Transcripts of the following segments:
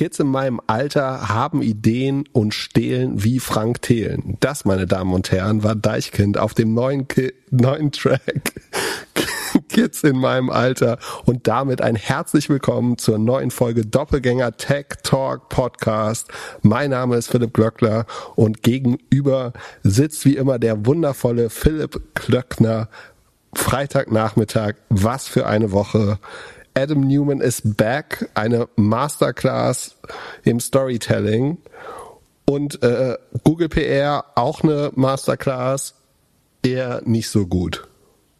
Kids in meinem Alter haben Ideen und stehlen wie Frank Thelen. Das, meine Damen und Herren, war Deichkind auf dem neuen, Ki neuen Track. Kids in meinem Alter und damit ein herzlich willkommen zur neuen Folge Doppelgänger Tech Talk Podcast. Mein Name ist Philipp Glöckler und gegenüber sitzt wie immer der wundervolle Philipp Klöckner. Freitagnachmittag, was für eine Woche. Adam Newman is back, eine Masterclass im Storytelling und äh, Google PR auch eine Masterclass, eher nicht so gut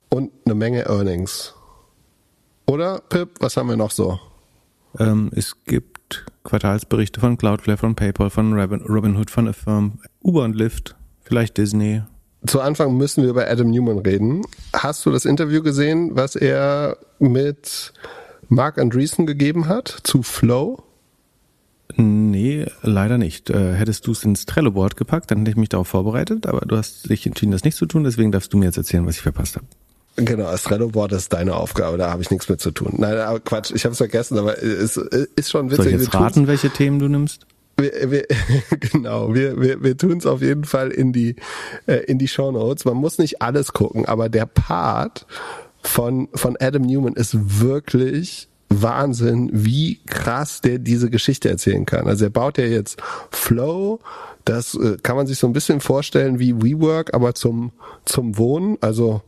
und eine Menge Earnings. Oder Pip, was haben wir noch so? Ähm, es gibt Quartalsberichte von Cloudflare, von PayPal, von Robinhood, von Affirm, Uber und Lyft, vielleicht Disney. Zu Anfang müssen wir über Adam Newman reden. Hast du das Interview gesehen, was er mit Mark Andreessen gegeben hat zu Flow? Nee, leider nicht. Äh, hättest du es ins Trello-Board gepackt, dann hätte ich mich darauf vorbereitet, aber du hast dich entschieden, das nicht zu tun, deswegen darfst du mir jetzt erzählen, was ich verpasst habe. Genau, das Trello-Board ist deine Aufgabe, da habe ich nichts mit zu tun. Nein, aber Quatsch, ich habe es vergessen, aber es ist schon witzig. Soll ich jetzt raten, welche Themen du nimmst? Wir, wir, genau, wir, wir, wir tun es auf jeden Fall in die, äh, in die Show Notes. Man muss nicht alles gucken, aber der Part von, von Adam Newman ist wirklich Wahnsinn, wie krass der diese Geschichte erzählen kann. Also er baut ja jetzt Flow, das äh, kann man sich so ein bisschen vorstellen wie WeWork, aber zum, zum Wohnen. Also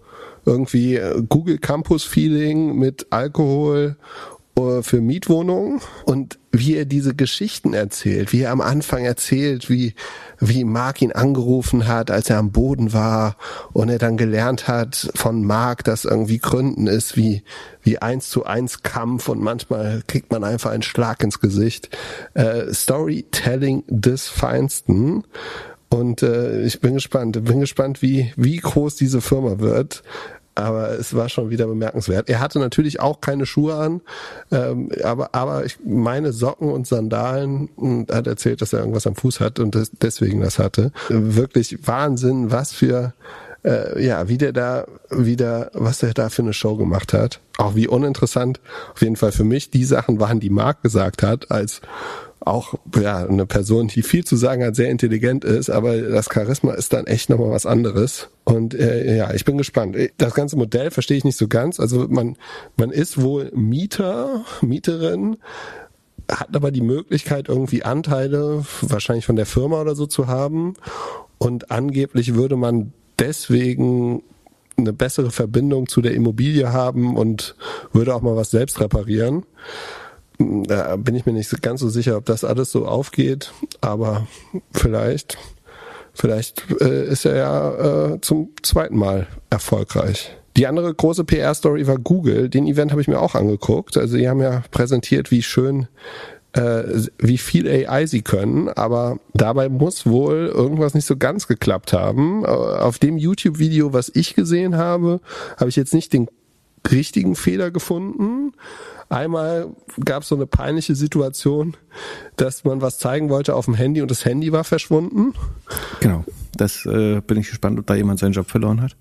irgendwie äh, Google Campus Feeling mit Alkohol für Mietwohnungen und wie er diese Geschichten erzählt, wie er am Anfang erzählt, wie, wie Mark ihn angerufen hat, als er am Boden war und er dann gelernt hat von Mark, dass irgendwie Gründen ist wie, wie eins zu eins Kampf und manchmal kriegt man einfach einen Schlag ins Gesicht. Äh, Storytelling des Feinsten. Und äh, ich bin gespannt, bin gespannt, wie, wie groß diese Firma wird. Aber es war schon wieder bemerkenswert. Er hatte natürlich auch keine Schuhe an, ähm, aber, aber ich meine Socken und Sandalen und hat erzählt, dass er irgendwas am Fuß hat und das, deswegen das hatte. Wirklich Wahnsinn, was für äh, ja, wie der da wieder, was er da für eine Show gemacht hat. Auch wie uninteressant, auf jeden Fall für mich, die Sachen waren, die Marc gesagt hat, als auch ja eine Person, die viel zu sagen hat, sehr intelligent ist, aber das Charisma ist dann echt nochmal was anderes. Und äh, ja, ich bin gespannt. Das ganze Modell verstehe ich nicht so ganz. Also man man ist wohl Mieter, Mieterin, hat aber die Möglichkeit irgendwie Anteile wahrscheinlich von der Firma oder so zu haben und angeblich würde man deswegen eine bessere Verbindung zu der Immobilie haben und würde auch mal was selbst reparieren da bin ich mir nicht ganz so sicher, ob das alles so aufgeht, aber vielleicht, vielleicht äh, ist er ja äh, zum zweiten Mal erfolgreich. Die andere große PR-Story war Google. Den Event habe ich mir auch angeguckt. Also die haben ja präsentiert, wie schön, äh, wie viel AI sie können, aber dabei muss wohl irgendwas nicht so ganz geklappt haben. Äh, auf dem YouTube-Video, was ich gesehen habe, habe ich jetzt nicht den richtigen Fehler gefunden. Einmal gab es so eine peinliche Situation, dass man was zeigen wollte auf dem Handy und das Handy war verschwunden. Genau, das äh, bin ich gespannt, ob da jemand seinen Job verloren hat.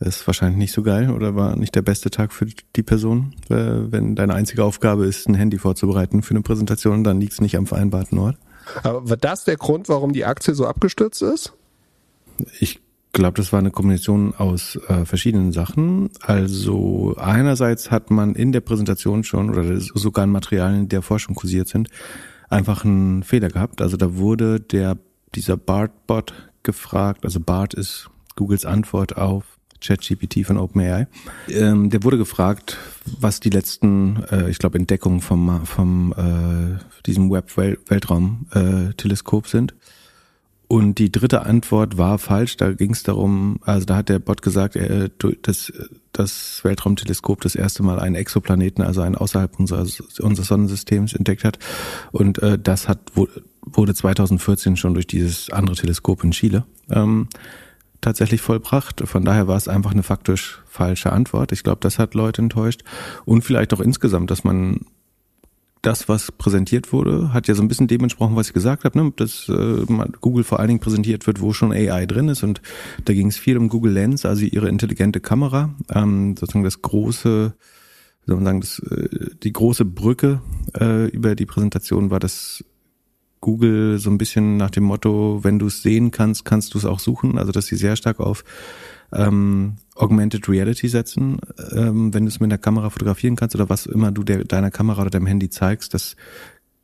Das ist wahrscheinlich nicht so geil oder war nicht der beste Tag für die Person. Äh, wenn deine einzige Aufgabe ist, ein Handy vorzubereiten für eine Präsentation, dann liegt es nicht am vereinbarten Ort. Aber war das der Grund, warum die Aktie so abgestürzt ist? Ich glaube, das war eine Kombination aus äh, verschiedenen Sachen. Also einerseits hat man in der Präsentation schon oder sogar in Materialien, die der Forschung kursiert sind, einfach einen Fehler gehabt. Also da wurde der dieser BART-Bot gefragt, also BART ist Googles Antwort auf ChatGPT von OpenAI. Ähm, der wurde gefragt, was die letzten, äh, ich glaube, Entdeckungen vom, vom äh, diesem Web-Weltraum-Teleskop äh, sind. Und die dritte Antwort war falsch. Da ging es darum, also da hat der Bot gesagt, er, dass das Weltraumteleskop das erste Mal einen Exoplaneten, also einen außerhalb unseres, unseres Sonnensystems entdeckt hat. Und äh, das hat wurde 2014 schon durch dieses andere Teleskop in Chile ähm, tatsächlich vollbracht. Von daher war es einfach eine faktisch falsche Antwort. Ich glaube, das hat Leute enttäuscht. Und vielleicht auch insgesamt, dass man das, was präsentiert wurde, hat ja so ein bisschen dem entsprochen, was ich gesagt habe, ne? dass äh, Google vor allen Dingen präsentiert wird, wo schon AI drin ist. Und da ging es viel um Google Lens, also ihre intelligente Kamera, ähm, sozusagen das große wie soll man sagen, das, äh, die große Brücke äh, über die Präsentation war, dass Google so ein bisschen nach dem Motto, wenn du es sehen kannst, kannst du es auch suchen. Also dass sie sehr stark auf ähm, Augmented Reality setzen, ähm, wenn du es mit der Kamera fotografieren kannst oder was immer du der, deiner Kamera oder deinem Handy zeigst, das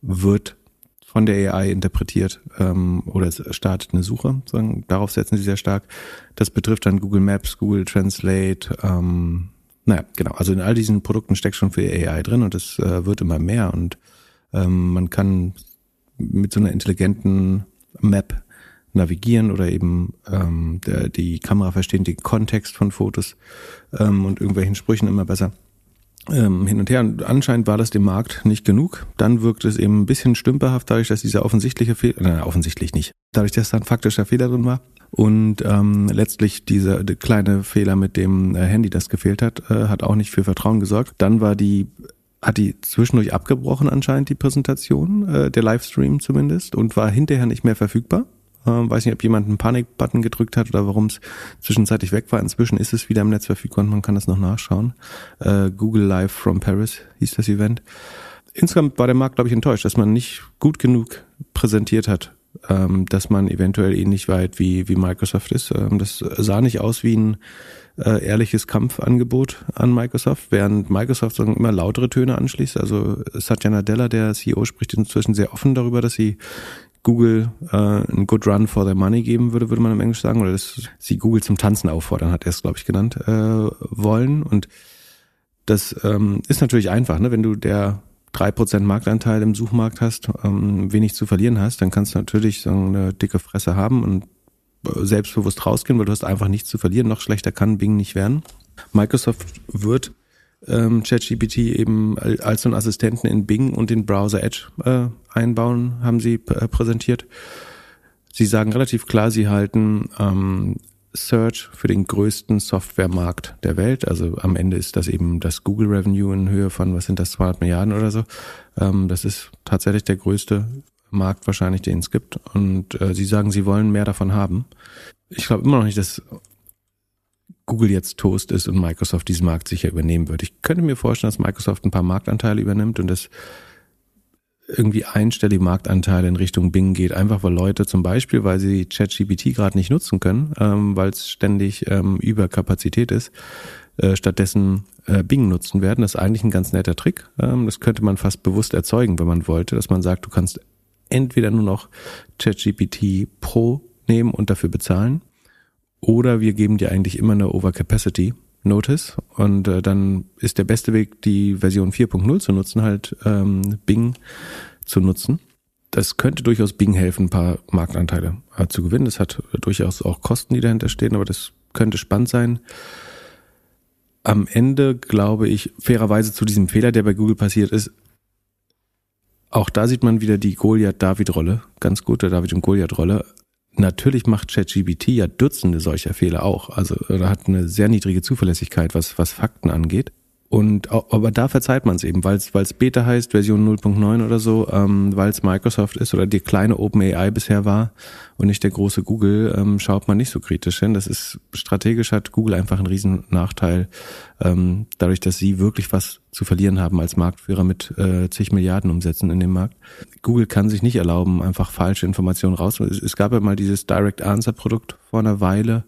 wird von der AI interpretiert ähm, oder es startet eine Suche. Sagen, darauf setzen sie sehr stark. Das betrifft dann Google Maps, Google Translate. Ähm, naja, genau. Also in all diesen Produkten steckt schon viel AI drin und es äh, wird immer mehr und ähm, man kann mit so einer intelligenten Map navigieren oder eben ähm, der, die Kamera versteht den Kontext von Fotos ähm, und irgendwelchen Sprüchen immer besser ähm, hin und her. Und anscheinend war das dem Markt nicht genug. Dann wirkt es eben ein bisschen stümperhaft, dadurch, dass dieser offensichtliche Fehler, nein, offensichtlich nicht, dadurch, dass da ein faktischer Fehler drin war. Und ähm, letztlich dieser kleine Fehler mit dem äh, Handy, das gefehlt hat, äh, hat auch nicht für Vertrauen gesorgt. Dann war die hat die zwischendurch abgebrochen anscheinend, die Präsentation, äh, der Livestream zumindest, und war hinterher nicht mehr verfügbar. Ähm, weiß nicht, ob jemand einen Panik-Button gedrückt hat oder warum es zwischenzeitlich weg war. Inzwischen ist es wieder im Netz verfügbar und man kann das noch nachschauen. Äh, Google Live from Paris hieß das Event. Insgesamt war der Markt, glaube ich, enttäuscht, dass man nicht gut genug präsentiert hat, ähm, dass man eventuell ähnlich weit wie, wie Microsoft ist. Ähm, das sah nicht aus wie ein äh, ehrliches Kampfangebot an Microsoft, während Microsoft sagen, immer lautere Töne anschließt. Also Satya Nadella, der CEO, spricht inzwischen sehr offen darüber, dass sie Google äh, einen Good Run for their Money geben würde, würde man im Englisch sagen, oder dass sie Google zum Tanzen auffordern, hat er es, glaube ich, genannt, äh, wollen. Und das ähm, ist natürlich einfach, ne? wenn du der drei Prozent Marktanteil im Suchmarkt hast, ähm, wenig zu verlieren hast, dann kannst du natürlich so eine dicke Fresse haben und selbstbewusst rausgehen, weil du hast einfach nichts zu verlieren. Noch schlechter kann Bing nicht werden. Microsoft wird ähm, ChatGPT eben als so einen Assistenten in Bing und den Browser Edge äh, einbauen, haben sie äh, präsentiert. Sie sagen relativ klar, sie halten ähm, Search für den größten Softwaremarkt der Welt. Also am Ende ist das eben das Google Revenue in Höhe von, was sind das, 200 Milliarden oder so. Ähm, das ist tatsächlich der größte Markt wahrscheinlich, den es gibt. Und äh, sie sagen, sie wollen mehr davon haben. Ich glaube immer noch nicht, dass Google jetzt Toast ist und Microsoft diesen Markt sicher übernehmen wird. Ich könnte mir vorstellen, dass Microsoft ein paar Marktanteile übernimmt und dass irgendwie einstellige Marktanteile in Richtung Bing geht, einfach weil Leute zum Beispiel, weil sie ChatGPT gerade nicht nutzen können, ähm, weil es ständig ähm, über Kapazität ist, äh, stattdessen äh, Bing nutzen werden. Das ist eigentlich ein ganz netter Trick. Ähm, das könnte man fast bewusst erzeugen, wenn man wollte, dass man sagt, du kannst entweder nur noch ChatGPT Pro nehmen und dafür bezahlen oder wir geben dir eigentlich immer eine Overcapacity Notice und äh, dann ist der beste Weg, die Version 4.0 zu nutzen, halt ähm, Bing zu nutzen. Das könnte durchaus Bing helfen, ein paar Marktanteile äh, zu gewinnen. Das hat durchaus auch Kosten, die dahinter stehen, aber das könnte spannend sein. Am Ende glaube ich fairerweise zu diesem Fehler, der bei Google passiert ist, auch da sieht man wieder die Goliath-David-Rolle, ganz gute David- und Goliath-Rolle natürlich macht ChatGPT ja Dutzende solcher Fehler auch. Also er hat eine sehr niedrige Zuverlässigkeit, was, was Fakten angeht. Und aber da verzeiht man es eben, weil es Beta heißt, Version 0.9 oder so, ähm, weil es Microsoft ist oder die kleine OpenAI bisher war und nicht der große Google, ähm, schaut man nicht so kritisch hin. Das ist strategisch hat Google einfach einen riesen Nachteil, ähm, dadurch, dass sie wirklich was zu verlieren haben als Marktführer mit äh, zig Milliarden Umsätzen in dem Markt. Google kann sich nicht erlauben, einfach falsche Informationen raus. Es, es gab ja mal dieses Direct Answer Produkt vor einer Weile.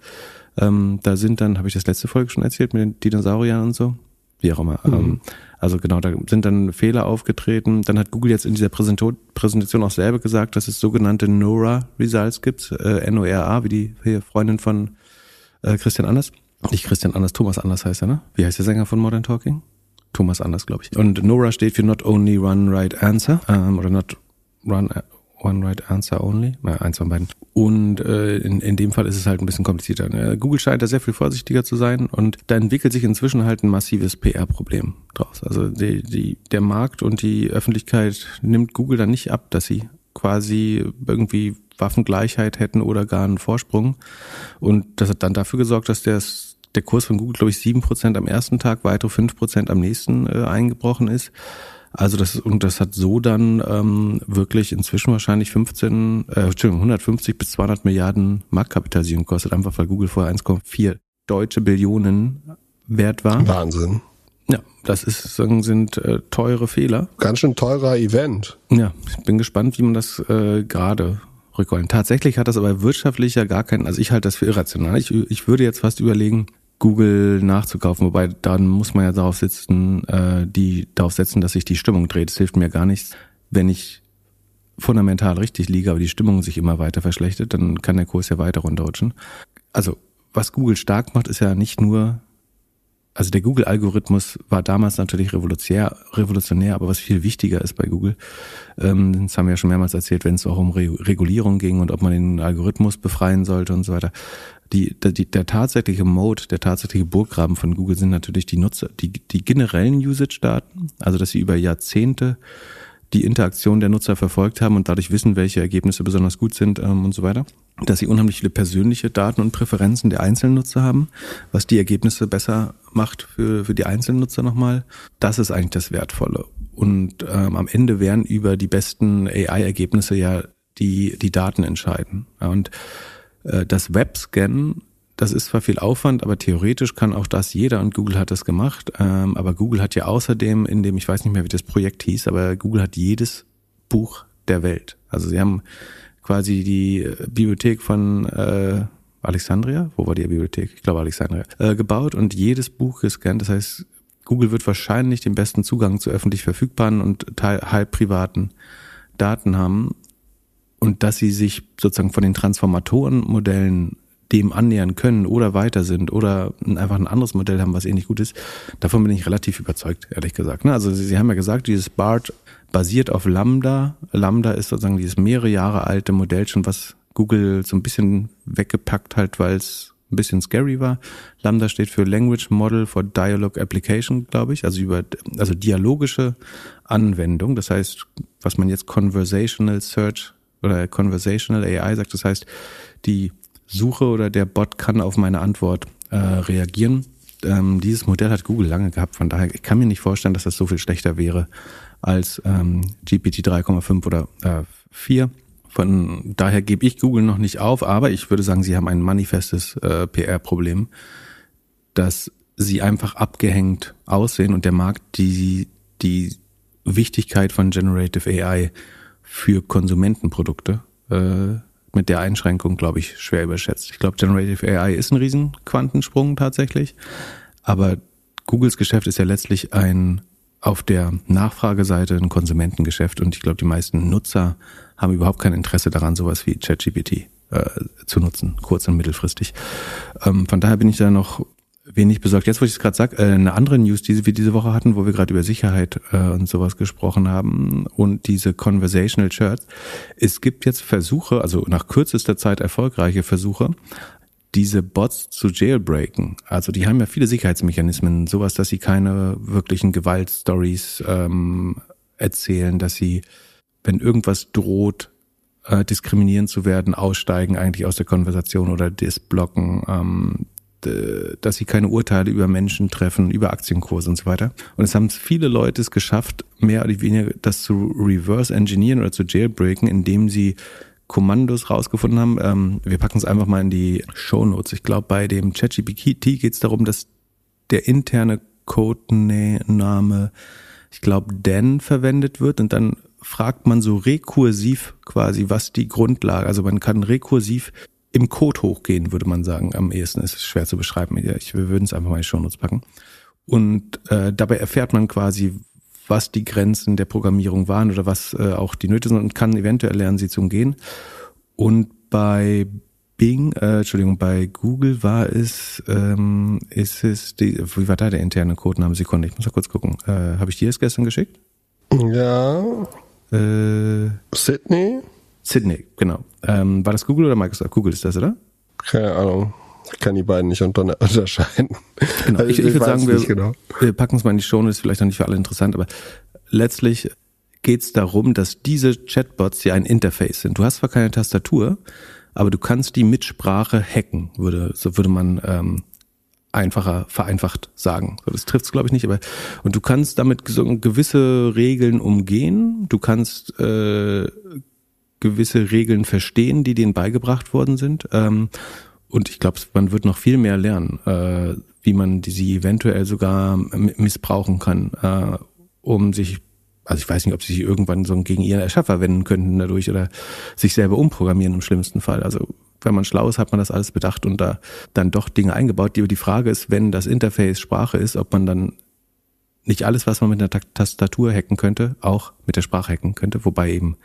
Ähm, da sind dann, habe ich das letzte Folge schon erzählt, mit den Dinosauriern und so wie auch immer. Mhm. Ähm, also genau, da sind dann Fehler aufgetreten. Dann hat Google jetzt in dieser Präsentation auch selber gesagt, dass es sogenannte NORA Results gibt, äh, N-O-R-A, wie die hier Freundin von äh, Christian Anders. Nicht Christian Anders, Thomas Anders heißt er, ne? Wie heißt der Sänger von Modern Talking? Thomas Anders, glaube ich. Und NORA steht für Not Only Run Right Answer ähm, oder Not Run One Right Answer Only, äh, eins von beiden. Und äh, in, in dem Fall ist es halt ein bisschen komplizierter. Ne? Google scheint da sehr viel vorsichtiger zu sein und da entwickelt sich inzwischen halt ein massives PR-Problem draus. Also die, die, der Markt und die Öffentlichkeit nimmt Google dann nicht ab, dass sie quasi irgendwie Waffengleichheit hätten oder gar einen Vorsprung. Und das hat dann dafür gesorgt, dass der, der Kurs von Google, glaube ich, sieben Prozent am ersten Tag, weitere fünf Prozent am nächsten äh, eingebrochen ist. Also das und das hat so dann ähm, wirklich inzwischen wahrscheinlich 15, äh, Entschuldigung, 150 bis 200 Milliarden Marktkapitalisierung kostet, einfach weil Google vorher 1,4 deutsche Billionen wert war. Wahnsinn. Ja, das ist, sind äh, teure Fehler. Ganz schön teurer Event. Ja, ich bin gespannt, wie man das äh, gerade rückrollen. Tatsächlich hat das aber wirtschaftlich ja gar keinen, also ich halte das für irrational. Ich, ich würde jetzt fast überlegen, Google nachzukaufen, wobei dann muss man ja darauf sitzen, äh, die darauf setzen, dass sich die Stimmung dreht. Es hilft mir gar nichts, wenn ich fundamental richtig liege, aber die Stimmung sich immer weiter verschlechtert, dann kann der Kurs ja weiter runterrutschen. Also was Google stark macht, ist ja nicht nur also der Google-Algorithmus war damals natürlich revolutionär, revolutionär, aber was viel wichtiger ist bei Google, ähm, das haben wir ja schon mehrmals erzählt, wenn es auch um Re Regulierung ging und ob man den Algorithmus befreien sollte und so weiter. Die, die, der tatsächliche Mode, der tatsächliche Burggraben von Google sind natürlich die Nutzer, die, die generellen Usage-Daten, also dass sie über Jahrzehnte die Interaktion der Nutzer verfolgt haben und dadurch wissen, welche Ergebnisse besonders gut sind ähm, und so weiter. Dass sie unheimlich viele persönliche Daten und Präferenzen der einzelnen Nutzer haben, was die Ergebnisse besser macht für, für die einzelnen Nutzer nochmal. Das ist eigentlich das Wertvolle. Und ähm, am Ende werden über die besten AI-Ergebnisse ja die, die Daten entscheiden. Ja, und äh, das Webscan das ist zwar viel Aufwand, aber theoretisch kann auch das jeder und Google hat das gemacht. Ähm, aber Google hat ja außerdem in dem, ich weiß nicht mehr, wie das Projekt hieß, aber Google hat jedes Buch der Welt. Also sie haben quasi die Bibliothek von äh, Alexandria, wo war die Bibliothek? Ich glaube Alexandria, äh, gebaut und jedes Buch gescannt. Das heißt, Google wird wahrscheinlich den besten Zugang zu öffentlich verfügbaren und halb privaten Daten haben und dass sie sich sozusagen von den Transformatorenmodellen dem annähern können oder weiter sind oder einfach ein anderes Modell haben, was ähnlich gut ist, davon bin ich relativ überzeugt, ehrlich gesagt. Ne? Also Sie haben ja gesagt, dieses BART basiert auf Lambda. Lambda ist sozusagen dieses mehrere Jahre alte Modell schon, was Google so ein bisschen weggepackt hat, weil es ein bisschen scary war. Lambda steht für Language Model for Dialogue Application, glaube ich, also über also dialogische Anwendung. Das heißt, was man jetzt Conversational Search oder Conversational AI sagt, das heißt, die suche oder der Bot kann auf meine Antwort äh, reagieren. Ähm, dieses Modell hat Google lange gehabt, von daher ich kann mir nicht vorstellen, dass das so viel schlechter wäre als ähm, GPT 3,5 oder äh, 4. Von daher gebe ich Google noch nicht auf, aber ich würde sagen, sie haben ein manifestes äh, PR-Problem, dass sie einfach abgehängt aussehen und der Markt die, die Wichtigkeit von Generative AI für Konsumentenprodukte äh, mit der Einschränkung, glaube ich, schwer überschätzt. Ich glaube, Generative AI ist ein Riesenquantensprung tatsächlich. Aber Googles Geschäft ist ja letztlich ein auf der Nachfrageseite ein Konsumentengeschäft und ich glaube, die meisten Nutzer haben überhaupt kein Interesse daran, sowas wie ChatGPT äh, zu nutzen, kurz- und mittelfristig. Ähm, von daher bin ich da noch wenig besorgt. Jetzt, wo ich es gerade sage, äh, eine andere News, die wir diese Woche hatten, wo wir gerade über Sicherheit äh, und sowas gesprochen haben und diese Conversational Shirts. Es gibt jetzt Versuche, also nach kürzester Zeit erfolgreiche Versuche, diese Bots zu jailbreaken. Also die haben ja viele Sicherheitsmechanismen, sowas, dass sie keine wirklichen Gewaltstories ähm, erzählen, dass sie, wenn irgendwas droht, äh, diskriminieren zu werden, aussteigen eigentlich aus der Konversation oder das blocken. Ähm, äh, dass sie keine Urteile über Menschen treffen, über Aktienkurse und so weiter. Und es haben viele Leute es geschafft, mehr oder weniger das zu reverse engineeren oder zu jailbreaken, indem sie Kommandos rausgefunden haben. Ähm, wir packen es einfach mal in die Show Notes. Ich glaube, bei dem ChatGPT geht es darum, dass der interne Codename, ich glaube, Dan verwendet wird und dann fragt man so rekursiv quasi, was die Grundlage, also man kann rekursiv im Code hochgehen, würde man sagen. Am ehesten ist es schwer zu beschreiben. Ich, wir würden es einfach mal in die Shownotes packen. Und äh, dabei erfährt man quasi, was die Grenzen der Programmierung waren oder was äh, auch die Nöte sind und kann eventuell lernen, sie zu umgehen. Und bei Bing, äh, Entschuldigung, bei Google war es, ähm, ist es, die, wie war da der interne Codename? Sekunde, ich muss mal kurz gucken. Äh, Habe ich dir das gestern geschickt? Ja. Äh, Sydney? Sydney, genau. Ähm, war das Google oder Microsoft? Google ist das, oder? Keine Ahnung. Ich kann die beiden nicht unterscheiden. Genau. Also ich, ich, ich würde sagen, wir, genau. wir packen es mal in die Show, ist vielleicht noch nicht für alle interessant, aber letztlich geht es darum, dass diese Chatbots ja ein Interface sind. Du hast zwar keine Tastatur, aber du kannst die mit Sprache hacken, würde, so würde man ähm, einfacher, vereinfacht sagen. Das trifft es, glaube ich, nicht, aber und du kannst damit so gewisse Regeln umgehen. Du kannst äh, gewisse Regeln verstehen, die denen beigebracht worden sind. Ähm, und ich glaube, man wird noch viel mehr lernen, äh, wie man sie eventuell sogar missbrauchen kann, äh, um sich also ich weiß nicht, ob sie sich irgendwann so gegen ihren Erschaffer wenden könnten dadurch oder sich selber umprogrammieren im schlimmsten Fall. Also wenn man schlau ist, hat man das alles bedacht und da dann doch Dinge eingebaut. Die, die Frage ist, wenn das Interface Sprache ist, ob man dann nicht alles, was man mit einer Tastatur hacken könnte, auch mit der Sprache hacken könnte, wobei eben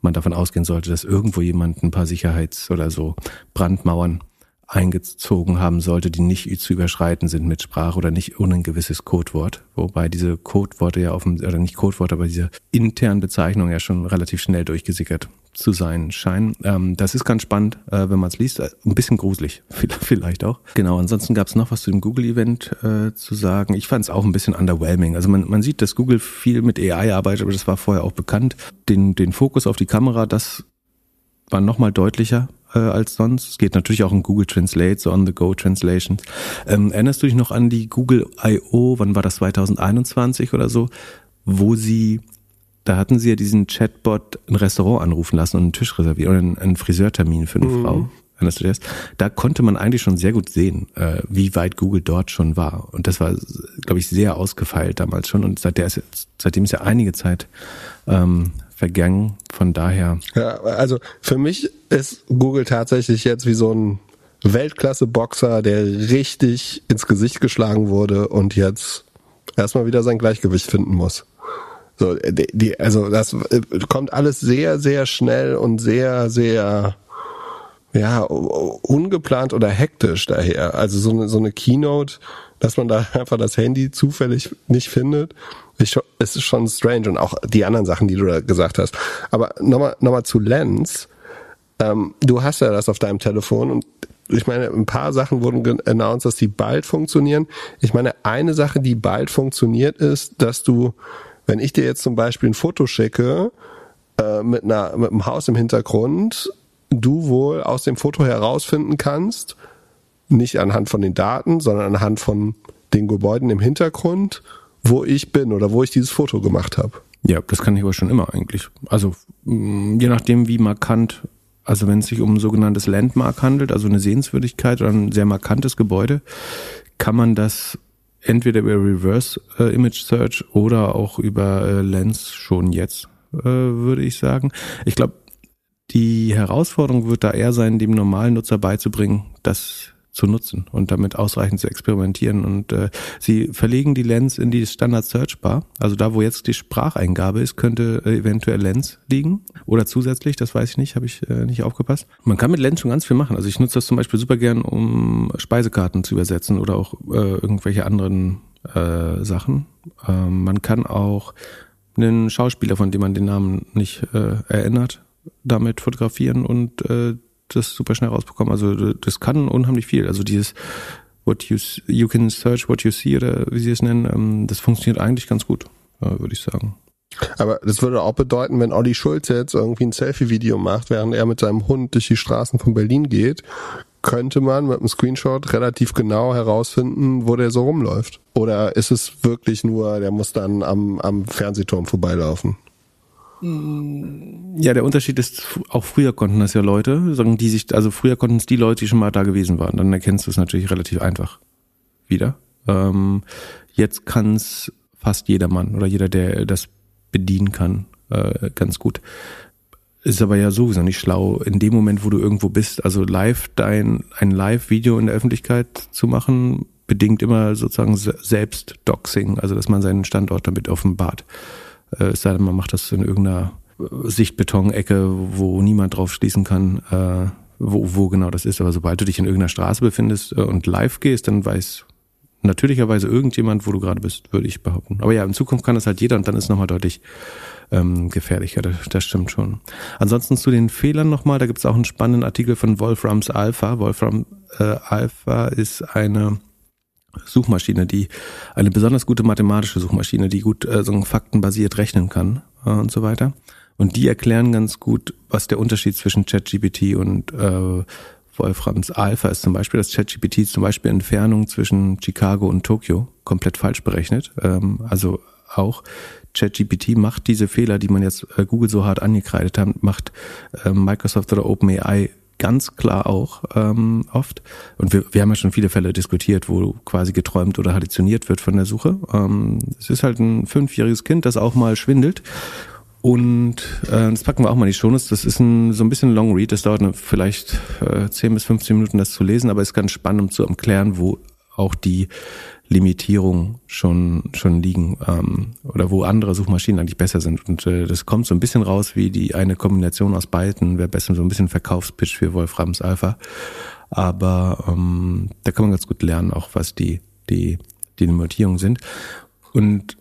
man davon ausgehen sollte, dass irgendwo jemand ein paar Sicherheits- oder so Brandmauern eingezogen haben sollte, die nicht zu überschreiten sind mit Sprache oder nicht ohne ein gewisses Codewort. Wobei diese Codeworte ja auf dem, oder nicht Codeworte, aber diese internen Bezeichnungen ja schon relativ schnell durchgesickert zu sein scheinen. Ähm, das ist ganz spannend, äh, wenn man es liest. Ein bisschen gruselig, vielleicht auch. Genau, ansonsten gab es noch was zu dem Google-Event äh, zu sagen. Ich fand es auch ein bisschen underwhelming. Also man, man sieht, dass Google viel mit AI arbeitet, aber das war vorher auch bekannt. Den, den Fokus auf die Kamera, das war nochmal deutlicher äh, als sonst. Es geht natürlich auch um Google Translate, so on-the-go Translations. Ähm, erinnerst du dich noch an die Google I.O., wann war das, 2021 oder so, wo sie, da hatten sie ja diesen Chatbot ein Restaurant anrufen lassen und einen Tisch reservieren oder einen, einen Friseurtermin für eine mhm. Frau. Erinnerst du das? Da konnte man eigentlich schon sehr gut sehen, äh, wie weit Google dort schon war. Und das war, glaube ich, sehr ausgefeilt damals schon. Und seit der ist jetzt, seitdem ist ja einige Zeit ähm, vergangen. Von daher. Ja, also für mich ist Google tatsächlich jetzt wie so ein Weltklasse-Boxer, der richtig ins Gesicht geschlagen wurde und jetzt erstmal wieder sein Gleichgewicht finden muss. So, die, also das äh, kommt alles sehr, sehr schnell und sehr, sehr ja, ungeplant oder hektisch daher. Also so eine, so eine Keynote, dass man da einfach das Handy zufällig nicht findet ist schon strange und auch die anderen Sachen, die du da gesagt hast. Aber nochmal noch mal zu Lens. Ähm, du hast ja das auf deinem Telefon und ich meine, ein paar Sachen wurden announced, dass die bald funktionieren. Ich meine, eine Sache, die bald funktioniert, ist, dass du, wenn ich dir jetzt zum Beispiel ein Foto schicke, äh, mit einer, mit einem Haus im Hintergrund, du wohl aus dem Foto herausfinden kannst, nicht anhand von den Daten, sondern anhand von den Gebäuden im Hintergrund, wo ich bin oder wo ich dieses Foto gemacht habe. Ja, das kann ich aber schon immer eigentlich. Also mm, je nachdem, wie markant, also wenn es sich um ein sogenanntes Landmark handelt, also eine Sehenswürdigkeit oder ein sehr markantes Gebäude, kann man das entweder über Reverse äh, Image Search oder auch über äh, Lens schon jetzt, äh, würde ich sagen. Ich glaube, die Herausforderung wird da eher sein, dem normalen Nutzer beizubringen, dass zu nutzen und damit ausreichend zu experimentieren. Und äh, sie verlegen die Lens in die Standard Search Bar. Also da, wo jetzt die Spracheingabe ist, könnte äh, eventuell Lens liegen. Oder zusätzlich, das weiß ich nicht, habe ich äh, nicht aufgepasst. Man kann mit Lens schon ganz viel machen. Also ich nutze das zum Beispiel super gern, um Speisekarten zu übersetzen oder auch äh, irgendwelche anderen äh, Sachen. Ähm, man kann auch einen Schauspieler, von dem man den Namen nicht äh, erinnert, damit fotografieren und äh, das super schnell rausbekommen. Also das kann unheimlich viel. Also dieses what you you can search what you see oder wie sie es nennen, ähm, das funktioniert eigentlich ganz gut, äh, würde ich sagen. Aber das würde auch bedeuten, wenn Olli Schulz jetzt irgendwie ein Selfie-Video macht, während er mit seinem Hund durch die Straßen von Berlin geht, könnte man mit einem Screenshot relativ genau herausfinden, wo der so rumläuft. Oder ist es wirklich nur, der muss dann am, am Fernsehturm vorbeilaufen? Ja, der Unterschied ist, auch früher konnten das ja Leute, sagen die sich, also früher konnten es die Leute, die schon mal da gewesen waren. Dann erkennst du es natürlich relativ einfach wieder. Ähm, jetzt kann es fast jedermann oder jeder, der das bedienen kann, äh, ganz gut. Ist aber ja sowieso nicht schlau, in dem Moment, wo du irgendwo bist, also live dein, ein Live-Video in der Öffentlichkeit zu machen, bedingt immer sozusagen selbst Doxing, also dass man seinen Standort damit offenbart. Äh, es sei denn, man macht das in irgendeiner Sichtbetonecke, wo niemand drauf schließen kann, äh, wo, wo genau das ist. Aber sobald du dich in irgendeiner Straße befindest äh, und live gehst, dann weiß natürlicherweise irgendjemand, wo du gerade bist, würde ich behaupten. Aber ja, in Zukunft kann das halt jeder und dann ist nochmal deutlich ähm, gefährlicher, das, das stimmt schon. Ansonsten zu den Fehlern nochmal, da gibt es auch einen spannenden Artikel von Wolframs Alpha. Wolfram äh, Alpha ist eine Suchmaschine, die eine besonders gute mathematische Suchmaschine, die gut äh, so faktenbasiert rechnen kann äh, und so weiter. Und die erklären ganz gut, was der Unterschied zwischen ChatGPT und äh, Wolframs Alpha ist zum Beispiel, dass ChatGPT zum Beispiel Entfernung zwischen Chicago und Tokio komplett falsch berechnet. Ähm, also auch ChatGPT macht diese Fehler, die man jetzt äh, Google so hart angekreidet hat, macht äh, Microsoft oder OpenAI ganz klar auch ähm, oft. Und wir, wir haben ja schon viele Fälle diskutiert, wo quasi geträumt oder halluziniert wird von der Suche. Ähm, es ist halt ein fünfjähriges Kind, das auch mal schwindelt. Und äh, das packen wir auch mal in die Shownotes. Das ist ein, so ein bisschen Long Read. Das dauert eine, vielleicht äh, 10 bis 15 Minuten, das zu lesen, aber ist ganz spannend, um zu erklären, wo auch die Limitierungen schon schon liegen ähm, oder wo andere Suchmaschinen eigentlich besser sind. Und äh, das kommt so ein bisschen raus wie die eine Kombination aus beiden. Wäre besser so ein bisschen Verkaufspitch für Wolframs Alpha. Aber ähm, da kann man ganz gut lernen auch was die die die Limitierungen sind. Und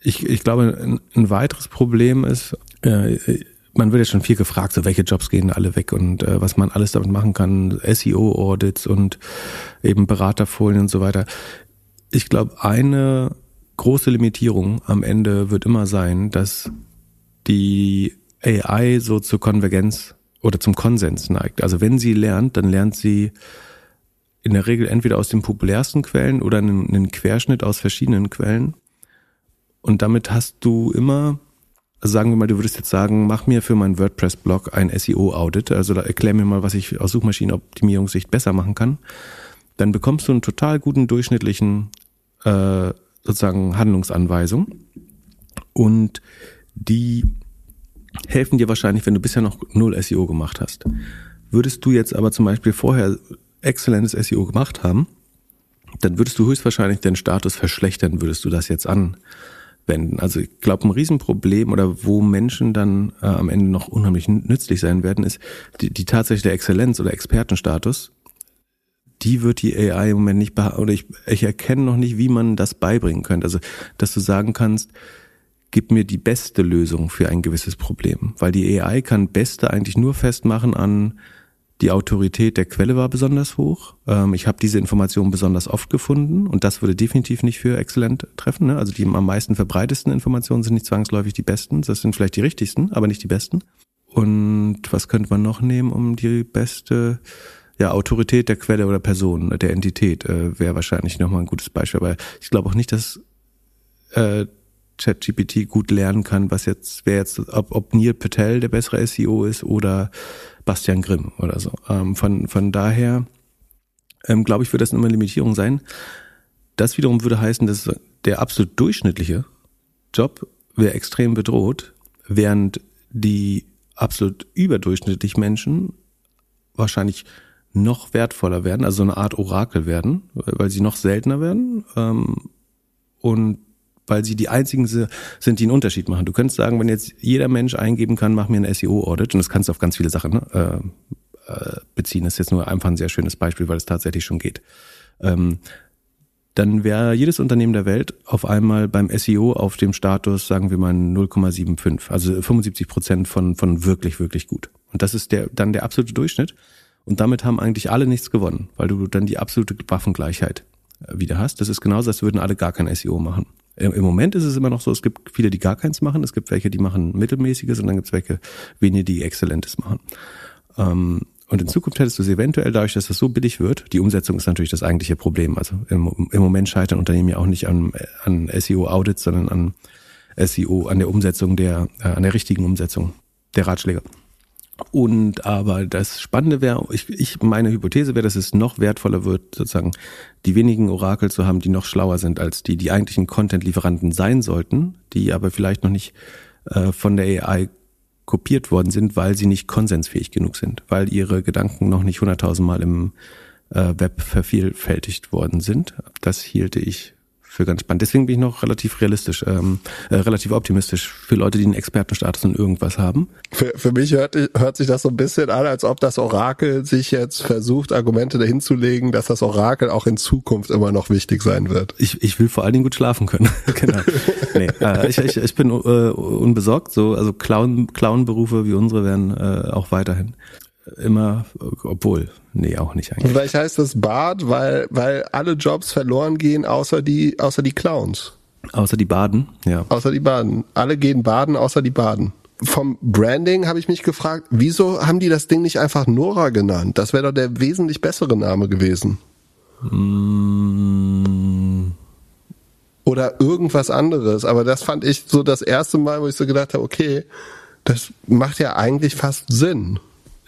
ich, ich glaube ein, ein weiteres Problem ist äh, man wird ja schon viel gefragt, so welche Jobs gehen alle weg und äh, was man alles damit machen kann, SEO-Audits und eben Beraterfolien und so weiter. Ich glaube, eine große Limitierung am Ende wird immer sein, dass die AI so zur Konvergenz oder zum Konsens neigt. Also wenn sie lernt, dann lernt sie in der Regel entweder aus den populärsten Quellen oder einen, einen Querschnitt aus verschiedenen Quellen. Und damit hast du immer also sagen wir mal, du würdest jetzt sagen, mach mir für meinen WordPress-Blog ein SEO-Audit, also erklär mir mal, was ich aus Suchmaschinenoptimierungssicht besser machen kann. Dann bekommst du einen total guten durchschnittlichen äh, sozusagen Handlungsanweisung und die helfen dir wahrscheinlich, wenn du bisher noch null SEO gemacht hast. Würdest du jetzt aber zum Beispiel vorher exzellentes SEO gemacht haben, dann würdest du höchstwahrscheinlich den Status verschlechtern, würdest du das jetzt an wenden. Also ich glaube, ein Riesenproblem oder wo Menschen dann äh, am Ende noch unheimlich nützlich sein werden, ist die, die tatsächliche Exzellenz oder Expertenstatus. Die wird die AI im Moment nicht oder ich, ich erkenne noch nicht, wie man das beibringen könnte. Also, dass du sagen kannst, gib mir die beste Lösung für ein gewisses Problem. Weil die AI kann beste eigentlich nur festmachen an die Autorität der Quelle war besonders hoch. Ähm, ich habe diese Informationen besonders oft gefunden und das würde definitiv nicht für exzellent treffen. Ne? Also die am meisten verbreitesten Informationen sind nicht zwangsläufig die besten. Das sind vielleicht die richtigsten, aber nicht die besten. Und was könnte man noch nehmen, um die beste ja, Autorität der Quelle oder Person, der Entität, äh, wäre wahrscheinlich nochmal ein gutes Beispiel. Aber ich glaube auch nicht, dass äh, ChatGPT gut lernen kann, was jetzt, wer jetzt, ob, ob Neil Patel der bessere SEO ist oder Bastian Grimm oder so. Ähm, von, von daher, ähm, glaube ich, wird das immer eine Limitierung sein. Das wiederum würde heißen, dass der absolut durchschnittliche Job wäre extrem bedroht, während die absolut überdurchschnittlich Menschen wahrscheinlich noch wertvoller werden, also so eine Art Orakel werden, weil sie noch seltener werden ähm, und weil sie die einzigen sind, die einen Unterschied machen. Du könntest sagen, wenn jetzt jeder Mensch eingeben kann, mach mir ein SEO-Audit, und das kannst du auf ganz viele Sachen ne, äh, äh, beziehen. Das ist jetzt nur einfach ein sehr schönes Beispiel, weil es tatsächlich schon geht. Ähm, dann wäre jedes Unternehmen der Welt auf einmal beim SEO auf dem Status, sagen wir mal 0,75, also 75 Prozent von, von wirklich, wirklich gut. Und das ist der, dann der absolute Durchschnitt. Und damit haben eigentlich alle nichts gewonnen, weil du dann die absolute Waffengleichheit äh, wieder hast. Das ist genauso, als würden alle gar kein SEO machen. Im Moment ist es immer noch so, es gibt viele, die gar keins machen, es gibt welche, die machen mittelmäßiges und dann gibt es welche, wenige, die exzellentes machen. Ähm, und in Zukunft hättest du sie eventuell dadurch, dass das so billig wird. Die Umsetzung ist natürlich das eigentliche Problem. Also im, im Moment scheitern Unternehmen ja auch nicht an, an SEO-Audits, sondern an SEO, an der Umsetzung der, äh, an der richtigen Umsetzung der Ratschläge. Und aber das Spannende wäre, ich, ich meine Hypothese wäre, dass es noch wertvoller wird, sozusagen die wenigen Orakel zu haben, die noch schlauer sind als die, die eigentlichen Content-Lieferanten sein sollten, die aber vielleicht noch nicht äh, von der AI kopiert worden sind, weil sie nicht konsensfähig genug sind, weil ihre Gedanken noch nicht hunderttausendmal im äh, Web vervielfältigt worden sind. Das hielte ich für ganz spannend. Deswegen bin ich noch relativ realistisch, ähm, äh, relativ optimistisch für Leute, die einen Expertenstatus in irgendwas haben. Für, für mich hört, hört sich das so ein bisschen an, als ob das Orakel sich jetzt versucht, Argumente dahin zu legen, dass das Orakel auch in Zukunft immer noch wichtig sein wird. Ich, ich will vor allen Dingen gut schlafen können. genau. Nee, äh, ich, ich, ich bin äh, unbesorgt. So, also Clown, Clown-Berufe wie unsere werden äh, auch weiterhin immer, obwohl, nee, auch nicht eigentlich. Vielleicht heißt das Bad, weil, weil alle Jobs verloren gehen, außer die, außer die Clowns. Außer die Baden, ja. Außer die Baden. Alle gehen baden, außer die Baden. Vom Branding habe ich mich gefragt, wieso haben die das Ding nicht einfach Nora genannt? Das wäre doch der wesentlich bessere Name gewesen. Mm. Oder irgendwas anderes. Aber das fand ich so das erste Mal, wo ich so gedacht habe, okay, das macht ja eigentlich fast Sinn.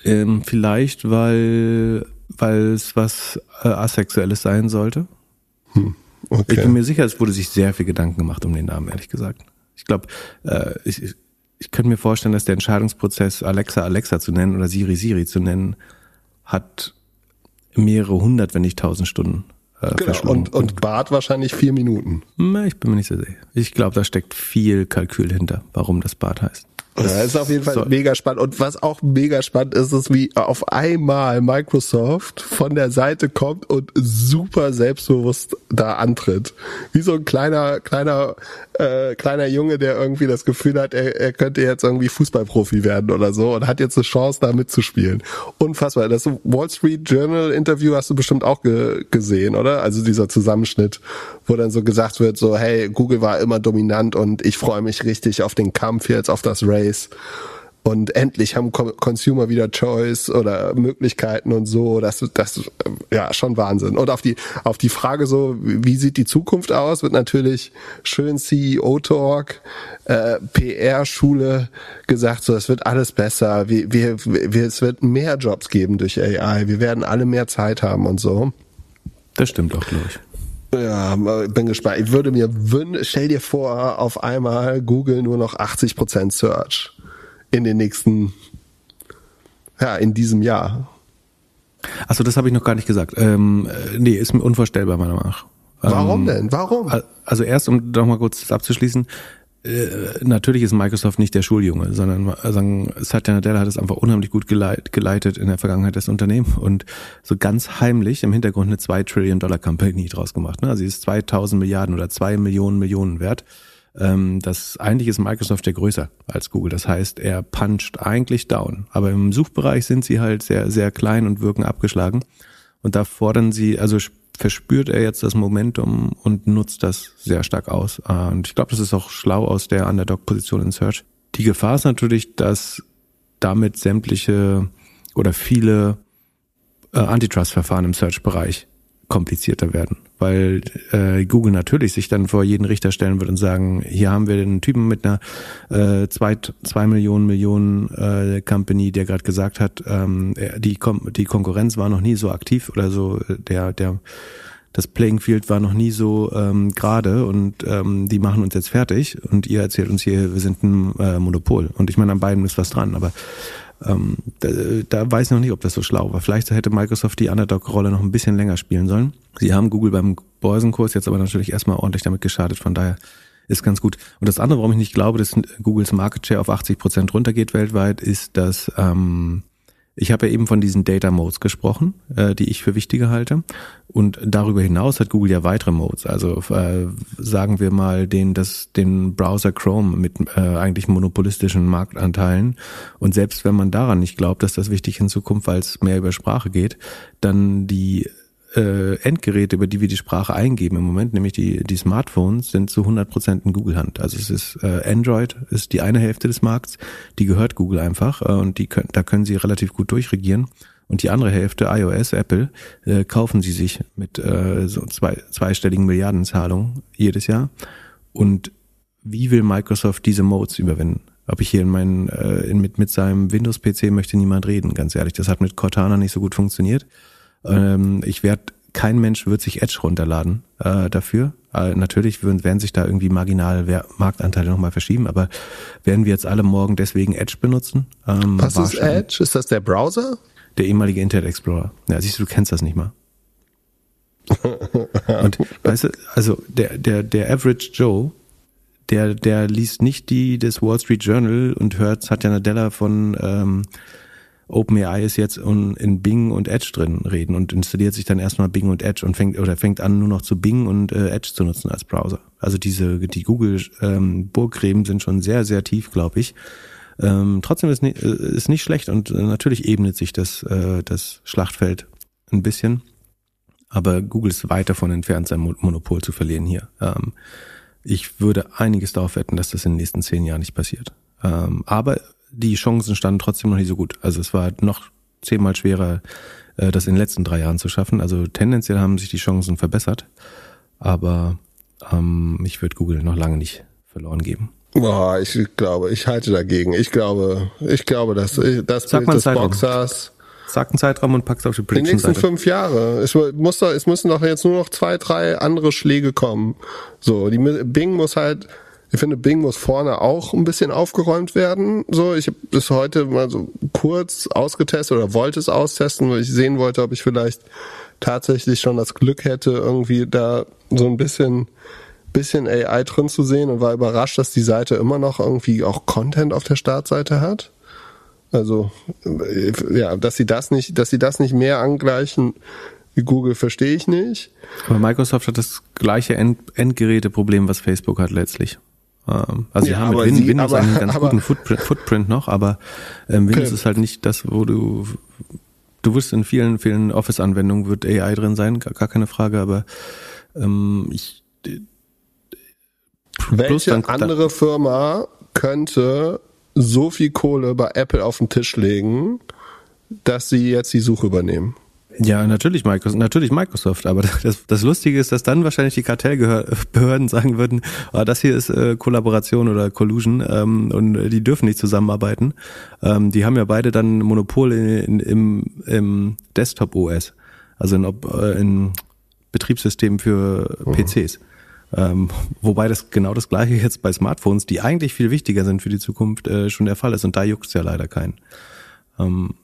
Ähm, vielleicht, weil, weil es was äh, Asexuelles sein sollte. Hm, okay. Ich bin mir sicher, es wurde sich sehr viel Gedanken gemacht um den Namen, ehrlich gesagt. Ich glaube, äh, ich, ich könnte mir vorstellen, dass der Entscheidungsprozess, Alexa Alexa zu nennen oder Siri Siri zu nennen, hat mehrere hundert, wenn nicht tausend Stunden. Äh, genau, und, und Bart wahrscheinlich vier Minuten. Ich bin mir nicht so sicher. Ich glaube, da steckt viel Kalkül hinter, warum das Bart heißt. Das ist auf jeden Fall so. mega spannend. Und was auch mega spannend ist, ist, wie auf einmal Microsoft von der Seite kommt und super selbstbewusst da antritt. Wie so ein kleiner, kleiner, äh, kleiner Junge, der irgendwie das Gefühl hat, er, er könnte jetzt irgendwie Fußballprofi werden oder so und hat jetzt eine Chance, da mitzuspielen. Unfassbar. Das Wall Street Journal Interview hast du bestimmt auch ge gesehen, oder? Also dieser Zusammenschnitt, wo dann so gesagt wird, so, hey, Google war immer dominant und ich freue mich richtig auf den Kampf jetzt, auf das Race. Und endlich haben Consumer wieder Choice oder Möglichkeiten und so. Das, das, ja, schon Wahnsinn. Und auf die, auf die Frage so, wie sieht die Zukunft aus, wird natürlich schön CEO-Talk, äh, PR-Schule gesagt, so, es wird alles besser. Wir, wir, wir, es wird mehr Jobs geben durch AI. Wir werden alle mehr Zeit haben und so. Das stimmt auch, glaube ich. Ja, bin gespannt. Ich würde mir wünschen, stell dir vor, auf einmal Google nur noch 80% Search in den nächsten, ja, in diesem Jahr. Achso, das habe ich noch gar nicht gesagt. Ähm, äh, nee, ist mir unvorstellbar, meiner Meinung nach. Warum ähm, denn? Warum? Also erst, um noch mal kurz abzuschließen, äh, natürlich ist Microsoft nicht der Schuljunge, sondern sagen, Satya Nadella hat es einfach unheimlich gut geleitet, in der Vergangenheit das Unternehmen und so ganz heimlich im Hintergrund eine 2 Trillion Dollar Company draus gemacht. Ne? Also sie ist 2000 Milliarden oder 2 Millionen Millionen wert. Ähm, das eigentlich ist Microsoft ja größer als Google. Das heißt, er puncht eigentlich down. Aber im Suchbereich sind sie halt sehr, sehr klein und wirken abgeschlagen. Und da fordern sie, also verspürt er jetzt das Momentum und nutzt das sehr stark aus. Und ich glaube, das ist auch schlau aus der Underdog-Position in Search. Die Gefahr ist natürlich, dass damit sämtliche oder viele äh, Antitrust-Verfahren im Search-Bereich komplizierter werden, weil äh, Google natürlich sich dann vor jeden Richter stellen wird und sagen, hier haben wir einen Typen mit einer äh, zwei, zwei Millionen Millionen äh, Company, der gerade gesagt hat, ähm, die, Kom die Konkurrenz war noch nie so aktiv oder so, der, der das Playing Field war noch nie so ähm, gerade und ähm, die machen uns jetzt fertig und ihr erzählt uns hier, wir sind ein äh, Monopol. Und ich meine, an beiden ist was dran, aber ähm, da, da weiß ich noch nicht, ob das so schlau war. Vielleicht hätte Microsoft die Underdog-Rolle noch ein bisschen länger spielen sollen. Sie haben Google beim Börsenkurs jetzt aber natürlich erstmal ordentlich damit geschadet, von daher ist ganz gut. Und das andere, warum ich nicht glaube, dass Googles Market Share auf 80 Prozent runtergeht weltweit, ist, dass ähm, ich habe ja eben von diesen Data Modes gesprochen, äh, die ich für wichtige halte. Und darüber hinaus hat Google ja weitere Modes. Also äh, sagen wir mal den, das, den Browser Chrome mit äh, eigentlich monopolistischen Marktanteilen. Und selbst wenn man daran nicht glaubt, dass das wichtig in Zukunft, weil es mehr über Sprache geht, dann die äh, Endgeräte, über die wir die Sprache eingeben im Moment, nämlich die, die Smartphones, sind zu 100 Prozent in Google-Hand. Also es ist äh, Android ist die eine Hälfte des Markts, die gehört Google einfach äh, und die können, da können sie relativ gut durchregieren. Und die andere Hälfte, iOS, Apple, äh, kaufen sie sich mit äh, so zwei, zweistelligen Milliardenzahlungen jedes Jahr. Und wie will Microsoft diese Modes überwinden? Ob ich hier in meinen, äh, in, mit, mit seinem Windows-PC möchte niemand reden, ganz ehrlich. Das hat mit Cortana nicht so gut funktioniert. Ähm, ich werde, kein Mensch wird sich Edge runterladen äh, dafür. Äh, natürlich würden, werden sich da irgendwie marginal Marktanteile nochmal verschieben, aber werden wir jetzt alle morgen deswegen Edge benutzen? Ähm, Was ist Edge? Ist das der Browser? Der ehemalige Internet Explorer. Ja, siehst du, du kennst das nicht mal. Und weißt du, also der, der, der Average Joe, der, der liest nicht die des Wall Street Journal und hört Satya Nadella von ähm, OpenAI ist jetzt in Bing und Edge drin reden und installiert sich dann erstmal Bing und Edge und fängt oder fängt an nur noch zu Bing und äh, Edge zu nutzen als Browser. Also diese die Google ähm, Burggräben sind schon sehr sehr tief, glaube ich. Ähm, trotzdem ist nicht, äh, ist nicht schlecht und äh, natürlich ebnet sich das äh, das Schlachtfeld ein bisschen, aber Google ist weit davon entfernt, sein Monopol zu verlieren hier. Ähm, ich würde einiges darauf wetten, dass das in den nächsten zehn Jahren nicht passiert. Ähm, aber die Chancen standen trotzdem noch nicht so gut. Also es war noch zehnmal schwerer, äh, das in den letzten drei Jahren zu schaffen. Also tendenziell haben sich die Chancen verbessert, aber ähm, ich würde Google noch lange nicht verloren geben. Boah, ich glaube, ich halte dagegen. Ich glaube, ich glaube, dass das Sag Bild des Zeitraum. Boxers Sag einen Zeitraum und pack's auf die die nächsten fünf Jahre. Es muss doch, es müssen doch jetzt nur noch zwei, drei andere Schläge kommen. So, die Bing muss halt, ich finde, Bing muss vorne auch ein bisschen aufgeräumt werden. So, ich habe das heute mal so kurz ausgetestet oder wollte es austesten, weil ich sehen wollte, ob ich vielleicht tatsächlich schon das Glück hätte, irgendwie da so ein bisschen bisschen AI drin zu sehen und war überrascht, dass die Seite immer noch irgendwie auch Content auf der Startseite hat. Also äh, ja, dass sie das nicht, dass sie das nicht mehr angleichen wie Google, verstehe ich nicht. Aber Microsoft hat das gleiche End Endgeräteproblem, was Facebook hat letztlich. Ähm, Also Ja, haben mit Win sie- Windows aber- einen ganz aber- guten Footprint, Footprint noch, aber ähm, Windows Okay. ist halt nicht das, wo du du wirst in vielen, vielen Office-Anwendungen wird AI drin sein, gar, gar keine Frage, aber ähm, ich Welche dann- andere Firma könnte so viel Kohle bei Apple auf den Tisch legen, dass sie jetzt die Suche übernehmen? Ja, natürlich Microsoft, natürlich Microsoft, aber das, das Lustige ist, dass dann wahrscheinlich die Kartellbehörden sagen würden, ah, das hier ist äh, Kollaboration oder Collusion ähm, und die dürfen nicht zusammenarbeiten. Ähm, die haben ja beide dann Monopol in, in, im, im Desktop-OS, also in, äh, in Betriebssystemen für PCs. Ähm, wobei das genau das gleiche jetzt bei Smartphones, die eigentlich viel wichtiger sind für die Zukunft, äh, schon der Fall ist und da juckt's ja leider keinen. Ähm,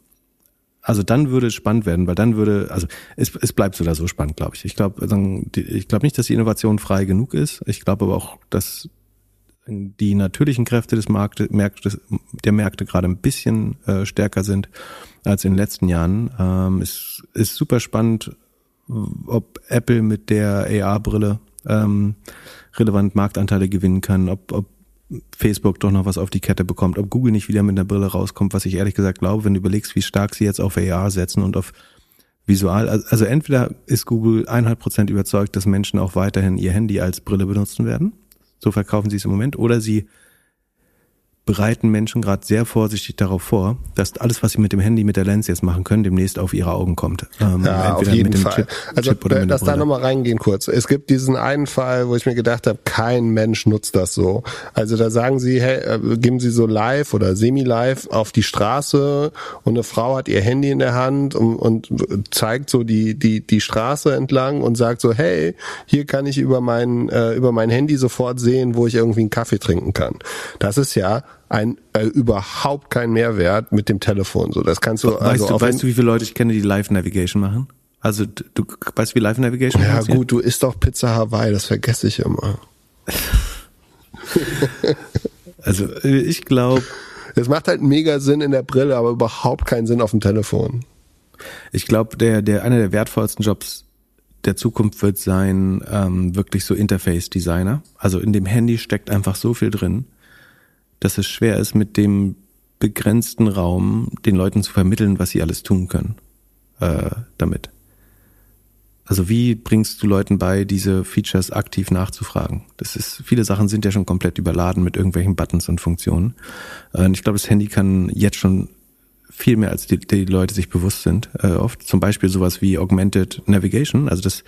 also dann würde es spannend werden, weil dann würde, also es, es bleibt so oder so spannend, glaube ich. Ich glaube, ich glaube nicht, dass die Innovation frei genug ist. Ich glaube aber auch, dass die natürlichen Kräfte des Marktes, Märktes, der Märkte gerade ein bisschen äh, stärker sind als in den letzten Jahren. Ähm, es ist super spannend, ob Apple mit der AR-Brille ähm, relevant Marktanteile gewinnen kann, ob, ob Facebook doch noch was auf die Kette bekommt, ob Google nicht wieder mit einer Brille rauskommt, was ich ehrlich gesagt glaube, wenn du überlegst, wie stark sie jetzt auf AR setzen und auf Visual. Also entweder ist Google 100% überzeugt, dass Menschen auch weiterhin ihr Handy als Brille benutzen werden. So verkaufen sie es im Moment. Oder sie bereiten Menschen gerade sehr vorsichtig darauf vor, dass alles, was sie mit dem Handy, mit der Lens jetzt machen können, demnächst auf ihre Augen kommt. Ähm, Ja, auf jeden Fall. Chip, also, Chip oder lass da nochmal reingehen kurz. Es gibt diesen einen Fall, wo ich mir gedacht habe, kein Mensch nutzt das so. Also da sagen sie, hey, äh, geben sie so live oder semi-live auf die Straße und eine Frau hat ihr Handy in der Hand und, und zeigt so die, die, die Straße entlang und sagt so, hey, hier kann ich über mein, äh, über mein Handy sofort sehen, wo ich irgendwie einen Kaffee trinken kann. Das ist ja ein äh, überhaupt kein Mehrwert mit dem Telefon. So, das kannst du Weißt, also du, weißt du, wie viele Leute ich kenne, die Live Navigation machen? Also du, du weißt, wie Live Navigation Ja funktioniert? gut, du isst doch Pizza Hawaii, das vergesse ich immer. Also äh, ich glaube, Es macht halt mega Sinn in der Brille, aber überhaupt keinen Sinn auf dem Telefon. ich glaube, der, der einer der wertvollsten Jobs der Zukunft wird sein, ähm, wirklich so Interface-Designer. Also in dem Handy steckt einfach so viel drin, dass es schwer ist, mit dem begrenzten Raum den Leuten zu vermitteln, was sie alles tun können äh, damit. Also wie bringst du Leuten bei, diese Features aktiv nachzufragen? Das ist, viele Sachen sind ja schon komplett überladen mit irgendwelchen Buttons und Funktionen. Äh, Und ich glaube, das Handy kann jetzt schon viel mehr, als die, die Leute sich bewusst sind, äh, oft. Zum Beispiel sowas wie Augmented Navigation, also dass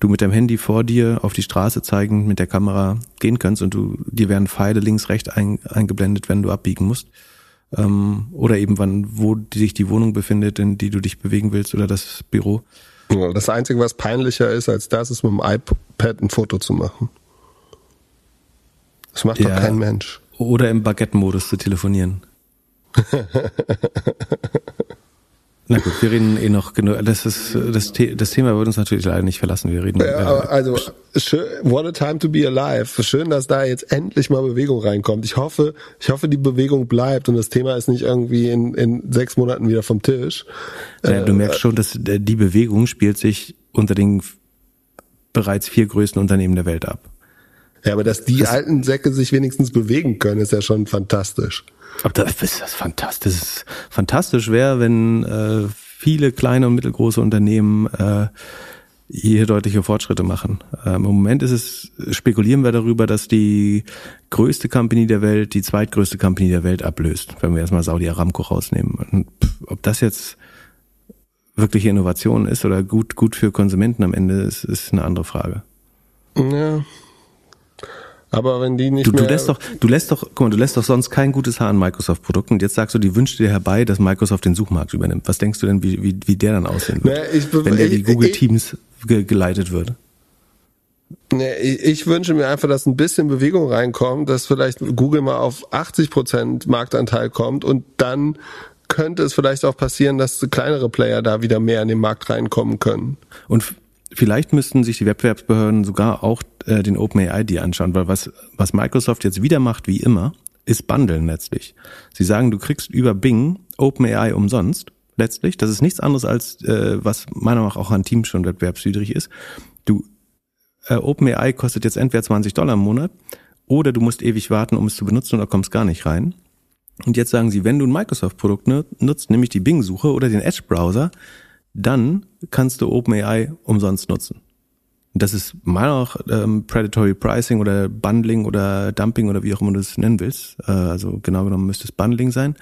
du mit deinem Handy vor dir auf die Straße zeigend mit der Kamera gehen kannst und du dir werden Pfeile links, rechts ein, eingeblendet, wenn du abbiegen musst. Ähm, oder eben wann, wo die- sich die Wohnung befindet, in die du dich bewegen willst oder das Büro. Ja, Das Einzige, was peinlicher ist als das, ist mit dem iPad ein Foto zu machen. Das macht Ja. doch kein Mensch. Oder im Baguette-Modus zu telefonieren. Na gut, wir reden eh noch genug. Das ist das, The das Thema wird uns natürlich leider nicht verlassen. Wir reden. Äh, also, schön, what a time to be alive. Schön, dass da jetzt endlich mal Bewegung reinkommt. Ich hoffe, ich hoffe, die Bewegung bleibt und das Thema ist nicht irgendwie in, in sechs Monaten wieder vom Tisch. Naja, du merkst schon, dass äh, die Bewegung spielt sich unter den bereits vier größten Unternehmen der Welt ab. Ja, aber dass die alten Säcke sich wenigstens bewegen können, ist ja schon fantastisch. Aber das ist das fantastisch. Fantastisch wäre, wenn äh, viele kleine und mittelgroße Unternehmen äh, hier deutliche Fortschritte machen. Ähm, Im Moment ist es, spekulieren wir darüber, dass die größte Company der Welt die zweitgrößte Company der Welt ablöst, wenn wir erstmal Saudi Aramco rausnehmen. Und ob das jetzt wirkliche Innovation ist oder gut, gut für Konsumenten am Ende ist, ist eine andere Frage. Ja. Aber wenn die nicht du, mehr. Du lässt doch, du lässt doch, guck mal, du lässt doch sonst kein gutes Haar an Microsoft-Produkten und jetzt sagst du, die wünscht dir herbei, dass Microsoft den Suchmarkt übernimmt. Was denkst du denn, wie, wie, wie der dann aussehen wird? Nee, ich, wenn der ich, wie Google ich, Teams ge geleitet wird? Nee, ich, ich wünsche mir einfach, dass ein bisschen Bewegung reinkommt, dass vielleicht Google mal auf 80 Prozent Marktanteil kommt und dann könnte es vielleicht auch passieren, dass kleinere Player da wieder mehr in den Markt reinkommen können. Und vielleicht müssten sich die Wettbewerbsbehörden sogar auch äh, den OpenAI-ID anschauen, weil was, was Microsoft jetzt wieder macht, wie immer, ist Bundeln letztlich. Sie sagen, du kriegst über Bing OpenAI umsonst, letztlich. Das ist nichts anderes als, äh, was meiner Meinung nach auch an Teams schon wettbewerbswidrig ist. Du, äh, OpenAI kostet jetzt entweder 20 Dollar im Monat oder du musst ewig warten, um es zu benutzen oder kommst gar nicht rein. Und jetzt sagen sie, wenn du ein Microsoft-Produkt nutzt, nämlich die Bing-Suche oder den Edge-Browser, dann kannst du OpenAI umsonst nutzen. Das ist mal auch ähm, Predatory Pricing oder Bundling oder Dumping oder wie auch immer du es nennen willst. Äh, also genau genommen müsste es Bundling sein.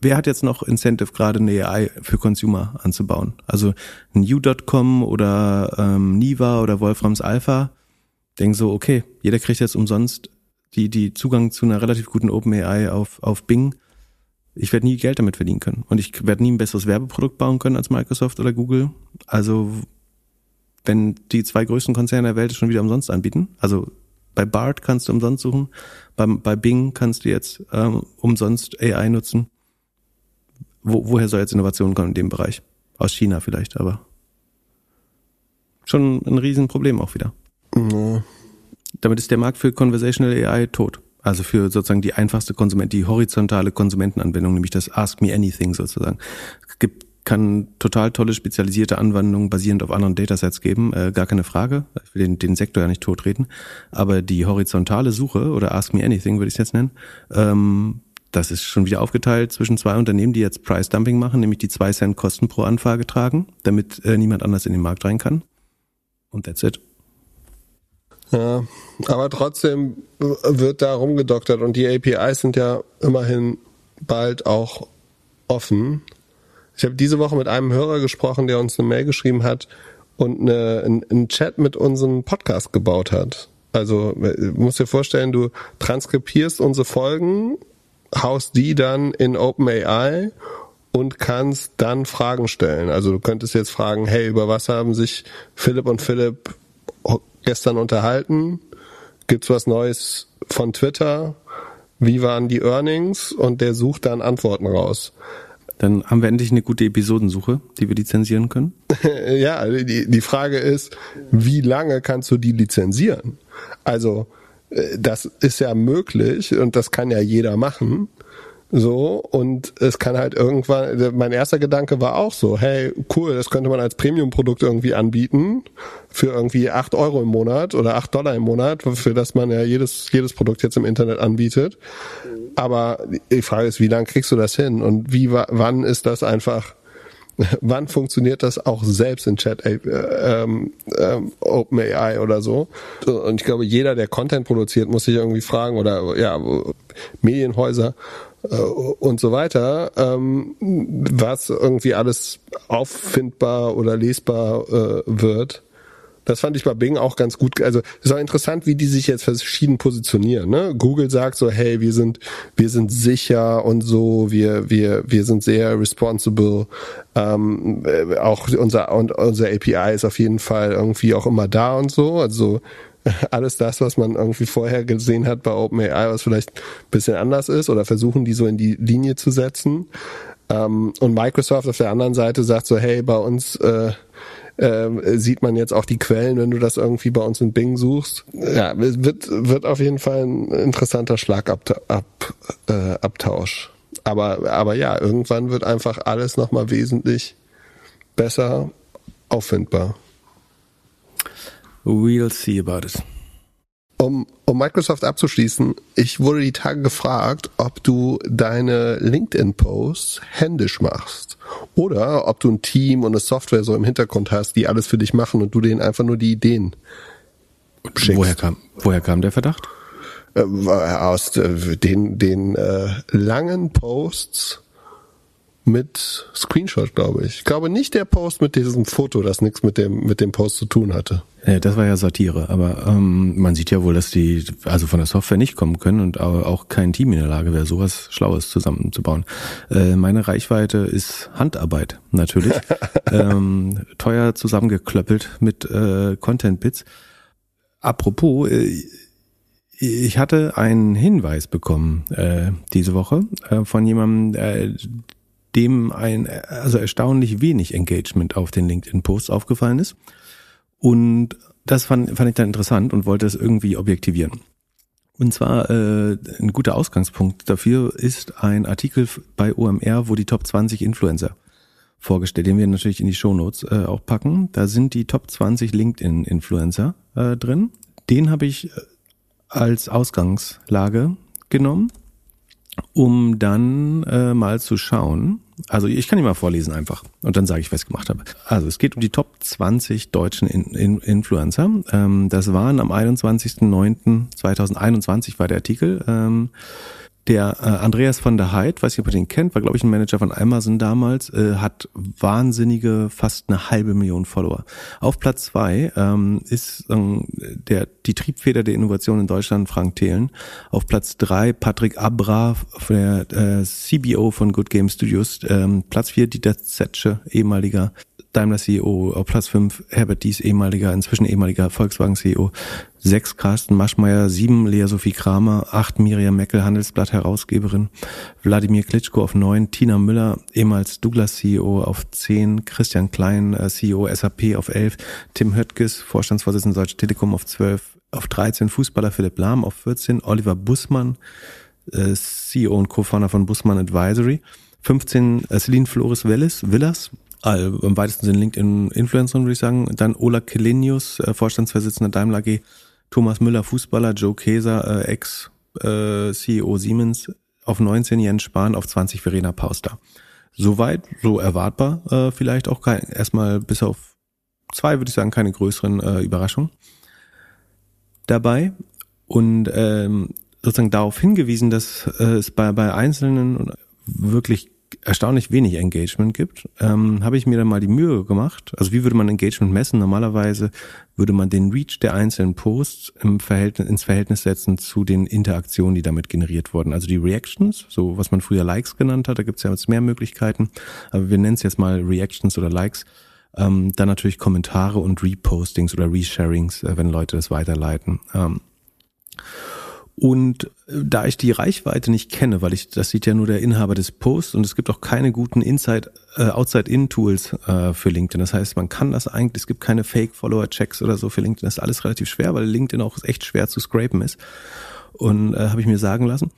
Wer hat jetzt noch Incentive, gerade eine AI für Consumer anzubauen? Also New.com oder ähm, Niva oder Wolframs Alpha denken so, okay, jeder kriegt jetzt umsonst die, die Zugang zu einer relativ guten OpenAI auf, auf Bing. Ich werde nie Geld damit verdienen können. Und ich werde nie ein besseres Werbeprodukt bauen können als Microsoft oder Google. Also, wenn die zwei größten Konzerne der Welt es schon wieder umsonst anbieten, also bei BART kannst du umsonst suchen, bei, bei Bing kannst du jetzt ähm, umsonst AI nutzen. Wo, woher soll jetzt Innovation kommen in dem Bereich? Aus China vielleicht, aber schon ein Riesenproblem auch wieder. Ja damit ist der Markt für Conversational AI tot. Also für sozusagen die einfachste Konsument, die horizontale Konsumentenanwendung, nämlich das Ask Me Anything sozusagen. Es gibt kann total tolle spezialisierte Anwendungen basierend auf anderen Datasets geben, äh, gar keine Frage. Ich will den, den Sektor ja nicht totreden. Aber die horizontale Suche oder Ask Me Anything würde ich es jetzt nennen, ähm, das ist schon wieder aufgeteilt zwischen zwei Unternehmen, die jetzt Price Dumping machen, nämlich die zwei Cent Kosten pro Anfrage tragen, damit äh, niemand anders in den Markt rein kann. Und that's it. Ja, aber trotzdem wird da rumgedoktert und die APIs sind ja immerhin bald auch offen. Ich habe diese Woche mit einem Hörer gesprochen, der uns eine Mail geschrieben hat und eine, einen Chat mit unserem Podcast gebaut hat. Also musst dir vorstellen, du transkribierst unsere Folgen, haust die dann in OpenAI und kannst dann Fragen stellen. Also du könntest jetzt fragen, hey, über was haben sich Philipp und Philipp gestern unterhalten? Gibt's was Neues von Twitter? Wie waren die Earnings? Und der sucht dann Antworten raus. Dann haben wir endlich eine gute Episodensuche, die wir lizenzieren können. ja, die, die Frage ist, wie lange kannst du die lizenzieren? Also, äh, das ist ja möglich und das kann ja jeder machen. So, und es kann halt irgendwann, mein erster Gedanke war auch so, hey, cool, das könnte man als Premium-Produkt irgendwie anbieten für irgendwie acht Euro im Monat oder acht Dollar im Monat, für das man ja jedes, jedes Produkt jetzt im Internet anbietet. Aber die Frage ist, wie lange kriegst du das hin und wie, wann ist das einfach, wann funktioniert das auch selbst in Chat äh, ähm, ähm, OpenAI oder so? Und ich glaube, jeder, der Content produziert, muss sich irgendwie fragen oder ja, Medienhäuser, äh, und so weiter, ähm, was irgendwie alles auffindbar oder lesbar äh, wird. Das fand ich bei Bing auch ganz gut. Also es ist auch interessant, wie die sich jetzt verschieden positionieren. Ne? Google sagt so, hey, wir sind wir sind sicher und so, wir wir wir sind sehr responsible. Ähm, äh, auch unser unser API ist auf jeden Fall irgendwie auch immer da und so. Also alles das, was man irgendwie vorher gesehen hat bei OpenAI, was vielleicht ein bisschen anders ist oder versuchen die so in die Linie zu setzen. Ähm, und Microsoft auf der anderen Seite sagt so, hey, bei uns äh, äh, sieht man jetzt auch die Quellen, wenn du das irgendwie bei uns in Bing suchst. Ja, wird, wird auf jeden Fall ein interessanter Schlagabtausch. Ab, äh, aber, aber ja, irgendwann wird einfach alles nochmal wesentlich besser auffindbar. We'll see about it. Um, um Microsoft abzuschließen, ich wurde die Tage gefragt, ob du deine LinkedIn-Posts händisch machst. Oder ob du ein Team und eine Software so im Hintergrund hast, die alles für dich machen und du denen einfach nur die Ideen schickst. Woher kam, woher kam der Verdacht? Äh, aus äh, den, den äh, langen Posts mit Screenshot, glaube ich. Ich glaube nicht der Post mit diesem Foto, das nichts mit dem mit dem Post zu tun hatte. Ja, das war ja Satire, aber ähm, man sieht ja wohl, dass die also von der Software nicht kommen können und auch kein Team in der Lage wäre, sowas Schlaues zusammenzubauen. Äh, meine Reichweite ist Handarbeit natürlich, ähm, teuer zusammengeklöppelt mit äh, Content-Bits. Apropos, äh, ich hatte einen Hinweis bekommen äh, diese Woche äh, von jemandem, äh, dem ein also erstaunlich wenig Engagement auf den LinkedIn-Posts aufgefallen ist. Und das fand, fand ich dann interessant und wollte es irgendwie objektivieren. Und zwar äh, ein guter Ausgangspunkt dafür ist ein Artikel bei OMR, wo die Top 20 Influencer vorgestellt, den wir natürlich in die Shownotes äh, auch packen. Da sind die Top 20 LinkedIn-Influencer äh, drin. Den habe ich äh, als Ausgangslage genommen, um dann äh, mal zu schauen, also ich kann die mal vorlesen einfach und dann sage ich, was ich gemacht habe. Also es geht um die Top 20 deutschen In In Influencer. Ähm, das waren am 21.09.2021 war der Artikel. Ähm, der äh, Andreas von der Heid, weiß nicht, ob ihr den kennt, war, glaube ich, ein Manager von Amazon damals, äh, hat wahnsinnige, fast eine halbe Million Follower. Auf Platz zwei ähm, ist ähm, der die Triebfeder der Innovation in Deutschland, Frank Thelen. Auf Platz drei Patrick Abra, der äh, CBO von Good Game Studios. Ähm, Platz vier Dieter Zetsche, ehemaliger Daimler CEO, auf Platz 5 Herbert Dies, ehemaliger, inzwischen ehemaliger Volkswagen CEO, 6 Carsten Maschmeyer, 7 Lea Sophie Kramer, 8 Miriam Meckel, Handelsblatt Herausgeberin, Wladimir Klitschko auf 9, Tina Müller, ehemals Douglas CEO auf 10, Christian Klein, äh, CEO SAP auf 11, Tim Höttges, Vorstandsvorsitzender Deutsche Telekom auf 12, auf 13 Fußballer Philipp Lahm auf 14, Oliver Bussmann, äh, CEO und Co-Founder von Bussmann Advisory, 15 äh, Celine Flores Willis, Villas, also im weitesten Sinne LinkedIn-Influencerin, würde ich sagen. Dann Ola Kelenius, äh, Vorstandsvorsitzender Daimler AG. Thomas Müller, Fußballer. Joe Käser, äh, Ex-CEO äh, Siemens. Auf 19 Jens Spahn, auf 20 Verena Pauster. Soweit, so erwartbar. Äh, vielleicht auch kein, erstmal bis auf zwei, würde ich sagen, keine größeren äh, Überraschungen dabei. Und ähm, sozusagen darauf hingewiesen, dass äh, es bei, bei Einzelnen wirklich erstaunlich wenig Engagement gibt, ähm, habe ich mir dann mal die Mühe gemacht. Also wie würde man Engagement messen? Normalerweise würde man den Reach der einzelnen Posts im Verhältnis, ins Verhältnis setzen zu den Interaktionen, die damit generiert wurden. Also die Reactions, so was man früher Likes genannt hat, da gibt es ja jetzt mehr Möglichkeiten, aber wir nennen es jetzt mal Reactions oder Likes. Ähm, dann natürlich Kommentare und Repostings oder Resharings, äh, wenn Leute das weiterleiten. Ähm, und äh, da ich die Reichweite nicht kenne, weil ich, das sieht ja nur der Inhaber des Posts und es gibt auch keine guten Inside, äh, Outside-In-Tools äh, für LinkedIn. Das heißt, man kann das eigentlich, es gibt keine Fake-Follower-Checks oder so für LinkedIn. Das ist alles relativ schwer, weil LinkedIn auch echt schwer zu scrapen ist. Und äh, habe ich mir sagen lassen.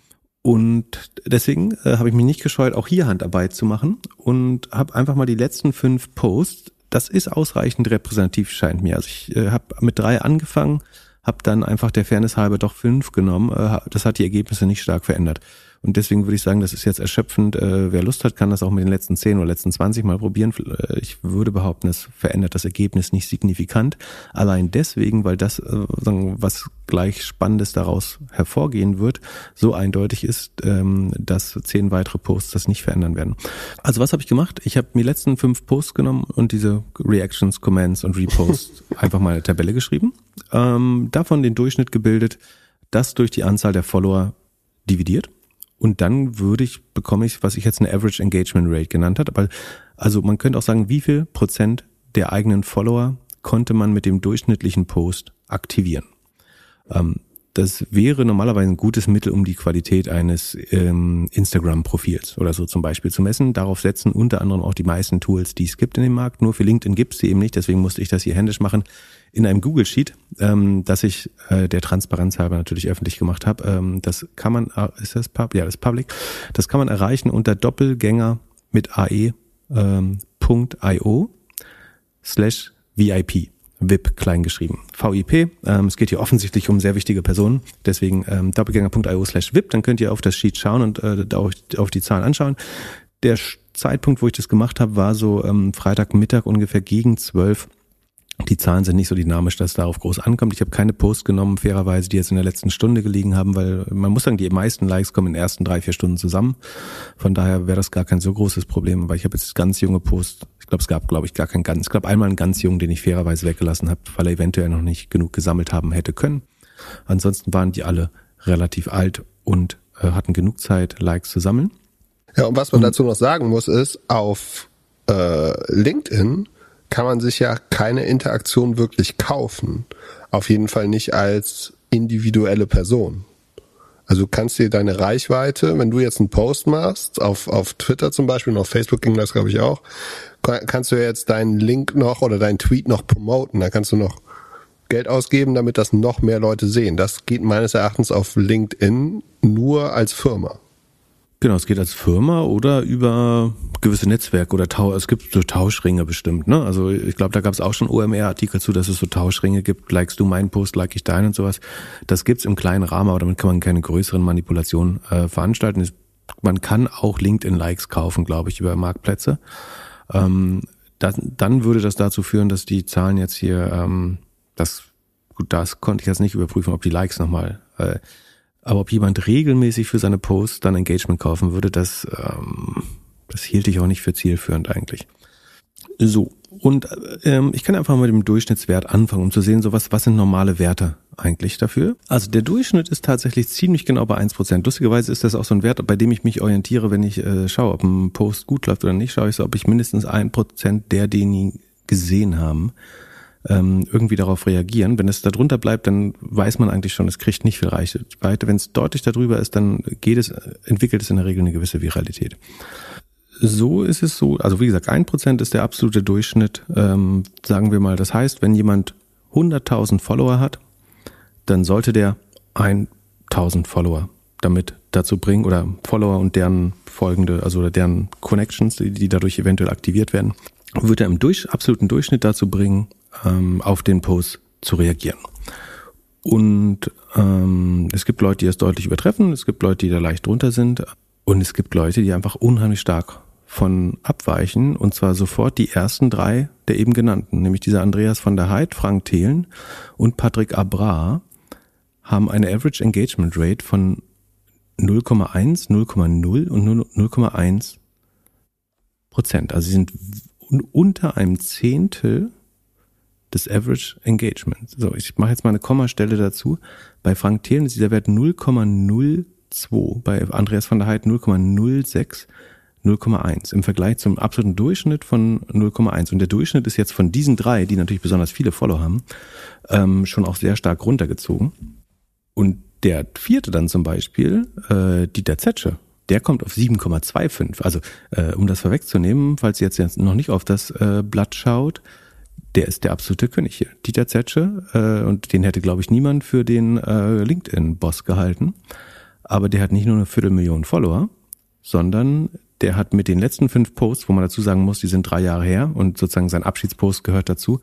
Und deswegen äh, habe ich mich nicht gescheut, auch hier Handarbeit zu machen und habe einfach mal die letzten fünf Posts. Das ist ausreichend repräsentativ, scheint mir. Also ich äh, habe mit drei angefangen habe dann einfach der Fairness halber doch fünf genommen. Äh, das hat die Ergebnisse nicht stark verändert. Und deswegen würde ich sagen, das ist jetzt erschöpfend. Äh, wer Lust hat, kann das auch mit den letzten zehn oder letzten zwanzig mal probieren. Äh, ich würde behaupten, es verändert das Ergebnis nicht signifikant. Allein deswegen, weil das, was gleich Spannendes daraus hervorgehen wird, so eindeutig ist, ähm, dass zehn weitere Posts das nicht verändern werden. Also was habe ich gemacht? Ich habe mir die letzten fünf Posts genommen und diese Reactions, Comments und Reposts einfach mal eine Tabelle geschrieben ähm, davon den Durchschnitt gebildet, das durch die Anzahl der Follower dividiert. Und dann würde ich, bekomme ich, was ich jetzt eine Average Engagement Rate genannt hat. Aber also man könnte auch sagen, wie viel Prozent der eigenen Follower konnte man mit dem durchschnittlichen Post aktivieren. Ähm, das wäre normalerweise ein gutes Mittel, um die Qualität eines ähm, Instagram-Profils oder so zum Beispiel zu messen. Darauf setzen unter anderem auch die meisten Tools, die es gibt in dem Markt. Nur für LinkedIn gibt es sie eben nicht, deswegen musste ich das hier händisch machen in einem Google Sheet, ähm, das ich äh, der Transparenz halber natürlich öffentlich gemacht habe. Ähm, das kann man, äh, ist das Pub? Ja, das ist Public. Das kann man erreichen unter Doppelgänger mit ae.io ähm, slash VIP. VIP klein geschrieben. VIP. Ähm, es geht hier offensichtlich um sehr wichtige Personen. Deswegen ähm, doppelgänger.io slash VIP. Dann könnt ihr auf das Sheet schauen und äh, auf, auf die Zahlen anschauen. Der Zeitpunkt, wo ich das gemacht habe, war so ähm, Freitagmittag ungefähr gegen zwölf Die Zahlen sind nicht so dynamisch, dass es darauf groß ankommt. Ich habe keine Posts genommen, fairerweise, die jetzt in der letzten Stunde gelegen haben, weil man muss sagen, die meisten Likes kommen in den ersten drei, vier Stunden zusammen. Von daher wäre das gar kein so großes Problem, weil ich habe jetzt ganz junge Posts. Ich glaube, es gab, glaube ich, gar keinen ganz. Es gab einmal einen ganz jungen, den ich fairerweise weggelassen habe, weil er eventuell noch nicht genug gesammelt haben hätte können. Ansonsten waren die alle relativ alt und äh, hatten genug Zeit, Likes zu sammeln. Ja, und was man dazu noch sagen muss, ist, auf äh, LinkedIn kann man sich ja keine Interaktion wirklich kaufen. Auf jeden Fall nicht als individuelle Person. Also du kannst dir deine Reichweite, wenn du jetzt einen Post machst, auf, auf Twitter zum Beispiel und auf Facebook ging das, glaube ich, auch, kannst du jetzt deinen Link noch oder deinen Tweet noch promoten. Da kannst du noch Geld ausgeben, damit das noch mehr Leute sehen. Das geht meines Erachtens auf LinkedIn nur als Firma. Genau, es geht als Firma oder über gewisse Netzwerke oder Tau es gibt so Tauschringe bestimmt, ne? Also ich glaube, da gab es auch schon OMR-Artikel zu, dass es so Tauschringe gibt, likest du meinen Post, like ich deinen und sowas. Das gibt's im kleinen Rahmen, aber damit kann man keine größeren Manipulationen äh, veranstalten. Man kann auch LinkedIn-Likes kaufen, glaube ich, über Marktplätze. Ähm, das, dann würde das dazu führen, dass die Zahlen jetzt hier, ähm, das gut, das konnte ich jetzt nicht überprüfen, ob die Likes nochmal äh, aber ob jemand regelmäßig für seine Posts dann Engagement kaufen würde, das, ähm, das hielt ich auch nicht für zielführend eigentlich. So, und ähm, ich kann einfach mal mit dem Durchschnittswert anfangen, um zu sehen, so was, was sind normale Werte eigentlich dafür. Also der Durchschnitt ist tatsächlich ziemlich genau bei eins Prozent. Lustigerweise ist das auch so ein Wert, bei dem ich mich orientiere, wenn ich äh, schaue, ob ein Post gut läuft oder nicht, schaue ich so, ob ich mindestens ein Prozent der, den die gesehen haben, ähm, irgendwie darauf reagieren. Wenn es darunter bleibt, dann weiß man eigentlich schon, es kriegt nicht viel Reichweite. Wenn es deutlich darüber ist, dann geht es, entwickelt es in der Regel eine gewisse Viralität. So ist es so, also wie gesagt, ein Prozent ist der absolute Durchschnitt. Ähm, sagen wir mal, das heißt, wenn jemand 100.000 Follower hat, dann sollte der 1.000 Follower damit dazu bringen oder Follower und deren folgende, also deren Connections, die, die dadurch eventuell aktiviert werden, wird er im durch, absoluten Durchschnitt dazu bringen, ähm, auf den Post zu reagieren. Und ähm, es gibt Leute, die es deutlich übertreffen, es gibt Leute, die da leicht drunter sind und es gibt Leute, die einfach unheimlich stark von abweichen und zwar sofort die ersten drei der eben genannten, nämlich dieser Andreas von der Heid, Frank Thelen und Patrick Abra haben eine Average Engagement Rate von 0,1, 0,0 und 0,1 Prozent. Also sie sind unter einem Zehntel des Average Engagement. So, ich mache jetzt mal eine Kommastelle dazu. Bei Frank Thelen ist dieser Wert 0,02, bei Andreas von der Heid 0,06, 0,1 im Vergleich zum absoluten Durchschnitt von 0,1. Und der Durchschnitt ist jetzt von diesen drei, die natürlich besonders viele Follower haben, ähm, schon auch sehr stark runtergezogen. Und der vierte dann zum Beispiel, äh, Dieter Zetsche, der kommt auf 7,25. Also äh, um das vorwegzunehmen, falls ihr jetzt noch nicht auf das äh, Blatt schaut, der ist der absolute König hier. Dieter Zetsche, äh, und den hätte, glaube ich, niemand für den äh, LinkedIn-Boss gehalten. Aber der hat nicht nur eine Viertelmillion Follower, sondern der hat mit den letzten fünf Posts, wo man dazu sagen muss, die sind drei Jahre her und sozusagen sein Abschiedspost gehört dazu,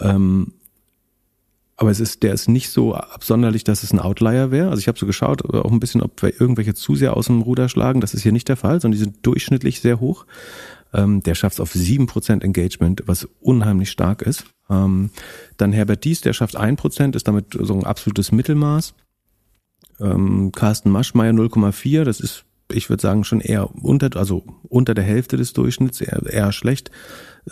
ähm, aber es ist, der ist nicht so absonderlich, dass es ein Outlier wäre. Also ich habe so geschaut, auch ein bisschen, ob wir irgendwelche zu sehr aus dem Ruder schlagen. Das ist hier nicht der Fall, sondern die sind durchschnittlich sehr hoch. Ähm, der schafft es auf sieben Prozent Engagement, was unheimlich stark ist. Ähm, dann Herbert Dies, der schafft ein Prozent, ist damit so ein absolutes Mittelmaß. Ähm, Carsten Maschmeyer 0,4, das ist, ich würde sagen, schon eher unter, also unter der Hälfte des Durchschnitts, eher, eher schlecht.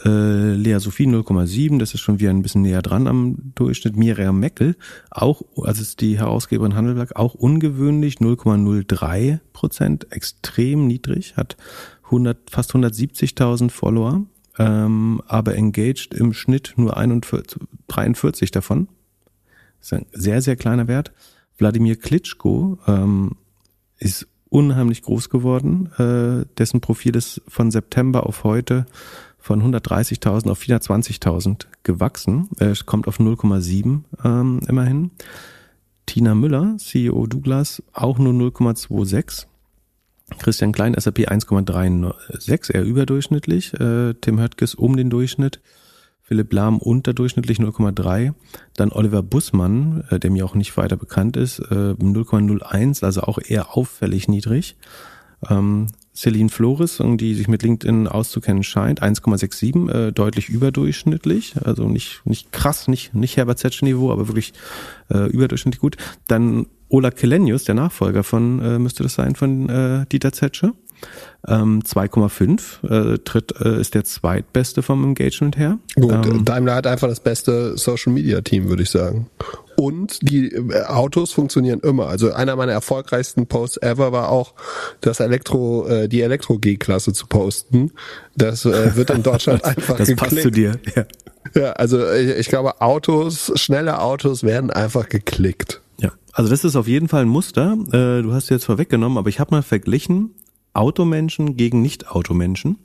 Äh, Lea Sophie 0,7, das ist schon wieder ein bisschen näher dran am Durchschnitt. Miriam Meckel, auch, also ist die Herausgeberin Handelberg, auch ungewöhnlich 0,03 Prozent, extrem niedrig, hat 100, fast 170.000 Follower, ähm, aber engaged im Schnitt nur 41, 43 davon. Das ist ein sehr, sehr kleiner Wert. Wladimir Klitschko ähm, ist unheimlich groß geworden. Äh, dessen Profil ist von September auf heute von 130.000 auf 420.000 gewachsen. Er kommt auf 0,7 ähm, immerhin. Tina Müller, CEO Douglas, auch nur 0,26. Christian Klein, SAP 1,36, eher überdurchschnittlich. Äh, Tim Höttges um den Durchschnitt. Philipp Lahm unterdurchschnittlich 0,3. Dann Oliver Bussmann, äh, der mir auch nicht weiter bekannt ist, äh, 0,01, also auch eher auffällig niedrig. Ähm, Celine Flores, die sich mit LinkedIn auszukennen scheint, 1,67, äh, deutlich überdurchschnittlich, also nicht nicht krass, nicht nicht Herbert Zetsche Niveau, aber wirklich äh, überdurchschnittlich gut. Dann Ola Kelenius, der Nachfolger von äh, müsste das sein von äh, Dieter Zetsche, ähm, 2,5 äh, tritt äh, ist der zweitbeste vom Engagement her. Gut, ähm, Daimler hat einfach das beste Social Media Team, würde ich sagen. Und die äh, Autos funktionieren immer. Also einer meiner erfolgreichsten Posts ever war auch das Elektro, äh, die Elektro G-Klasse zu posten. Das äh, wird in Deutschland einfach Das geklickt. passt zu dir. Ja. Ja, also ich, ich glaube, Autos, schnelle Autos werden einfach geklickt. Also das ist auf jeden Fall ein Muster. Äh, du hast jetzt vorweggenommen, aber ich habe mal verglichen Automenschen gegen Nicht-Automenschen.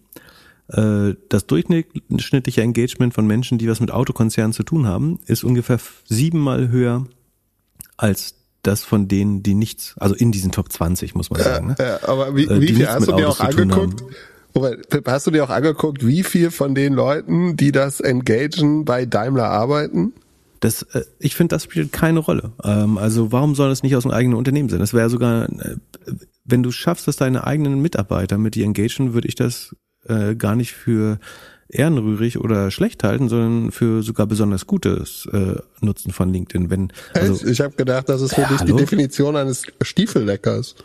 Äh, das durchschnittliche Engagement von Menschen, die was mit Autokonzernen zu tun haben, ist ungefähr siebenmal höher als das von denen, die nichts, also in diesen Top 20, muss man sagen. Ne? Ja, aber wie, äh, wie viel hast du dir auch angeguckt? Hast du dir auch angeguckt, wie viel von den Leuten, die das engagen, bei Daimler arbeiten? Das, äh, ich finde, das spielt keine Rolle. Ähm, also warum soll das nicht aus dem eigenen Unternehmen sein? Das wäre sogar, wenn du schaffst, dass deine eigenen Mitarbeiter mit dir engagen, würde ich das äh, gar nicht für ehrenrührig oder schlecht halten, sondern für sogar besonders gutes äh, Nutzen von LinkedIn. Wenn also, ich habe gedacht, das ist für dich die Definition eines Stiefelleckers.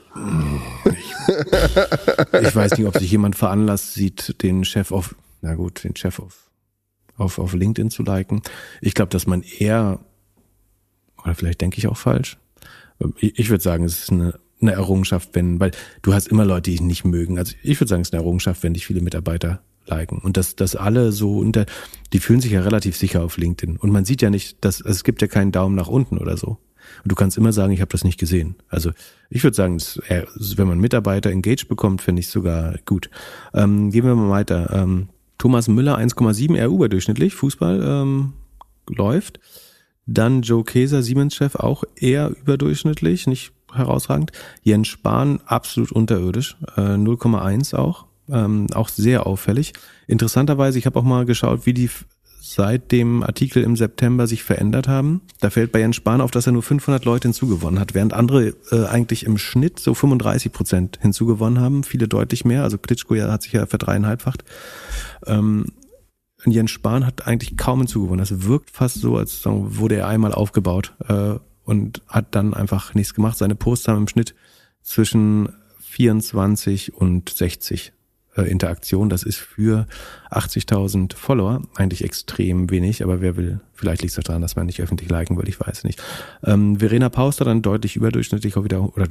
Ich, ich weiß nicht, ob sich jemand veranlasst sieht, den Chef auf, na gut, den Chef auf auf, auf LinkedIn zu liken. Ich glaube, dass man eher, oder vielleicht denke ich auch falsch, ich, ich würde sagen, es ist eine eine Errungenschaft, wenn, weil du hast immer Leute, die dich nicht mögen. Also ich würde sagen, es ist eine Errungenschaft, wenn dich viele Mitarbeiter liken. Und dass dass alle so unter, die fühlen sich ja relativ sicher auf LinkedIn. Und man sieht ja nicht, dass also es gibt ja keinen Daumen nach unten oder so. Und du kannst immer sagen, ich habe das nicht gesehen. Also ich würde sagen, wenn man Mitarbeiter engaged bekommt, finde ich sogar gut. Ähm, gehen wir mal weiter. Ähm, Thomas Müller 1,7, eher überdurchschnittlich, Fußball ähm, läuft. Dann Joe Keser, Siemens-Chef, auch eher überdurchschnittlich, nicht herausragend. Jens Spahn absolut unterirdisch, äh, 0,1 auch, ähm, auch sehr auffällig. Interessanterweise, ich habe auch mal geschaut, wie die seit dem Artikel im September sich verändert haben. Da fällt bei Jens Spahn auf, dass er nur 500 Leute hinzugewonnen hat, während andere äh, eigentlich im Schnitt so 35 Prozent hinzugewonnen haben, viele deutlich mehr. Also Klitschko ja, hat sich ja verdreieinhalbfacht. Ähm, Jens Spahn hat eigentlich kaum hinzugewonnen. Das wirkt fast so, als wurde er einmal aufgebaut. Äh, und hat dann einfach nichts gemacht. Seine Posts haben im Schnitt zwischen 24 und 60 äh, Interaktionen. Das ist für 80.000 Follower eigentlich extrem wenig, aber wer will, vielleicht liegt es daran, dass man nicht öffentlich liken will, ich weiß nicht. Ähm, Verena Pauster dann deutlich überdurchschnittlich auch wieder, oder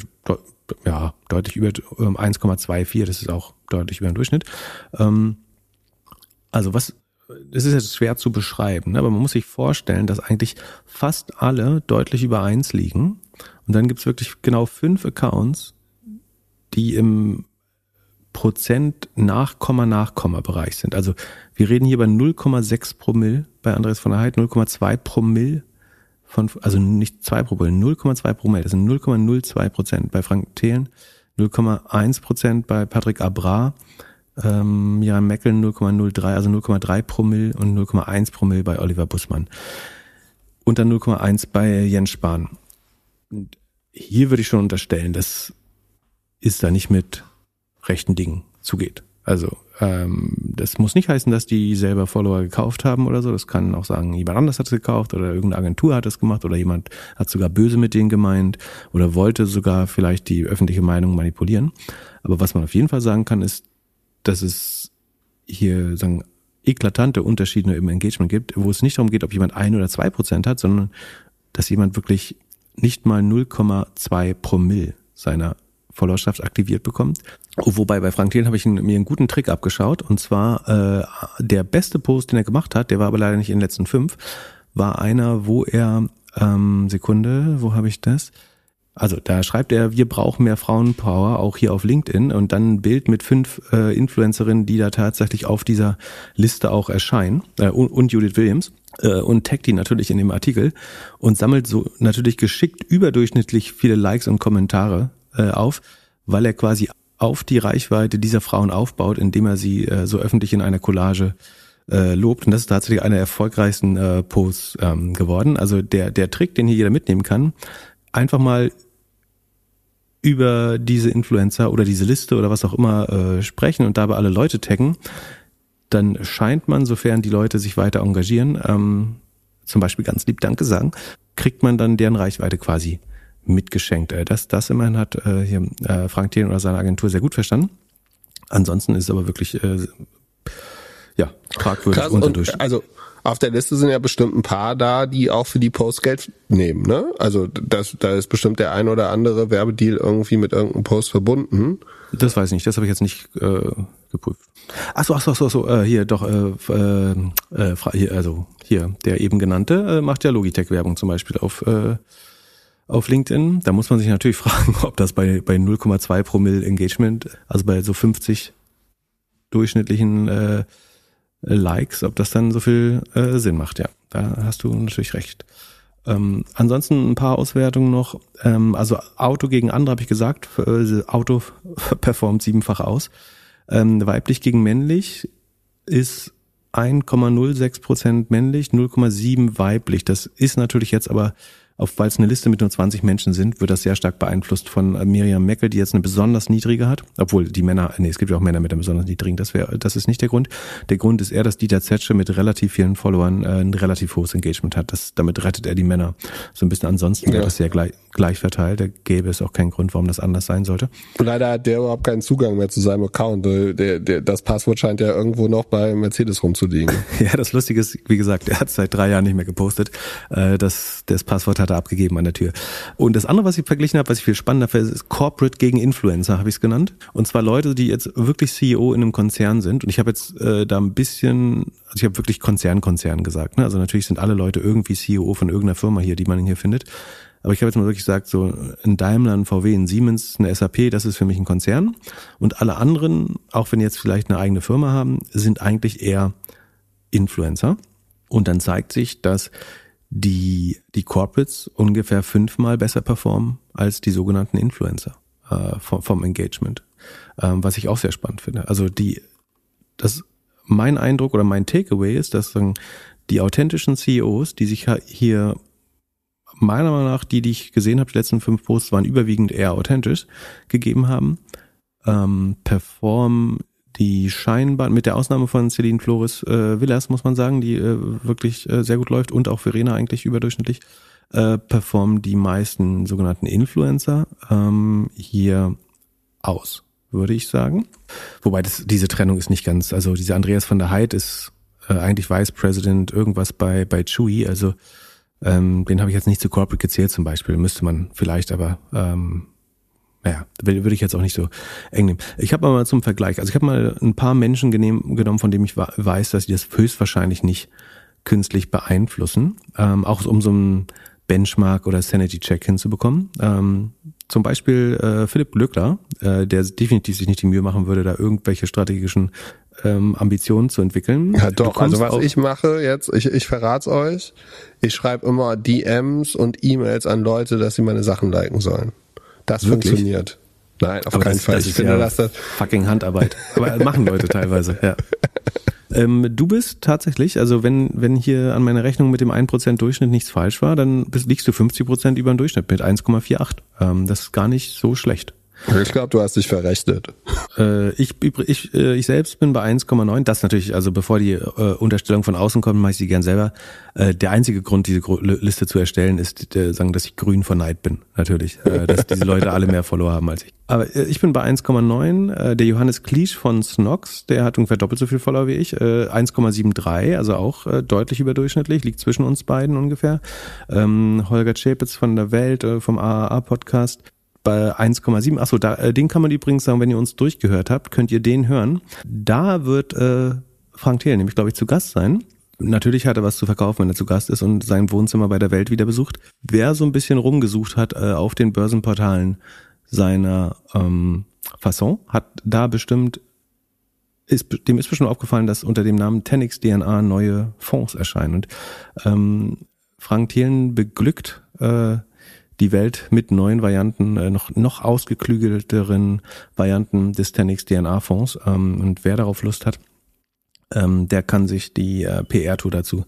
ja, deutlich über ähm, 1,24, das ist auch deutlich über den Durchschnitt. Ähm, also was das ist jetzt schwer zu beschreiben, ne? aber man muss sich vorstellen, dass eigentlich fast alle deutlich über eins liegen. Und dann gibt's wirklich genau fünf Accounts, die im Prozent Nachkomma Nachkomma Bereich sind. Also wir reden hier bei 0,6 Promille bei Andreas von der Heid, 0,2 Promille von, also nicht 2 Promille, 0,2 Promille, das sind 0,02 Prozent bei Frank Thelen, 0,1 Prozent bei Patrick Abra, ähm, Jan Meckel 0,03, also 0,3 Promille und 0,1 Promille bei Oliver Bussmann. Und dann 0,1 bei Jens Spahn. Und hier würde ich schon unterstellen, dass es da nicht mit rechten Dingen zugeht. Also ähm, das muss nicht heißen, dass die selber Follower gekauft haben oder so. Das kann auch sagen, jemand anders hat es gekauft oder irgendeine Agentur hat es gemacht oder jemand hat sogar böse mit denen gemeint oder wollte sogar vielleicht die öffentliche Meinung manipulieren. Aber was man auf jeden Fall sagen kann, ist, dass es hier sagen eklatante Unterschiede im Engagement gibt, wo es nicht darum geht, ob jemand ein oder zwei Prozent hat, sondern dass jemand wirklich nicht mal 0,2 Promille seiner Followerschaft aktiviert bekommt. Wobei bei Frank Thelen habe ich mir einen guten Trick abgeschaut und zwar äh, der beste Post, den er gemacht hat, der war aber leider nicht in den letzten fünf, war einer, wo er ähm, Sekunde, wo habe ich das? Also da schreibt er, wir brauchen mehr Frauenpower, auch hier auf LinkedIn und dann ein Bild mit fünf äh, Influencerinnen, die da tatsächlich auf dieser Liste auch erscheinen äh, und, und Judith Williams äh, und taggt die natürlich in dem Artikel und sammelt so natürlich geschickt überdurchschnittlich viele Likes und Kommentare äh, auf, weil er quasi auf die Reichweite dieser Frauen aufbaut, indem er sie äh, so öffentlich in einer Collage äh, lobt. Und das ist tatsächlich einer der erfolgreichsten äh, Posts ähm, geworden. Also der, der Trick, den hier jeder mitnehmen kann, einfach mal über diese Influencer oder diese Liste oder was auch immer äh, sprechen und dabei alle Leute taggen, dann scheint man, sofern die Leute sich weiter engagieren, ähm, zum Beispiel ganz lieb Danke sagen, kriegt man dann deren Reichweite quasi mitgeschenkt. Äh, das, das immerhin hat äh, hier äh, Frank Thielen oder seine Agentur sehr gut verstanden. Ansonsten ist es aber wirklich äh, ja fragwürdig Krass, unter und, Also auf der Liste sind ja bestimmt ein paar da, die auch für die Post Geld nehmen, ne? Also das, da ist bestimmt der ein oder andere Werbedeal irgendwie mit irgendeinem Post verbunden. Das weiß ich nicht, das habe ich jetzt nicht äh, geprüft. Ach so, ach so, ach so, ach so äh, hier doch, äh, äh, äh, hier, also hier, der eben genannte äh, macht ja Logitech-Werbung zum Beispiel auf äh, auf LinkedIn. Da muss man sich natürlich fragen, ob das bei, bei 0,2 Promille Engagement, also bei so 50 durchschnittlichen äh, Likes, ob das dann so viel äh, Sinn macht. Ja, da hast du natürlich recht. Ähm, ansonsten ein paar Auswertungen noch. Ähm, also Auto gegen andere habe ich gesagt. Äh, Auto performt siebenfach aus. Ähm, weiblich gegen männlich ist 1,06 Prozent männlich, 0,7 weiblich. Das ist natürlich jetzt aber auf, weil es eine Liste mit nur 20 Menschen sind, wird das sehr stark beeinflusst von äh, Miriam Meckel, die jetzt eine besonders niedrige hat. Obwohl die Männer, nee, es gibt ja auch Männer mit einer besonders niedrigen, das wäre, das ist nicht der Grund. Der Grund ist eher, dass Dieter Zetsche mit relativ vielen Followern äh, ein relativ hohes Engagement hat. Das, damit rettet er die Männer so ein bisschen. Ansonsten ja. wäre das sehr gleich, gleich verteilt. Da gäbe es auch keinen Grund, warum das anders sein sollte. Leider hat der überhaupt keinen Zugang mehr zu seinem Account. Der, der, das Passwort scheint ja irgendwo noch bei Mercedes rumzuliegen. ja, das Lustige ist, wie gesagt, er hat seit drei Jahren nicht mehr gepostet. Äh, das, das Passwort hat er abgegeben an der Tür. Und das andere, was ich verglichen habe, was ich viel spannender finde, ist Corporate gegen Influencer, habe ich es genannt. Und zwar Leute, die jetzt wirklich CEO in einem Konzern sind. Und ich habe jetzt äh, da ein bisschen, also ich habe wirklich Konzern, Konzern gesagt. Ne? Also natürlich sind alle Leute irgendwie CEO von irgendeiner Firma hier, die man hier findet. Aber ich habe jetzt mal wirklich gesagt, so ein Daimler, ein VW, ein Siemens, eine SAP, das ist für mich ein Konzern. Und alle anderen, auch wenn jetzt vielleicht eine eigene Firma haben, sind eigentlich eher Influencer. Und dann zeigt sich, dass die, die Corporates ungefähr fünfmal besser performen als die sogenannten Influencer äh, vom, vom Engagement. Ähm, was ich auch sehr spannend finde. Also die, das, mein Eindruck oder mein Takeaway ist, dass sagen, die authentischen CEOs, die sich hier meiner Meinung nach, die, die ich gesehen habe, die letzten fünf Posts waren überwiegend eher authentisch gegeben haben, ähm, performen die scheinbar, mit der Ausnahme von Celine Flores äh, Villas, muss man sagen, die äh, wirklich äh, sehr gut läuft und auch Verena eigentlich überdurchschnittlich, äh, performen die meisten sogenannten Influencer ähm, hier aus, würde ich sagen. Wobei das, diese Trennung ist nicht ganz, also dieser Andreas von der Heid ist äh, eigentlich Vice President irgendwas bei, bei Chewy, also ähm, den habe ich jetzt nicht zu Corporate gezählt zum Beispiel, müsste man vielleicht, aber ähm, naja, würde ich jetzt auch nicht so eng nehmen. Ich habe mal zum Vergleich, also ich habe mal ein paar Menschen genommen, von denen ich weiß, dass sie das höchstwahrscheinlich nicht künstlich beeinflussen, ähm, auch um so einen Benchmark oder Sanity-Check hinzubekommen. Ähm, zum Beispiel äh, Philipp Glückler, äh, der definitiv sich nicht die Mühe machen würde, da irgendwelche strategischen ähm, Ambitionen zu entwickeln. Ja doch, also was ich mache jetzt, ich, ich verrat's euch, ich schreibe immer DMs und E-Mails an Leute, dass sie meine Sachen liken sollen. Das Wirklich? funktioniert. Nein, auf Aber keinen das, Fall. Das ich finde, ja dass das fucking Handarbeit. Aber machen Leute teilweise, ja. Ähm, du bist tatsächlich, also wenn, wenn hier an meiner Rechnung mit dem 1% Durchschnitt nichts falsch war, dann bist, liegst du 50% über dem Durchschnitt mit 1,48. Ähm, das ist gar nicht so schlecht. Ich glaube, du hast dich verrechnet. Äh, ich, ich, äh, ich selbst bin bei 1,9. Das natürlich, also bevor die äh, Unterstellung von außen kommt, mache ich sie gern selber. Äh, der einzige Grund, diese Liste zu erstellen, ist, äh, sagen, dass ich grün vor Neid bin. Natürlich, äh, dass diese Leute alle mehr Follower haben als ich. Aber äh, ich bin bei 1,9. Äh, der Johannes Kliesch von Snox, der hat ungefähr doppelt so viel Follower wie ich. Äh, 1,73, also auch äh, deutlich überdurchschnittlich, liegt zwischen uns beiden ungefähr. Ähm, Holger Schäpitz von der Welt, äh, vom AAA-Podcast bei 1,7. Achso, da, äh, den kann man übrigens sagen, wenn ihr uns durchgehört habt, könnt ihr den hören. Da wird äh, Frank Thiel nämlich, glaube ich, zu Gast sein. Natürlich hat er was zu verkaufen, wenn er zu Gast ist und sein Wohnzimmer bei der Welt wieder besucht. Wer so ein bisschen rumgesucht hat äh, auf den Börsenportalen seiner ähm, Fasson, hat da bestimmt, ist, dem ist bestimmt aufgefallen, dass unter dem Namen Tenix DNA neue Fonds erscheinen. Und ähm, Frank Thielen beglückt äh, die Welt mit neuen Varianten, äh, noch, noch ausgeklügelteren Varianten des Tenix DNA-Fonds. Ähm, und wer darauf Lust hat, ähm, der kann sich die äh, PR-Tour dazu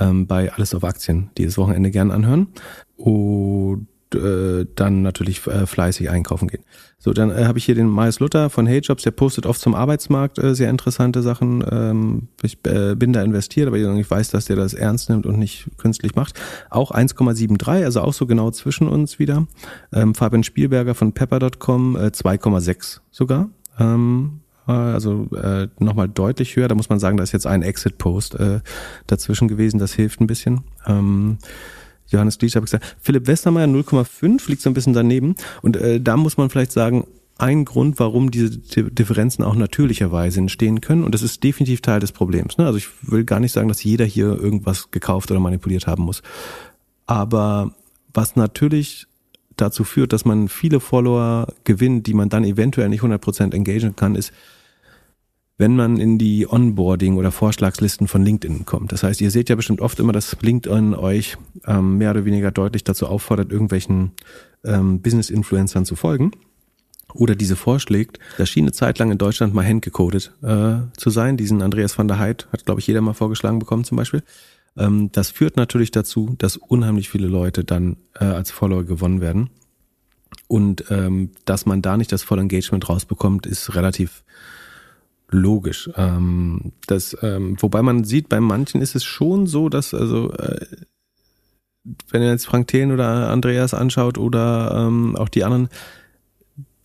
ähm, bei Alles auf Aktien dieses Wochenende gern anhören. Und äh, dann natürlich äh, fleißig einkaufen gehen. So, dann äh, habe ich hier den Miles Luther von Hey Jobs, der postet oft zum Arbeitsmarkt äh, sehr interessante Sachen. Ähm, ich äh, bin da investiert, aber ich weiß, dass der das ernst nimmt und nicht künstlich macht. Auch 1,73, also auch so genau zwischen uns wieder. Ähm, Fabian Spielberger von Pepper.com äh, 2,6 sogar. Ähm, äh, also äh, nochmal deutlich höher. Da muss man sagen, da ist jetzt ein Exit-Post äh, dazwischen gewesen. Das hilft ein bisschen. Ähm, Johannes Gliesch habe ich gesagt. Philipp Westermeier 0,5 liegt so ein bisschen daneben. Und äh, da muss man vielleicht sagen, ein Grund, warum diese Differenzen auch natürlicherweise entstehen können. Und das ist definitiv Teil des Problems. Ne? Also ich will gar nicht sagen, dass jeder hier irgendwas gekauft oder manipuliert haben muss. Aber was natürlich dazu führt, dass man viele Follower gewinnt, die man dann eventuell nicht 100% engagieren kann, ist, wenn man in die Onboarding oder Vorschlagslisten von LinkedIn kommt. Das heißt, ihr seht ja bestimmt oft immer, dass LinkedIn euch ähm, mehr oder weniger deutlich dazu auffordert, irgendwelchen ähm, Business-Influencern zu folgen oder diese vorschlägt. Das schien eine Zeit lang in Deutschland mal handgecodet äh, zu sein. Diesen Andreas van der Heid hat, glaube ich, jeder mal vorgeschlagen bekommen zum Beispiel. Ähm, das führt natürlich dazu, dass unheimlich viele Leute dann äh, als Follower gewonnen werden. Und ähm, dass man da nicht das volle Engagement rausbekommt, ist relativ logisch. Ähm, das, ähm, wobei man sieht, bei manchen ist es schon so, dass also äh, wenn ihr jetzt Frank Thelen oder Andreas anschaut oder ähm, auch die anderen,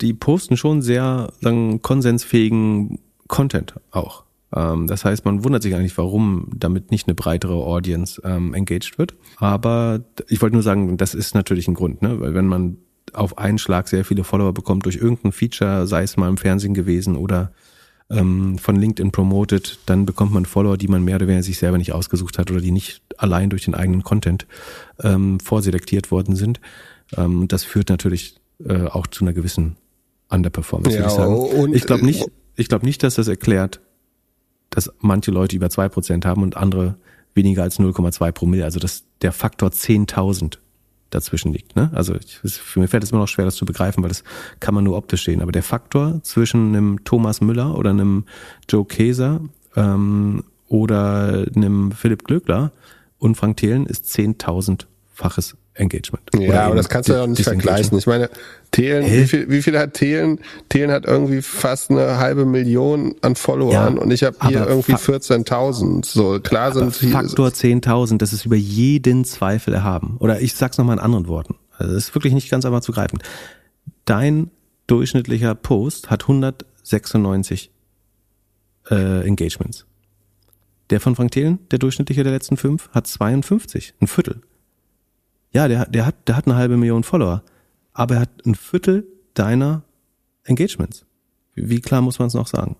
die posten schon sehr sagen, konsensfähigen Content auch. Ähm, das heißt, man wundert sich eigentlich, warum damit nicht eine breitere Audience ähm, engaged wird. Aber ich wollte nur sagen, das ist natürlich ein Grund, ne? weil wenn man auf einen Schlag sehr viele Follower bekommt durch irgendein Feature, sei es mal im Fernsehen gewesen oder ähm, von LinkedIn promotet, dann bekommt man Follower, die man mehr oder weniger sich selber nicht ausgesucht hat oder die nicht allein durch den eigenen Content ähm, vorselektiert worden sind. Ähm, das führt natürlich äh, auch zu einer gewissen Underperformance. Ja, ich ich glaube nicht, ich glaube nicht, dass das erklärt, dass manche Leute über zwei Prozent haben und andere weniger als 0,2 Promille. Also das der Faktor 10.000 dazwischen liegt. Ne? Also ich, für mich fällt es immer noch schwer, das zu begreifen, weil das kann man nur optisch sehen. Aber der Faktor zwischen einem Thomas Müller oder einem Joe Käser ähm, oder einem Philipp Glöckler und Frank Thelen ist 10.000-faches Engagement. Ja, aber das kannst du ja auch nicht vergleichen. Ich meine, Thelen, wie viel, wie viel hat Thelen? Thelen hat irgendwie fast eine halbe Million an Followern ja, und ich habe hier irgendwie 14.000. So, klar sind Faktor 10.000, das ist über jeden Zweifel erhaben. Oder ich sag's nochmal in anderen Worten. Also das ist wirklich nicht ganz einfach zu greifen. Dein durchschnittlicher Post hat 196 äh, Engagements. Der von Frank Thelen, der durchschnittliche der letzten fünf, hat 52, ein Viertel. Ja, der, der, hat, der hat eine halbe Million Follower, aber er hat ein Viertel deiner Engagements. Wie klar muss man es noch sagen?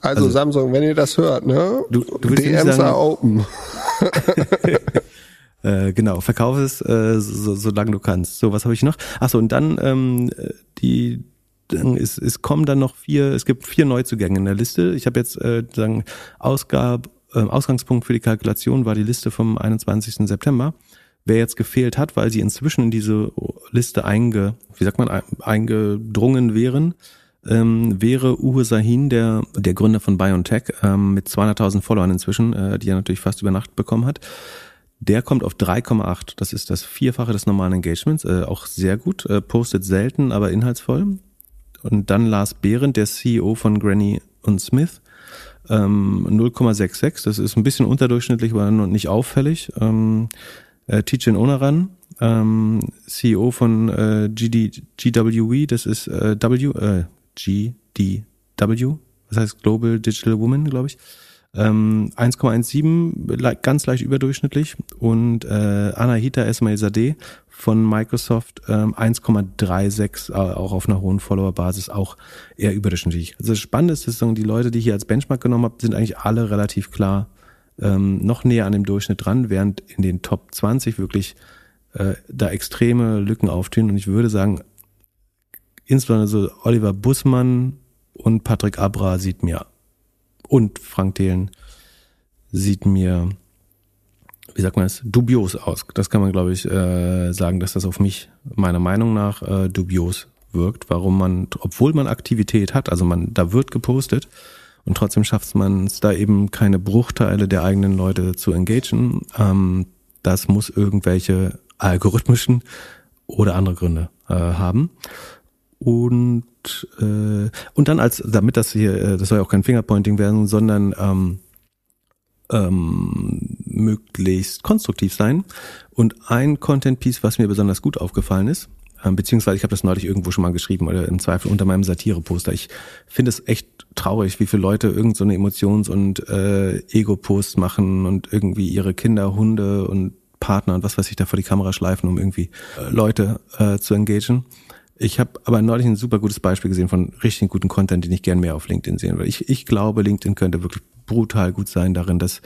Also, also, Samsung, wenn ihr das hört, ne? Du, du DMs sagen, are open. äh, genau, verkaufe es, äh, so, solange du kannst. So, was habe ich noch? Achso, und dann ähm, die dann ist, es kommen dann noch vier, es gibt vier Neuzugänge in der Liste. Ich habe jetzt äh, sagen, Ausgab, äh, Ausgangspunkt für die Kalkulation war die Liste vom 21. September wer jetzt gefehlt hat, weil sie inzwischen in diese Liste einge, wie sagt man, eingedrungen wären, ähm, wäre Uwe Sahin, der, der Gründer von BioNTech, ähm, mit 200.000 Followern inzwischen, äh, die er natürlich fast über Nacht bekommen hat. Der kommt auf 3,8. Das ist das Vierfache des normalen Engagements. Äh, auch sehr gut. Äh, postet selten, aber inhaltsvoll. Und dann Lars Behrendt, der CEO von Granny und Smith. Ähm, 0,66. Das ist ein bisschen unterdurchschnittlich, aber nicht auffällig. Ähm, äh, Tijen Onaran, ähm, CEO von äh, GD, GWE, das ist äh, W, äh, GDW, das heißt Global Digital Woman, glaube ich. Ähm, 1,17, ganz leicht überdurchschnittlich. Und äh, Anahita Esmail Sadeh von Microsoft ähm, 1,36, äh, auch auf einer hohen Follower-Basis, auch eher überdurchschnittlich. Also das Spannende ist, dass die Leute, die ich hier als Benchmark genommen habe, sind eigentlich alle relativ klar ähm, noch näher an dem Durchschnitt dran, während in den Top 20 wirklich äh, da extreme Lücken auftun. Und ich würde sagen, insbesondere so Oliver Bussmann und Patrick Abra sieht mir und Frank Thelen sieht mir, wie sagt man es, dubios aus. Das kann man, glaube ich, äh, sagen, dass das auf mich meiner Meinung nach äh, dubios wirkt. Warum man, obwohl man Aktivität hat, also man, da wird gepostet, und trotzdem schafft man es da eben keine Bruchteile der eigenen Leute zu engagieren. Ähm, das muss irgendwelche algorithmischen oder andere Gründe äh, haben. Und äh, und dann als damit das hier, äh, das soll ja auch kein Fingerpointing werden, sondern ähm, ähm, möglichst konstruktiv sein. Und ein Content-Piece, was mir besonders gut aufgefallen ist, beziehungsweise ich habe das neulich irgendwo schon mal geschrieben oder im Zweifel unter meinem Satire-Poster. Ich finde es echt traurig, wie viele Leute irgend so eine Emotions- und äh, Ego-Post machen und irgendwie ihre Kinder, Hunde und Partner und was weiß ich da vor die Kamera schleifen, um irgendwie äh, Leute äh, zu engagieren. Ich habe aber neulich ein super gutes Beispiel gesehen von richtig guten Content, den ich gern mehr auf LinkedIn sehen würde. Ich, ich glaube, LinkedIn könnte wirklich brutal gut sein darin, dass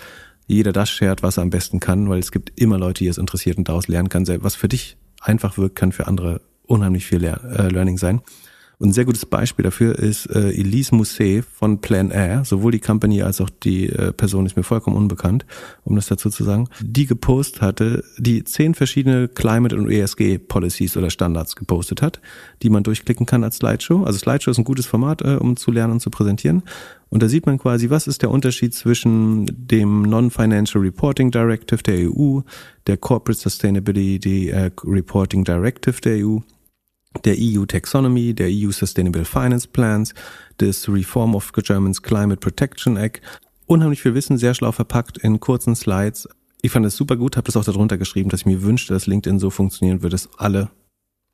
jeder das shared, was er am besten kann, weil es gibt immer Leute, die es interessiert und daraus lernen kann. Was für dich einfach wirkt, kann für andere unheimlich viel äh, Learning sein. Und ein sehr gutes Beispiel dafür ist äh, Elise Mousset von Plan Air. Sowohl die Company als auch die äh, Person ist mir vollkommen unbekannt, um das dazu zu sagen. Die gepostet hatte, die zehn verschiedene Climate und ESG Policies oder Standards gepostet hat, die man durchklicken kann als Slideshow. Also Slideshow ist ein gutes Format, äh, um zu lernen und zu präsentieren. Und da sieht man quasi, was ist der Unterschied zwischen dem Non-Financial Reporting Directive der EU, der Corporate Sustainability äh, Reporting Directive der EU der EU Taxonomy, der EU Sustainable Finance Plans, des Reform of German's Climate Protection Act. Unheimlich viel Wissen, sehr schlau verpackt in kurzen Slides. Ich fand es super gut, habe das auch darunter geschrieben, dass ich mir wünschte, dass LinkedIn so funktionieren würde, dass alle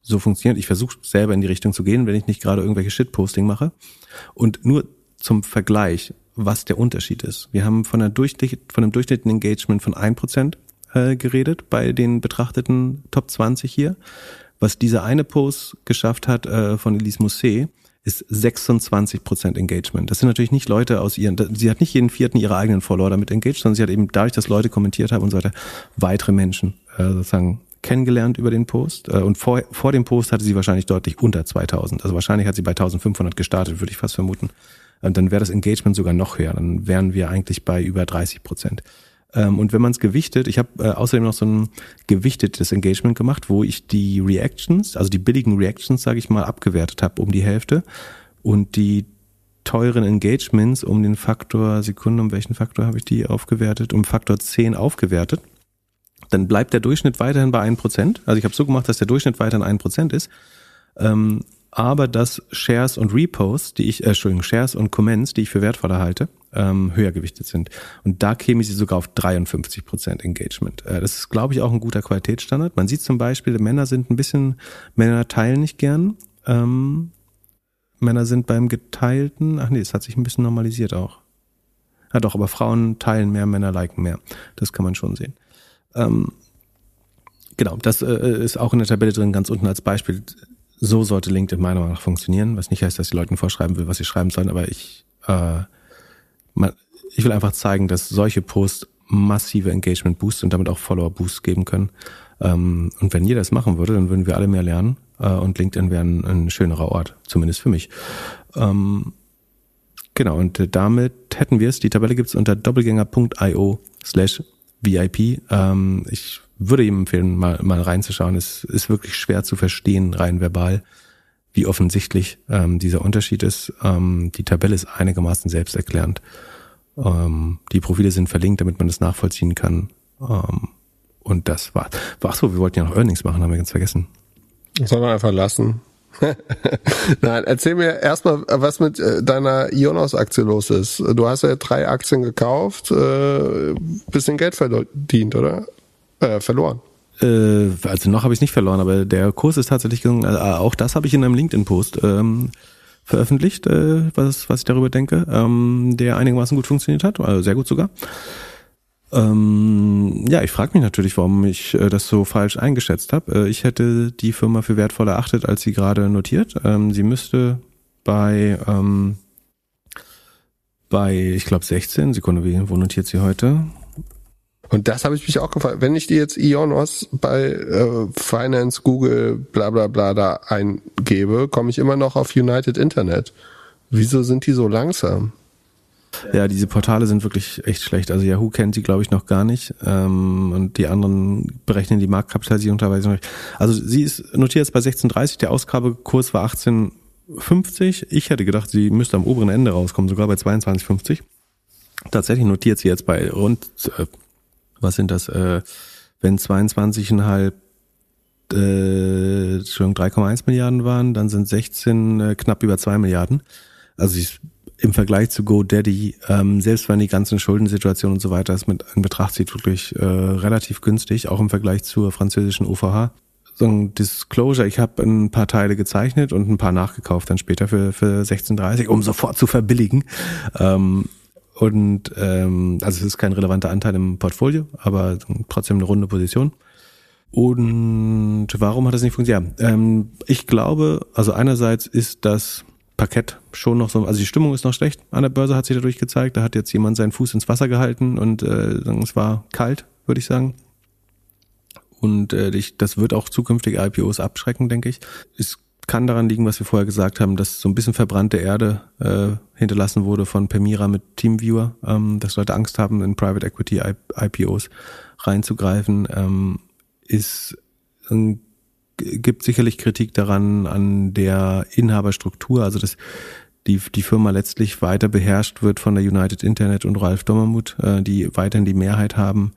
so funktionieren. Ich versuche selber in die Richtung zu gehen, wenn ich nicht gerade irgendwelche Shitposting mache. Und nur zum Vergleich, was der Unterschied ist. Wir haben von, einer Durchschnitt, von einem durchschnittlichen Engagement von 1% äh, geredet bei den betrachteten Top 20 hier. Was dieser eine Post geschafft hat äh, von Elise Mousset, ist 26% Engagement. Das sind natürlich nicht Leute aus ihren, sie hat nicht jeden vierten ihre eigenen Follower damit engaged, sondern sie hat eben dadurch, dass Leute kommentiert haben und so weiter, weitere Menschen äh, sozusagen kennengelernt über den Post. Äh, und vor, vor dem Post hatte sie wahrscheinlich deutlich unter 2000. Also wahrscheinlich hat sie bei 1500 gestartet, würde ich fast vermuten. Und dann wäre das Engagement sogar noch höher. Dann wären wir eigentlich bei über 30 Prozent. Ähm, und wenn man es gewichtet, ich habe äh, außerdem noch so ein gewichtetes Engagement gemacht, wo ich die Reactions, also die billigen Reactions, sage ich mal, abgewertet habe um die Hälfte und die teuren Engagements um den Faktor, Sekunde, um welchen Faktor habe ich die aufgewertet? Um Faktor 10 aufgewertet. Dann bleibt der Durchschnitt weiterhin bei 1%. Also ich habe so gemacht, dass der Durchschnitt weiterhin 1% ist. Ähm, aber dass Shares und Reposts, die ich, äh, Entschuldigung, Shares und Comments, die ich für wertvoller halte, ähm, höher gewichtet sind. Und da käme sie sogar auf 53 Prozent Engagement. Äh, das ist, glaube ich, auch ein guter Qualitätsstandard. Man sieht zum Beispiel, Männer sind ein bisschen, Männer teilen nicht gern. Ähm, Männer sind beim geteilten, ach nee, es hat sich ein bisschen normalisiert auch. Ja doch, aber Frauen teilen mehr, Männer liken mehr. Das kann man schon sehen. Ähm, genau, das äh, ist auch in der Tabelle drin, ganz unten als Beispiel. So sollte LinkedIn meiner Meinung nach funktionieren, was nicht heißt, dass die Leuten vorschreiben will, was sie schreiben sollen, aber ich äh, man, ich will einfach zeigen, dass solche Posts massive Engagement Boosts und damit auch Follower Boosts geben können. Ähm, und wenn jeder das machen würde, dann würden wir alle mehr lernen äh, und LinkedIn wäre ein, ein, schönerer Ort, zumindest für mich. Ähm, genau, und damit hätten wir es. Die Tabelle gibt's unter doppelgänger.io slash VIP. Ähm, ich würde ihm empfehlen, mal, mal reinzuschauen. Es ist wirklich schwer zu verstehen, rein verbal wie offensichtlich ähm, dieser Unterschied ist. Ähm, die Tabelle ist einigermaßen selbsterklärend. Ähm, die Profile sind verlinkt, damit man das nachvollziehen kann. Ähm, und das war. Ach so, wir wollten ja noch Earnings machen, haben wir ganz vergessen. Soll man einfach lassen. Nein, erzähl mir erstmal, was mit äh, deiner Ionos-Aktie los ist. Du hast ja drei Aktien gekauft, äh, bisschen Geld verdient, oder? Äh, verloren. Äh, also noch habe ich nicht verloren, aber der Kurs ist tatsächlich gegangen. Also auch das habe ich in einem LinkedIn-Post ähm, veröffentlicht, äh, was, was ich darüber denke, ähm, der einigermaßen gut funktioniert hat, also sehr gut sogar. Ähm, ja, ich frage mich natürlich, warum ich äh, das so falsch eingeschätzt habe. Äh, ich hätte die Firma für wertvoller erachtet, als sie gerade notiert. Ähm, sie müsste bei ähm, bei, ich glaube 16 Sekunde, wie, wo notiert sie heute? Und das habe ich mich auch gefragt. Wenn ich dir jetzt Ionos bei äh, Finance, Google, bla bla bla da eingebe, komme ich immer noch auf United Internet. Wieso sind die so langsam? Ja, diese Portale sind wirklich echt schlecht. Also Yahoo kennt sie, glaube ich, noch gar nicht. Ähm, und die anderen berechnen die Marktkapitalisierung teilweise noch nicht. Also sie ist notiert jetzt bei 16,30. Der Ausgabekurs war 18,50. Ich hätte gedacht, sie müsste am oberen Ende rauskommen, sogar bei 22,50. Tatsächlich notiert sie jetzt bei rund äh, was sind das, äh, wenn 22,5 äh, 3,1 Milliarden waren, dann sind 16 äh, knapp über 2 Milliarden. Also ich, im Vergleich zu GoDaddy, ähm, selbst wenn die ganzen Schuldensituationen und so weiter es mit in Betracht zieht, wirklich äh, relativ günstig, auch im Vergleich zur französischen OVH. So ein Disclosure, ich habe ein paar Teile gezeichnet und ein paar nachgekauft dann später für, für 16,30, um sofort zu verbilligen. Ähm, und ähm, also es ist kein relevanter Anteil im Portfolio, aber trotzdem eine runde Position. Und warum hat das nicht funktioniert? Ja, ähm, ich glaube, also einerseits ist das Parkett schon noch so, also die Stimmung ist noch schlecht an der Börse, hat sich dadurch gezeigt. Da hat jetzt jemand seinen Fuß ins Wasser gehalten und äh, es war kalt, würde ich sagen. Und äh, ich, das wird auch zukünftige IPOs abschrecken, denke ich. Es kann daran liegen, was wir vorher gesagt haben, dass so ein bisschen verbrannte Erde äh, hinterlassen wurde von Permira mit Teamviewer, ähm, dass Leute Angst haben, in Private Equity IPOs reinzugreifen. Ähm, ist ähm, gibt sicherlich Kritik daran an der Inhaberstruktur, also dass die, die Firma letztlich weiter beherrscht wird von der United Internet und Ralf Dommermuth, äh, die weiterhin die Mehrheit haben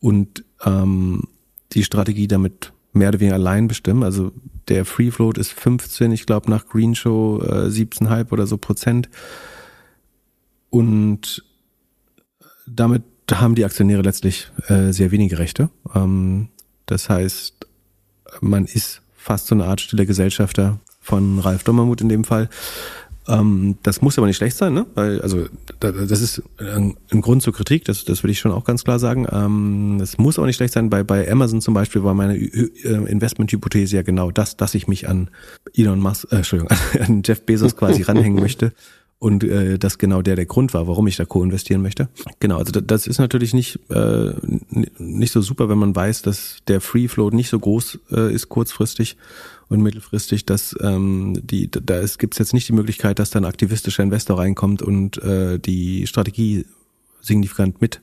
und ähm, die Strategie damit mehr oder weniger allein bestimmen. Also der Free Float ist 15, ich glaube nach Green Show äh, 17,5 oder so Prozent. Und damit haben die Aktionäre letztlich äh, sehr wenige Rechte. Ähm, das heißt, man ist fast so eine Art stiller Gesellschafter von Ralf Dommermuth in dem Fall. Ähm, das muss aber nicht schlecht sein, ne? Weil, also das ist ein, ein Grund zur Kritik, das, das will ich schon auch ganz klar sagen. Ähm, es muss auch nicht schlecht sein. Bei, bei Amazon zum Beispiel war meine äh, Investmenthypothese ja genau das, dass ich mich an Elon Musk, äh, Entschuldigung, an Jeff Bezos quasi ranhängen möchte und äh, das genau der der Grund war, warum ich da co-investieren möchte. Genau, also das ist natürlich nicht äh, nicht so super, wenn man weiß, dass der Free Float nicht so groß äh, ist kurzfristig und mittelfristig, dass ähm, die da ist, gibt's jetzt nicht die Möglichkeit, dass da ein aktivistischer Investor reinkommt und äh, die Strategie signifikant mit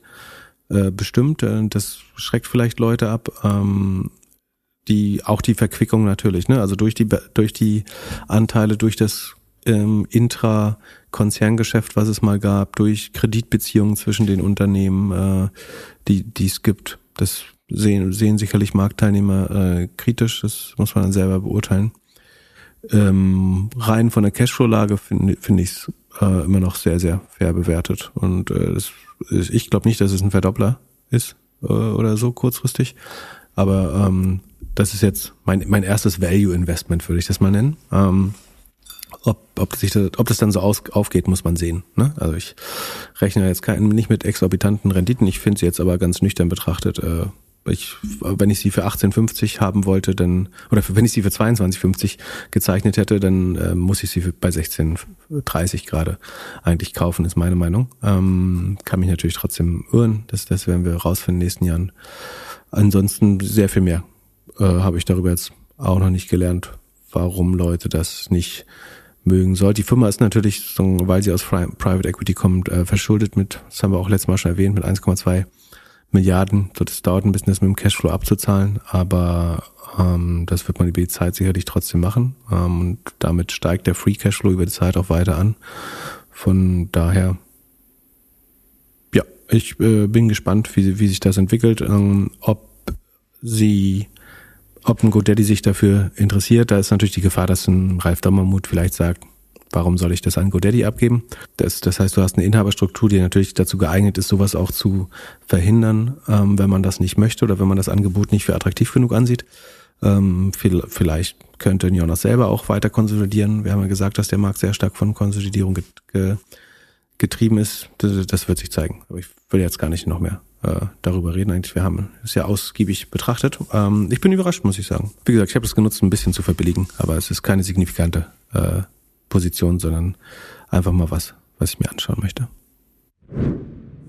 äh, bestimmt. Äh, das schreckt vielleicht Leute ab. Ähm, die auch die Verquickung natürlich, ne? Also durch die durch die Anteile, durch das ähm, Intra-Konzerngeschäft, was es mal gab, durch Kreditbeziehungen zwischen den Unternehmen, äh, die, die es gibt. Das sehen, sehen sicherlich Marktteilnehmer äh, kritisch, das muss man dann selber beurteilen. Ähm, rein von der Cashflow-Lage finde find ich es äh, immer noch sehr, sehr fair bewertet. Und äh, das, ich glaube nicht, dass es ein Verdoppler ist äh, oder so kurzfristig. Aber ähm, das ist jetzt mein, mein erstes Value-Investment, würde ich das mal nennen. Ähm, ob, ob, sich das, ob das dann so aus, aufgeht, muss man sehen. Ne? Also ich rechne jetzt kein, nicht mit exorbitanten Renditen. Ich finde sie jetzt aber ganz nüchtern betrachtet. Äh, ich, wenn ich sie für 18,50 haben wollte, dann oder wenn ich sie für 22,50 gezeichnet hätte, dann äh, muss ich sie für, bei 16,30 gerade eigentlich kaufen, ist meine Meinung. Ähm, kann mich natürlich trotzdem irren. Das, das werden wir rausfinden in den nächsten Jahren. Ansonsten sehr viel mehr äh, habe ich darüber jetzt auch noch nicht gelernt, warum Leute das nicht mögen soll. Die Firma ist natürlich, weil sie aus Private Equity kommt, äh, verschuldet mit, das haben wir auch letztes Mal schon erwähnt, mit 1,2 Milliarden. So, das dauert ein bisschen, das mit dem Cashflow abzuzahlen, aber ähm, das wird man über die Zeit sicherlich trotzdem machen. Ähm, und damit steigt der Free Cashflow über die Zeit auch weiter an. Von daher, ja, ich äh, bin gespannt, wie, wie sich das entwickelt, ähm, ob sie ob ein GoDaddy sich dafür interessiert, da ist natürlich die Gefahr, dass ein Ralf Dommermuth vielleicht sagt, warum soll ich das an GoDaddy abgeben? Das, das heißt, du hast eine Inhaberstruktur, die natürlich dazu geeignet ist, sowas auch zu verhindern, ähm, wenn man das nicht möchte oder wenn man das Angebot nicht für attraktiv genug ansieht. Ähm, vielleicht könnte Jonas selber auch weiter konsolidieren. Wir haben ja gesagt, dass der Markt sehr stark von Konsolidierung getrieben ist. Das wird sich zeigen. Aber ich will jetzt gar nicht noch mehr äh, darüber reden. Eigentlich, wir haben es ja ausgiebig betrachtet. Ähm, ich bin überrascht, muss ich sagen. Wie gesagt, ich habe es genutzt, ein bisschen zu verbilligen, aber es ist keine signifikante äh, Position, sondern einfach mal was, was ich mir anschauen möchte.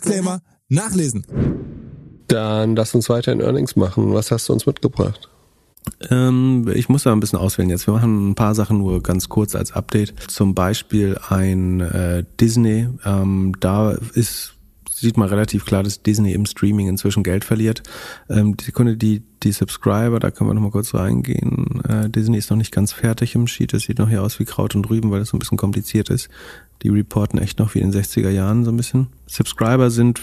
Disclaimer nachlesen. Dann lass uns weiter in Earnings machen. Was hast du uns mitgebracht? Ähm, ich muss da ein bisschen auswählen jetzt. Wir machen ein paar Sachen nur ganz kurz als Update. Zum Beispiel ein äh, Disney. Ähm, da ist sieht man relativ klar, dass Disney im Streaming inzwischen Geld verliert. Ähm, die Sekunde, die, die Subscriber, da können wir nochmal kurz reingehen. Äh, Disney ist noch nicht ganz fertig im Sheet. Das sieht noch hier aus wie Kraut und Rüben, weil das so ein bisschen kompliziert ist. Die reporten echt noch wie in den 60er Jahren so ein bisschen. Subscriber sind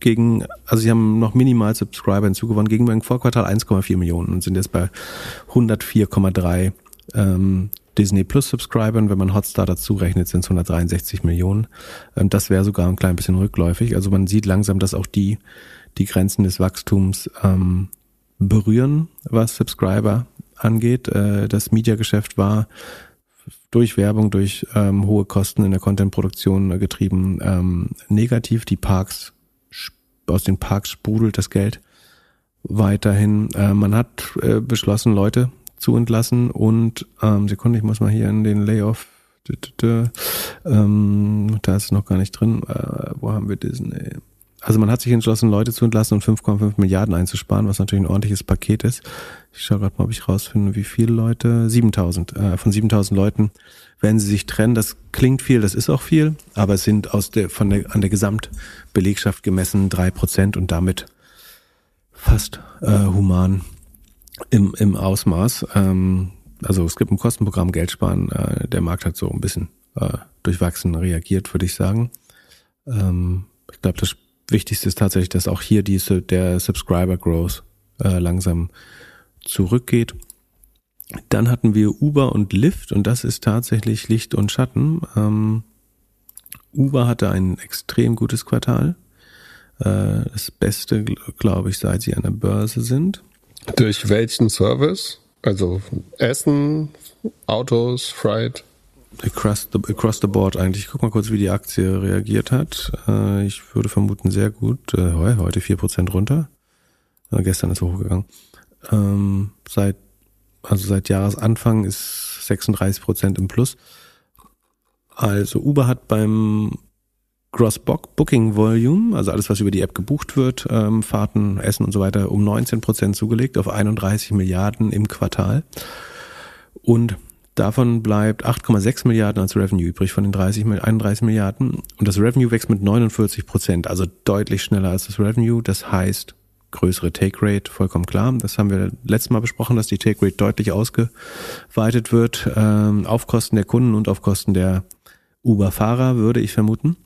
gegen, also sie haben noch minimal Subscriber hinzugewonnen, gegen beim Vorquartal 1,4 Millionen und sind jetzt bei 104,3 ähm, Disney Plus Subscribern. Wenn man Hotstar dazu rechnet, sind es 163 Millionen. Ähm, das wäre sogar ein klein bisschen rückläufig. Also man sieht langsam, dass auch die die Grenzen des Wachstums ähm, berühren, was Subscriber angeht. Äh, das Mediageschäft war durch Werbung, durch ähm, hohe Kosten in der Contentproduktion getrieben ähm, negativ. Die Parks aus den Parks sprudelt das Geld weiterhin. Äh, man hat äh, beschlossen, Leute zu entlassen und ähm, Sekunde, ich muss mal hier in den Layoff ähm, da ist noch gar nicht drin. Äh, wo haben wir Disney? Also man hat sich entschlossen, Leute zu entlassen und 5,5 Milliarden einzusparen, was natürlich ein ordentliches Paket ist. Ich schaue gerade mal, ob ich rausfinde, wie viele Leute. 7000. Äh, von 7000 Leuten werden sie sich trennen. Das klingt viel, das ist auch viel, aber es sind aus der, von der, an der Gesamtbelegschaft gemessen drei Prozent und damit fast äh, human im, im Ausmaß. Ähm, also es gibt ein Kostenprogramm Geld sparen. Äh, der Markt hat so ein bisschen äh, durchwachsen reagiert, würde ich sagen. Ähm, ich glaube, das Wichtigste ist tatsächlich, dass auch hier diese der Subscriber Growth äh, langsam zurückgeht. Dann hatten wir Uber und Lyft und das ist tatsächlich Licht und Schatten. Ähm, Uber hatte ein extrem gutes Quartal. Äh, das Beste, glaube ich, seit sie an der Börse sind. Durch welchen Service? Also Essen, Autos, Freight? Across the, across the board eigentlich. Ich guck mal kurz, wie die Aktie reagiert hat. Äh, ich würde vermuten, sehr gut. Äh, heute 4% runter. Äh, gestern ist hochgegangen. Ähm, seit, also seit Jahresanfang ist 36% im Plus. Also Uber hat beim Gross Booking Volume, also alles, was über die App gebucht wird, ähm, Fahrten, Essen und so weiter, um 19 Prozent zugelegt auf 31 Milliarden im Quartal. Und davon bleibt 8,6 Milliarden als Revenue übrig von den 30, 31 Milliarden. Und das Revenue wächst mit 49 Prozent, also deutlich schneller als das Revenue. Das heißt, größere Take Rate, vollkommen klar. Das haben wir letztes Mal besprochen, dass die Take Rate deutlich ausgeweitet wird, ähm, auf Kosten der Kunden und auf Kosten der Uber-Fahrer, würde ich vermuten.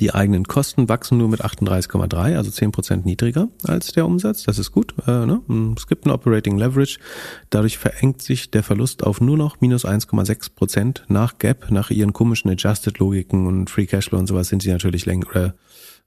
Die eigenen Kosten wachsen nur mit 38,3, also 10% niedriger als der Umsatz. Das ist gut. Äh, ne? Es gibt ein Operating Leverage. Dadurch verengt sich der Verlust auf nur noch minus 1,6% nach Gap, nach ihren komischen Adjusted-Logiken und Free Cashflow und sowas sind sie natürlich länger,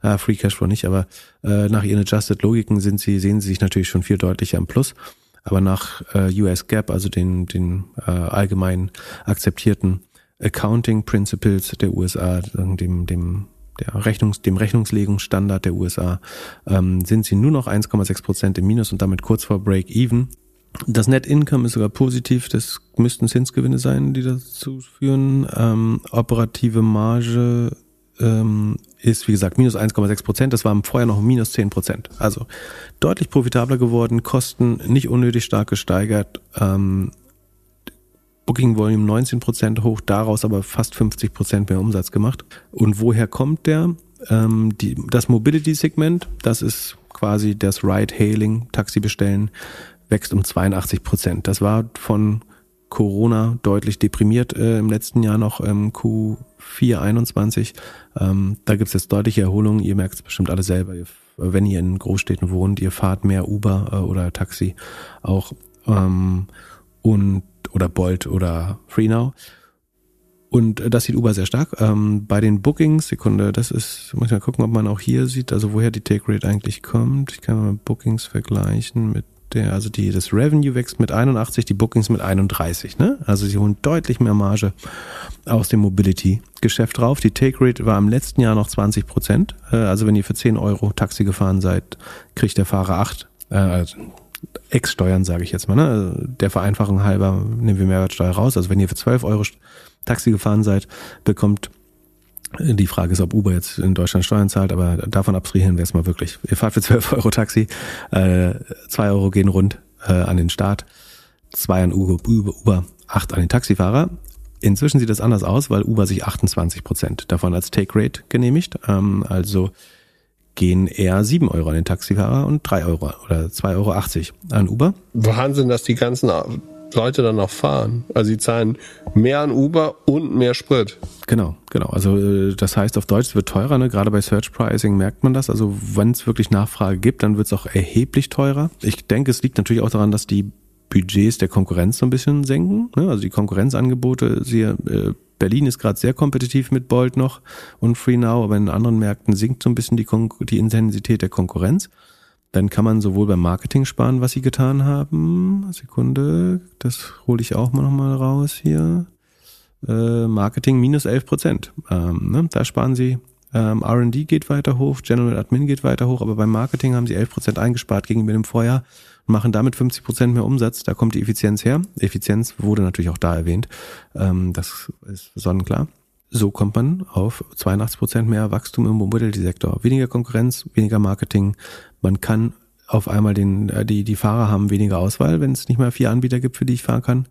äh, Free Cashflow nicht, aber äh, nach ihren Adjusted-Logiken sind sie, sehen sie sich natürlich schon viel deutlicher im Plus. Aber nach äh, US Gap, also den, den äh, allgemein akzeptierten Accounting Principles der USA, dem, dem der Rechnungs-, dem Rechnungslegungsstandard der USA, ähm, sind sie nur noch 1,6 Prozent im Minus und damit kurz vor Break-Even. Das Net Income ist sogar positiv, das müssten Zinsgewinne sein, die dazu führen. Ähm, operative Marge ähm, ist, wie gesagt, minus 1,6 Prozent. Das war vorher noch minus 10 Prozent. Also deutlich profitabler geworden, Kosten nicht unnötig stark gesteigert. Ähm, Booking Volume 19 Prozent hoch, daraus aber fast 50 Prozent mehr Umsatz gemacht. Und woher kommt der? Ähm, die, das Mobility-Segment, das ist quasi das Ride-Hailing, Taxi bestellen, wächst um 82 Prozent. Das war von Corona deutlich deprimiert äh, im letzten Jahr noch ähm, Q4 21. Ähm, da gibt's jetzt deutliche Erholungen. Ihr merkt es bestimmt alle selber, wenn ihr in Großstädten wohnt, ihr fahrt mehr Uber äh, oder Taxi auch. Ähm, und oder Bolt oder FreeNow. Und äh, das sieht Uber sehr stark. Ähm, bei den Bookings, Sekunde, das ist, muss ich mal gucken, ob man auch hier sieht, also woher die Take Rate eigentlich kommt. Ich kann mal Bookings vergleichen mit der, also die, das Revenue wächst mit 81, die Bookings mit 31, ne? Also sie holen deutlich mehr Marge aus dem Mobility-Geschäft drauf. Die Take Rate war im letzten Jahr noch 20 Prozent. Äh, also wenn ihr für 10 Euro Taxi gefahren seid, kriegt der Fahrer 8, äh, also Ex-Steuern, sage ich jetzt mal. Ne? Der Vereinfachung halber nehmen wir Mehrwertsteuer raus. Also wenn ihr für 12 Euro Taxi gefahren seid, bekommt die Frage ist, ob Uber jetzt in Deutschland Steuern zahlt, aber davon abstrahieren wir es mal wirklich. Ihr fahrt für 12 Euro Taxi, äh, 2 Euro gehen rund, äh, an den Start, zwei an Uber, Uber, Uber, acht an den Taxifahrer. Inzwischen sieht das anders aus, weil Uber sich 28 Prozent davon als Take Rate genehmigt. Ähm, also gehen eher sieben Euro an den Taxifahrer und drei Euro oder 2,80 Euro an Uber. Wahnsinn, dass die ganzen Leute dann noch fahren. Also sie zahlen mehr an Uber und mehr Sprit. Genau, genau. Also äh, das heißt auf Deutsch, wird teurer, ne? Gerade bei Search Pricing merkt man das. Also wenn es wirklich Nachfrage gibt, dann wird es auch erheblich teurer. Ich denke, es liegt natürlich auch daran, dass die Budgets der Konkurrenz so ein bisschen senken. Ne? Also die Konkurrenzangebote, sie, äh, Berlin ist gerade sehr kompetitiv mit Bolt noch und FreeNow, aber in anderen Märkten sinkt so ein bisschen die, Kon die Intensität der Konkurrenz. Dann kann man sowohl beim Marketing sparen, was sie getan haben. Sekunde, das hole ich auch mal nochmal raus hier. Äh, Marketing minus 11 Prozent. Ähm, ne? Da sparen sie ähm, R&D geht weiter hoch, General Admin geht weiter hoch, aber beim Marketing haben sie 11 Prozent eingespart gegenüber dem Vorjahr machen damit 50 Prozent mehr Umsatz. Da kommt die Effizienz her. Effizienz wurde natürlich auch da erwähnt. Ähm, das ist sonnenklar. So kommt man auf 82 Prozent mehr Wachstum im Mobility-Sektor. Weniger Konkurrenz, weniger Marketing. Man kann auf einmal den, äh, die, die Fahrer haben weniger Auswahl, wenn es nicht mehr vier Anbieter gibt, für die ich fahren kann.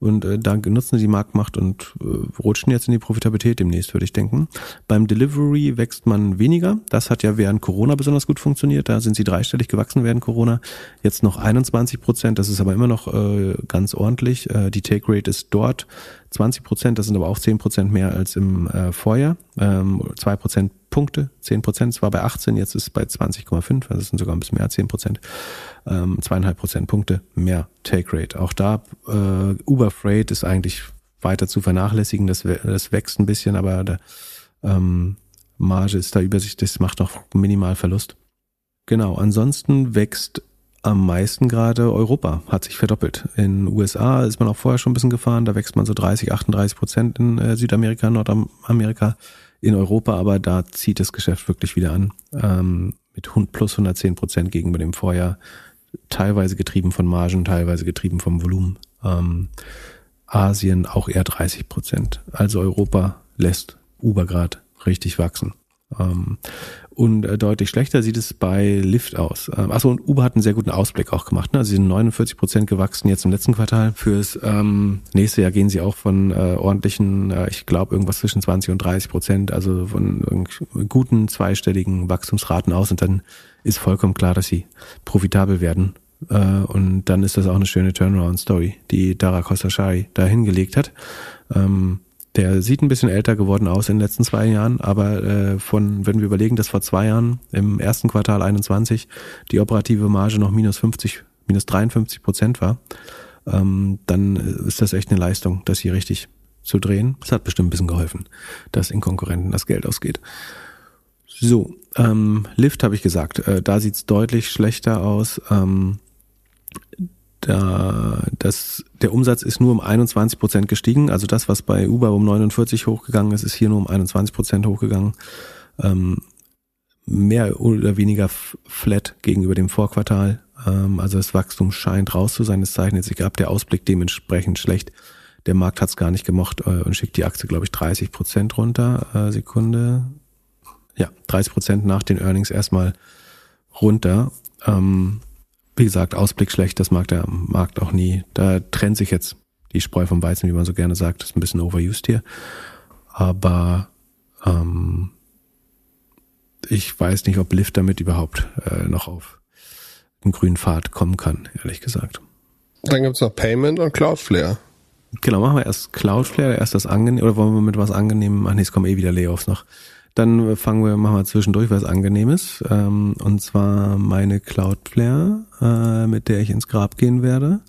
Und äh, da nutzen sie die Marktmacht und äh, rutschen jetzt in die Profitabilität demnächst, würde ich denken. Beim Delivery wächst man weniger. Das hat ja während Corona besonders gut funktioniert. Da sind sie dreistellig gewachsen während Corona. Jetzt noch 21 Prozent. Das ist aber immer noch äh, ganz ordentlich. Äh, die Take Rate ist dort 20 Prozent. Das sind aber auch 10 Prozent mehr als im äh, Vorjahr. Ähm, 2 Prozent Punkte, 10 Prozent. Es war bei 18, jetzt ist es bei 20,5. Also es sind sogar ein bisschen mehr als 10 Prozent ähm, zweieinhalb Prozent Punkte mehr Take Rate. Auch da äh, Uber Freight ist eigentlich weiter zu vernachlässigen. Das, das wächst ein bisschen, aber der ähm, Marge ist da übersichtlich, das macht auch minimal Verlust. Genau, ansonsten wächst am meisten gerade Europa, hat sich verdoppelt. In USA ist man auch vorher schon ein bisschen gefahren, da wächst man so 30, 38 Prozent in äh, Südamerika, Nordamerika, in Europa, aber da zieht das Geschäft wirklich wieder an. Ähm, mit plus 110 Prozent gegenüber dem Vorjahr teilweise getrieben von Margen, teilweise getrieben vom Volumen. Ähm, Asien auch eher 30 Prozent. Also Europa lässt Uber grad richtig wachsen. Ähm, und äh, deutlich schlechter sieht es bei Lyft aus. Ähm, achso, und Uber hat einen sehr guten Ausblick auch gemacht. Ne? Also sie sind 49 Prozent gewachsen jetzt im letzten Quartal. Fürs ähm, nächste Jahr gehen sie auch von äh, ordentlichen, äh, ich glaube, irgendwas zwischen 20 und 30 Prozent, also von guten zweistelligen Wachstumsraten aus. Und dann ist vollkommen klar, dass sie profitabel werden. Äh, und dann ist das auch eine schöne Turnaround-Story, die Dara Khosrowshahi da hingelegt hat. Ähm, der sieht ein bisschen älter geworden aus in den letzten zwei Jahren, aber äh, von, wenn wir überlegen, dass vor zwei Jahren im ersten Quartal 21 die operative Marge noch minus 50, minus 53 Prozent war, ähm, dann ist das echt eine Leistung, das hier richtig zu drehen. Das hat bestimmt ein bisschen geholfen, dass in Konkurrenten das Geld ausgeht. So, ähm, Lift habe ich gesagt, äh, da sieht's deutlich schlechter aus. Ähm, da, das, der Umsatz ist nur um 21 Prozent gestiegen. Also das, was bei Uber um 49 hochgegangen ist, ist hier nur um 21 Prozent hochgegangen. Ähm, mehr oder weniger flat gegenüber dem Vorquartal. Ähm, also das Wachstum scheint raus zu sein. Es zeichnet sich ab. Der Ausblick dementsprechend schlecht. Der Markt hat es gar nicht gemocht äh, und schickt die Aktie, glaube ich, 30 Prozent runter. Äh, Sekunde ja, 30 Prozent nach den Earnings erstmal runter. Ähm, wie gesagt, Ausblick schlecht, das mag der Markt auch nie. Da trennt sich jetzt die Spreu vom Weizen, wie man so gerne sagt. Das ist ein bisschen overused hier. Aber ähm, ich weiß nicht, ob Lyft damit überhaupt äh, noch auf den grünen Pfad kommen kann, ehrlich gesagt. Dann gibt's noch Payment und Cloudflare. Genau, machen wir erst Cloudflare, erst das angenehm, oder wollen wir mit was angenehm, ach nee, es kommen eh wieder Layoffs noch. Dann fangen wir, machen wir zwischendurch was Angenehmes. Ähm, und zwar meine Cloudflare, äh, mit der ich ins Grab gehen werde.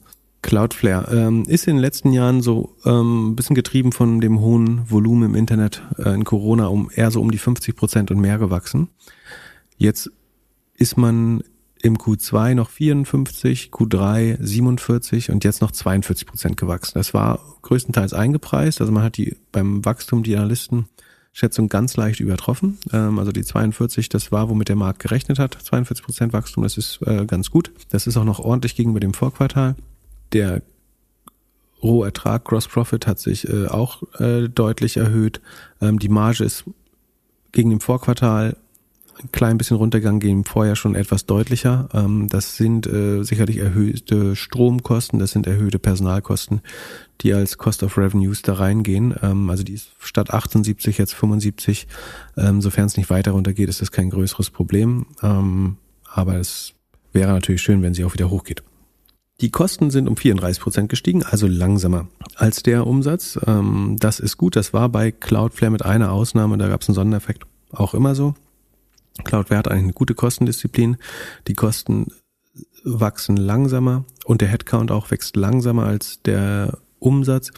Cloudflare ähm, ist in den letzten Jahren so ähm, ein bisschen getrieben von dem hohen Volumen im Internet äh, in Corona um eher so um die 50 Prozent und mehr gewachsen. Jetzt ist man im Q2 noch 54, Q3 47 und jetzt noch 42 Prozent gewachsen. Das war größtenteils eingepreist. Also man hat die beim Wachstum die Analysten Schätzung ganz leicht übertroffen. Ähm, also die 42, das war, womit der Markt gerechnet hat. 42 Prozent Wachstum, das ist äh, ganz gut. Das ist auch noch ordentlich gegenüber dem Vorquartal. Der Rohertrag, Gross Profit hat sich äh, auch äh, deutlich erhöht. Ähm, die Marge ist gegen dem Vorquartal ein klein bisschen runtergegangen, gehen vorher schon etwas deutlicher. Ähm, das sind äh, sicherlich erhöhte Stromkosten, das sind erhöhte Personalkosten, die als Cost of Revenues da reingehen. Ähm, also die ist statt 78 jetzt 75. Ähm, Sofern es nicht weiter runtergeht, ist das kein größeres Problem. Aber es wäre natürlich schön, wenn sie auch wieder hochgeht. Die Kosten sind um 34 Prozent gestiegen, also langsamer als der Umsatz. Das ist gut. Das war bei Cloudflare mit einer Ausnahme, da gab es einen Sondereffekt auch immer so. Cloudflare hat eigentlich eine gute Kostendisziplin. Die Kosten wachsen langsamer und der Headcount auch wächst langsamer als der Umsatz.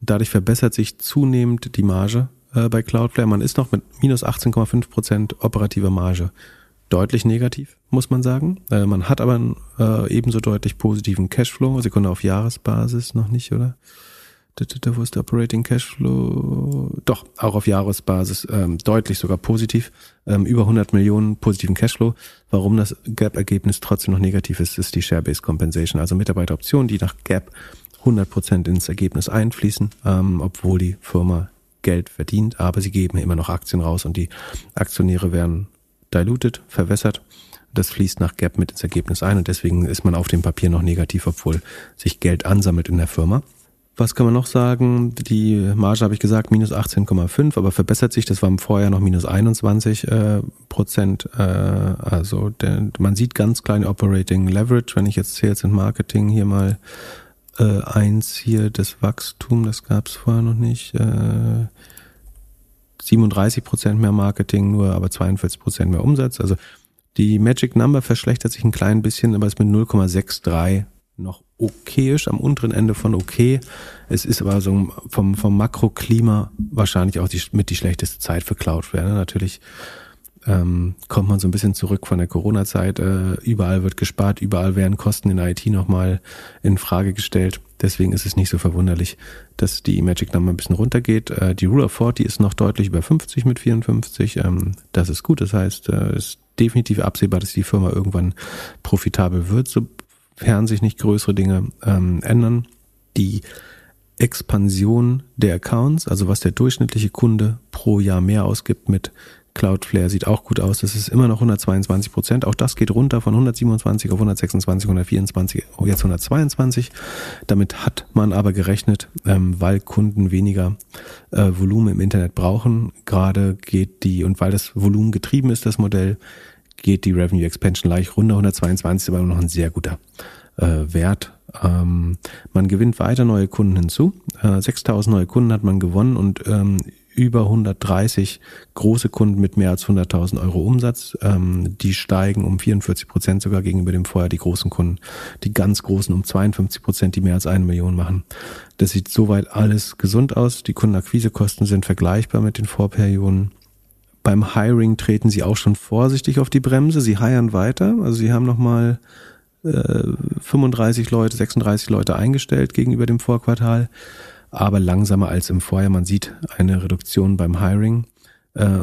Dadurch verbessert sich zunehmend die Marge äh, bei Cloudflare. Man ist noch mit minus 18,5 Prozent operativer Marge deutlich negativ, muss man sagen. Äh, man hat aber einen äh, ebenso deutlich positiven Cashflow. Sekunde auf Jahresbasis noch nicht, oder? Wo ist der Operating Cashflow? Doch, auch auf Jahresbasis ähm, deutlich sogar positiv. Ähm, über 100 Millionen positiven Cashflow. Warum das Gap-Ergebnis trotzdem noch negativ ist, ist die Share-Based Compensation, also Mitarbeiteroptionen, die nach Gap 100 Prozent ins Ergebnis einfließen, ähm, obwohl die Firma Geld verdient, aber sie geben immer noch Aktien raus und die Aktionäre werden diluted, verwässert. Das fließt nach Gap mit ins Ergebnis ein und deswegen ist man auf dem Papier noch negativ, obwohl sich Geld ansammelt in der Firma. Was kann man noch sagen? Die Marge habe ich gesagt, minus 18,5, aber verbessert sich. Das war im Vorjahr noch minus 21 äh, Prozent. Äh, also der, man sieht ganz klein Operating Leverage. Wenn ich jetzt Sales and Marketing hier mal äh, eins hier, das Wachstum, das gab es vorher noch nicht. Äh, 37 Prozent mehr Marketing, nur aber 42 Prozent mehr Umsatz. Also die Magic Number verschlechtert sich ein klein bisschen, aber ist mit 0,63 noch okayisch, am unteren Ende von okay. Es ist aber so vom, vom Makroklima wahrscheinlich auch die, mit die schlechteste Zeit für Cloudflare. Ne? Natürlich ähm, kommt man so ein bisschen zurück von der Corona-Zeit. Äh, überall wird gespart, überall werden Kosten in IT nochmal in Frage gestellt. Deswegen ist es nicht so verwunderlich, dass die Magic Number ein bisschen runtergeht. Äh, die Rule of 40 ist noch deutlich über 50 mit 54. Ähm, das ist gut. Das heißt, es äh, ist definitiv absehbar, dass die Firma irgendwann profitabel wird, so sofern sich nicht größere Dinge ähm, ändern. Die Expansion der Accounts, also was der durchschnittliche Kunde pro Jahr mehr ausgibt mit Cloudflare sieht auch gut aus. Das ist immer noch 122 Prozent. Auch das geht runter von 127 auf 126, 124, jetzt 122. Damit hat man aber gerechnet, ähm, weil Kunden weniger äh, Volumen im Internet brauchen. Gerade geht die, und weil das Volumen getrieben ist, das Modell, geht die Revenue Expansion leicht runter. 122 ist aber noch ein sehr guter äh, Wert. Ähm, man gewinnt weiter neue Kunden hinzu. Äh, 6000 neue Kunden hat man gewonnen und ähm, über 130 große Kunden mit mehr als 100.000 Euro Umsatz. Ähm, die steigen um 44 Prozent sogar gegenüber dem vorher die großen Kunden. Die ganz großen um 52 Prozent, die mehr als eine Million machen. Das sieht soweit alles gesund aus. Die Kundenakquisekosten sind vergleichbar mit den Vorperioden. Beim Hiring treten sie auch schon vorsichtig auf die Bremse. Sie hiren weiter. Also sie haben nochmal äh, 35 Leute, 36 Leute eingestellt gegenüber dem Vorquartal, aber langsamer als im Vorjahr. Man sieht eine Reduktion beim Hiring. Äh,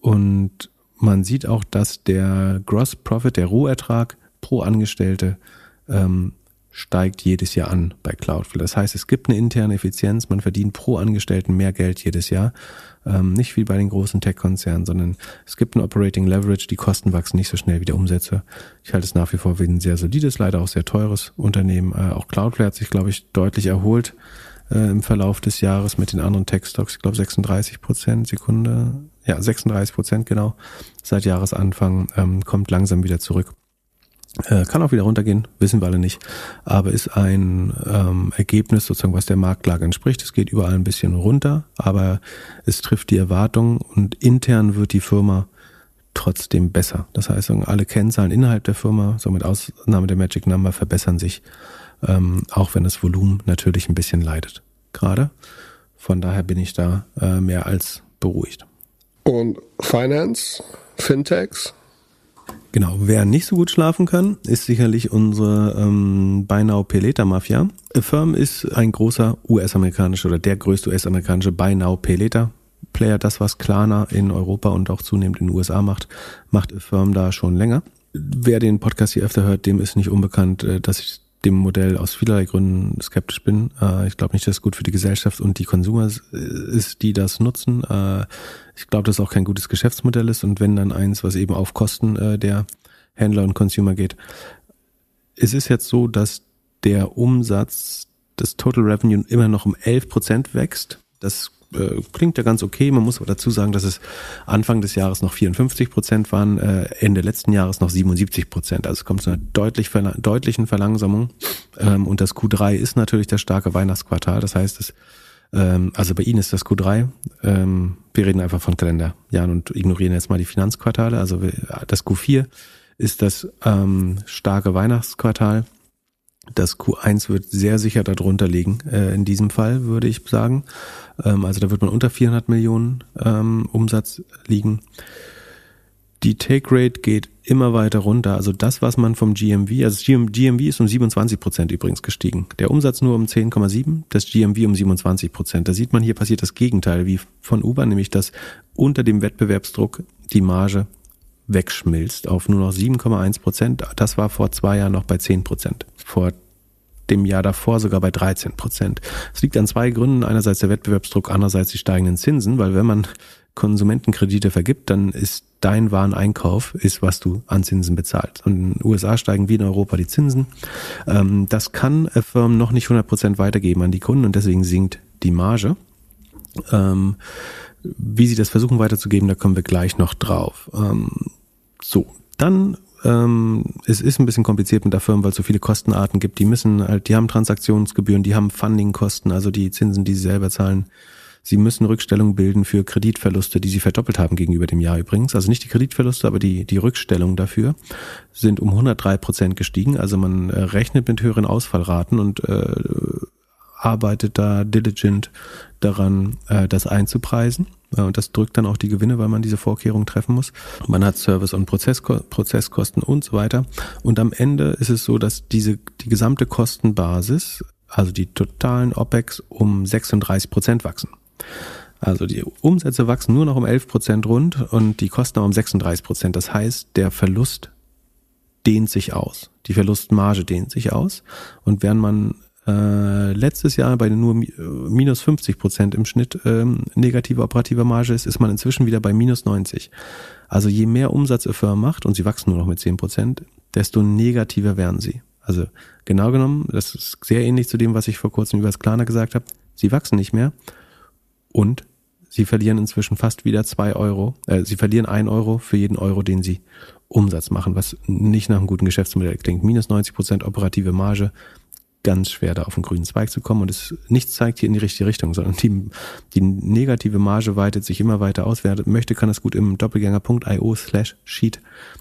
und man sieht auch, dass der Gross Profit, der Rohertrag pro Angestellte ähm, steigt jedes Jahr an bei Cloudflare. Das heißt, es gibt eine interne Effizienz, man verdient pro Angestellten mehr Geld jedes Jahr. Ähm, nicht wie bei den großen Tech-Konzernen, sondern es gibt ein Operating Leverage, die Kosten wachsen nicht so schnell wie der Umsätze. Ich halte es nach wie vor für ein sehr solides, leider auch sehr teures Unternehmen. Äh, auch Cloudflare hat sich, glaube ich, deutlich erholt äh, im Verlauf des Jahres mit den anderen Tech-Stocks. Ich glaube 36 Prozent, Sekunde, ja 36 Prozent genau, seit Jahresanfang, ähm, kommt langsam wieder zurück. Äh, kann auch wieder runtergehen, wissen wir alle nicht. Aber ist ein ähm, Ergebnis sozusagen, was der Marktlage entspricht. Es geht überall ein bisschen runter, aber es trifft die Erwartungen und intern wird die Firma trotzdem besser. Das heißt, alle Kennzahlen innerhalb der Firma, so mit Ausnahme der Magic Number, verbessern sich, ähm, auch wenn das Volumen natürlich ein bisschen leidet. Gerade. Von daher bin ich da äh, mehr als beruhigt. Und Finance, Fintechs, Genau, wer nicht so gut schlafen kann, ist sicherlich unsere ähm, Pay Later Mafia. Affirm ist ein großer US-amerikanischer oder der größte US-amerikanische Pay Later Player. Das, was Klarna in Europa und auch zunehmend in den USA macht, macht Affirm da schon länger. Wer den Podcast hier öfter hört, dem ist nicht unbekannt, äh, dass ich dem Modell aus vielerlei Gründen skeptisch bin. Äh, ich glaube nicht, dass es gut für die Gesellschaft und die Konsumer ist, die das nutzen. Äh, ich glaube, dass es auch kein gutes Geschäftsmodell ist und wenn dann eins, was eben auf Kosten äh, der Händler und Consumer geht. Es ist jetzt so, dass der Umsatz des Total Revenue immer noch um 11 Prozent wächst. Das äh, klingt ja ganz okay. Man muss aber dazu sagen, dass es Anfang des Jahres noch 54 Prozent waren, äh, Ende letzten Jahres noch 77 Prozent. Also es kommt zu einer deutlich, deutlichen Verlangsamung. Ähm, und das Q3 ist natürlich das starke Weihnachtsquartal. Das heißt, es, ähm, also bei Ihnen ist das Q3. Ähm, wir reden einfach von Kalenderjahren und ignorieren jetzt mal die Finanzquartale. Also das Q4 ist das ähm, starke Weihnachtsquartal. Das Q1 wird sehr sicher darunter liegen, äh, in diesem Fall, würde ich sagen. Ähm, also da wird man unter 400 Millionen ähm, Umsatz liegen. Die Take Rate geht immer weiter runter. Also das, was man vom GMV, also GMV ist um 27 Prozent übrigens gestiegen. Der Umsatz nur um 10,7, das GMV um 27 Prozent. Da sieht man, hier passiert das Gegenteil wie von Uber, nämlich dass unter dem Wettbewerbsdruck die Marge wegschmilzt auf nur noch 7,1 Prozent. Das war vor zwei Jahren noch bei 10 Prozent. Vor dem Jahr davor sogar bei 13 Prozent. Es liegt an zwei Gründen. Einerseits der Wettbewerbsdruck, andererseits die steigenden Zinsen, weil wenn man Konsumentenkredite vergibt, dann ist dein Wareneinkauf, ist, was du an Zinsen bezahlst. Und in den USA steigen wie in Europa die Zinsen. Ähm, das kann Firmen noch nicht 100 Prozent weitergeben an die Kunden und deswegen sinkt die Marge. Wie sie das versuchen weiterzugeben, da kommen wir gleich noch drauf. Ähm, so, dann ähm, es ist ein bisschen kompliziert mit der Firma, weil es so viele Kostenarten gibt. Die müssen halt, die haben Transaktionsgebühren, die haben Fundingkosten, also die Zinsen, die sie selber zahlen. Sie müssen Rückstellung bilden für Kreditverluste, die sie verdoppelt haben gegenüber dem Jahr übrigens. Also nicht die Kreditverluste, aber die, die Rückstellung dafür sind um 103 Prozent gestiegen. Also man äh, rechnet mit höheren Ausfallraten und äh, arbeitet da diligent daran, äh, das einzupreisen. Und das drückt dann auch die Gewinne, weil man diese Vorkehrungen treffen muss. Man hat Service- und Prozessko Prozesskosten und so weiter. Und am Ende ist es so, dass diese, die gesamte Kostenbasis, also die totalen OPEX, um 36 Prozent wachsen. Also die Umsätze wachsen nur noch um 11 Prozent rund und die Kosten um 36 Prozent. Das heißt, der Verlust dehnt sich aus. Die Verlustmarge dehnt sich aus. Und während man äh, letztes Jahr bei nur äh, minus 50 Prozent im Schnitt ähm, negative operative Marge ist, ist man inzwischen wieder bei minus 90. Also je mehr Umsatz eine Firma macht, und sie wachsen nur noch mit 10 Prozent, desto negativer werden sie. Also genau genommen, das ist sehr ähnlich zu dem, was ich vor kurzem über das Klarna gesagt habe, sie wachsen nicht mehr und sie verlieren inzwischen fast wieder zwei Euro. Äh, sie verlieren ein Euro für jeden Euro, den sie Umsatz machen, was nicht nach einem guten Geschäftsmodell klingt. Minus 90 Prozent operative Marge, ganz schwer, da auf den grünen Zweig zu kommen. Und es nichts zeigt hier in die richtige Richtung, sondern die, die negative Marge weitet sich immer weiter aus. Wer möchte, kann das gut im doppelgänger.io slash sheet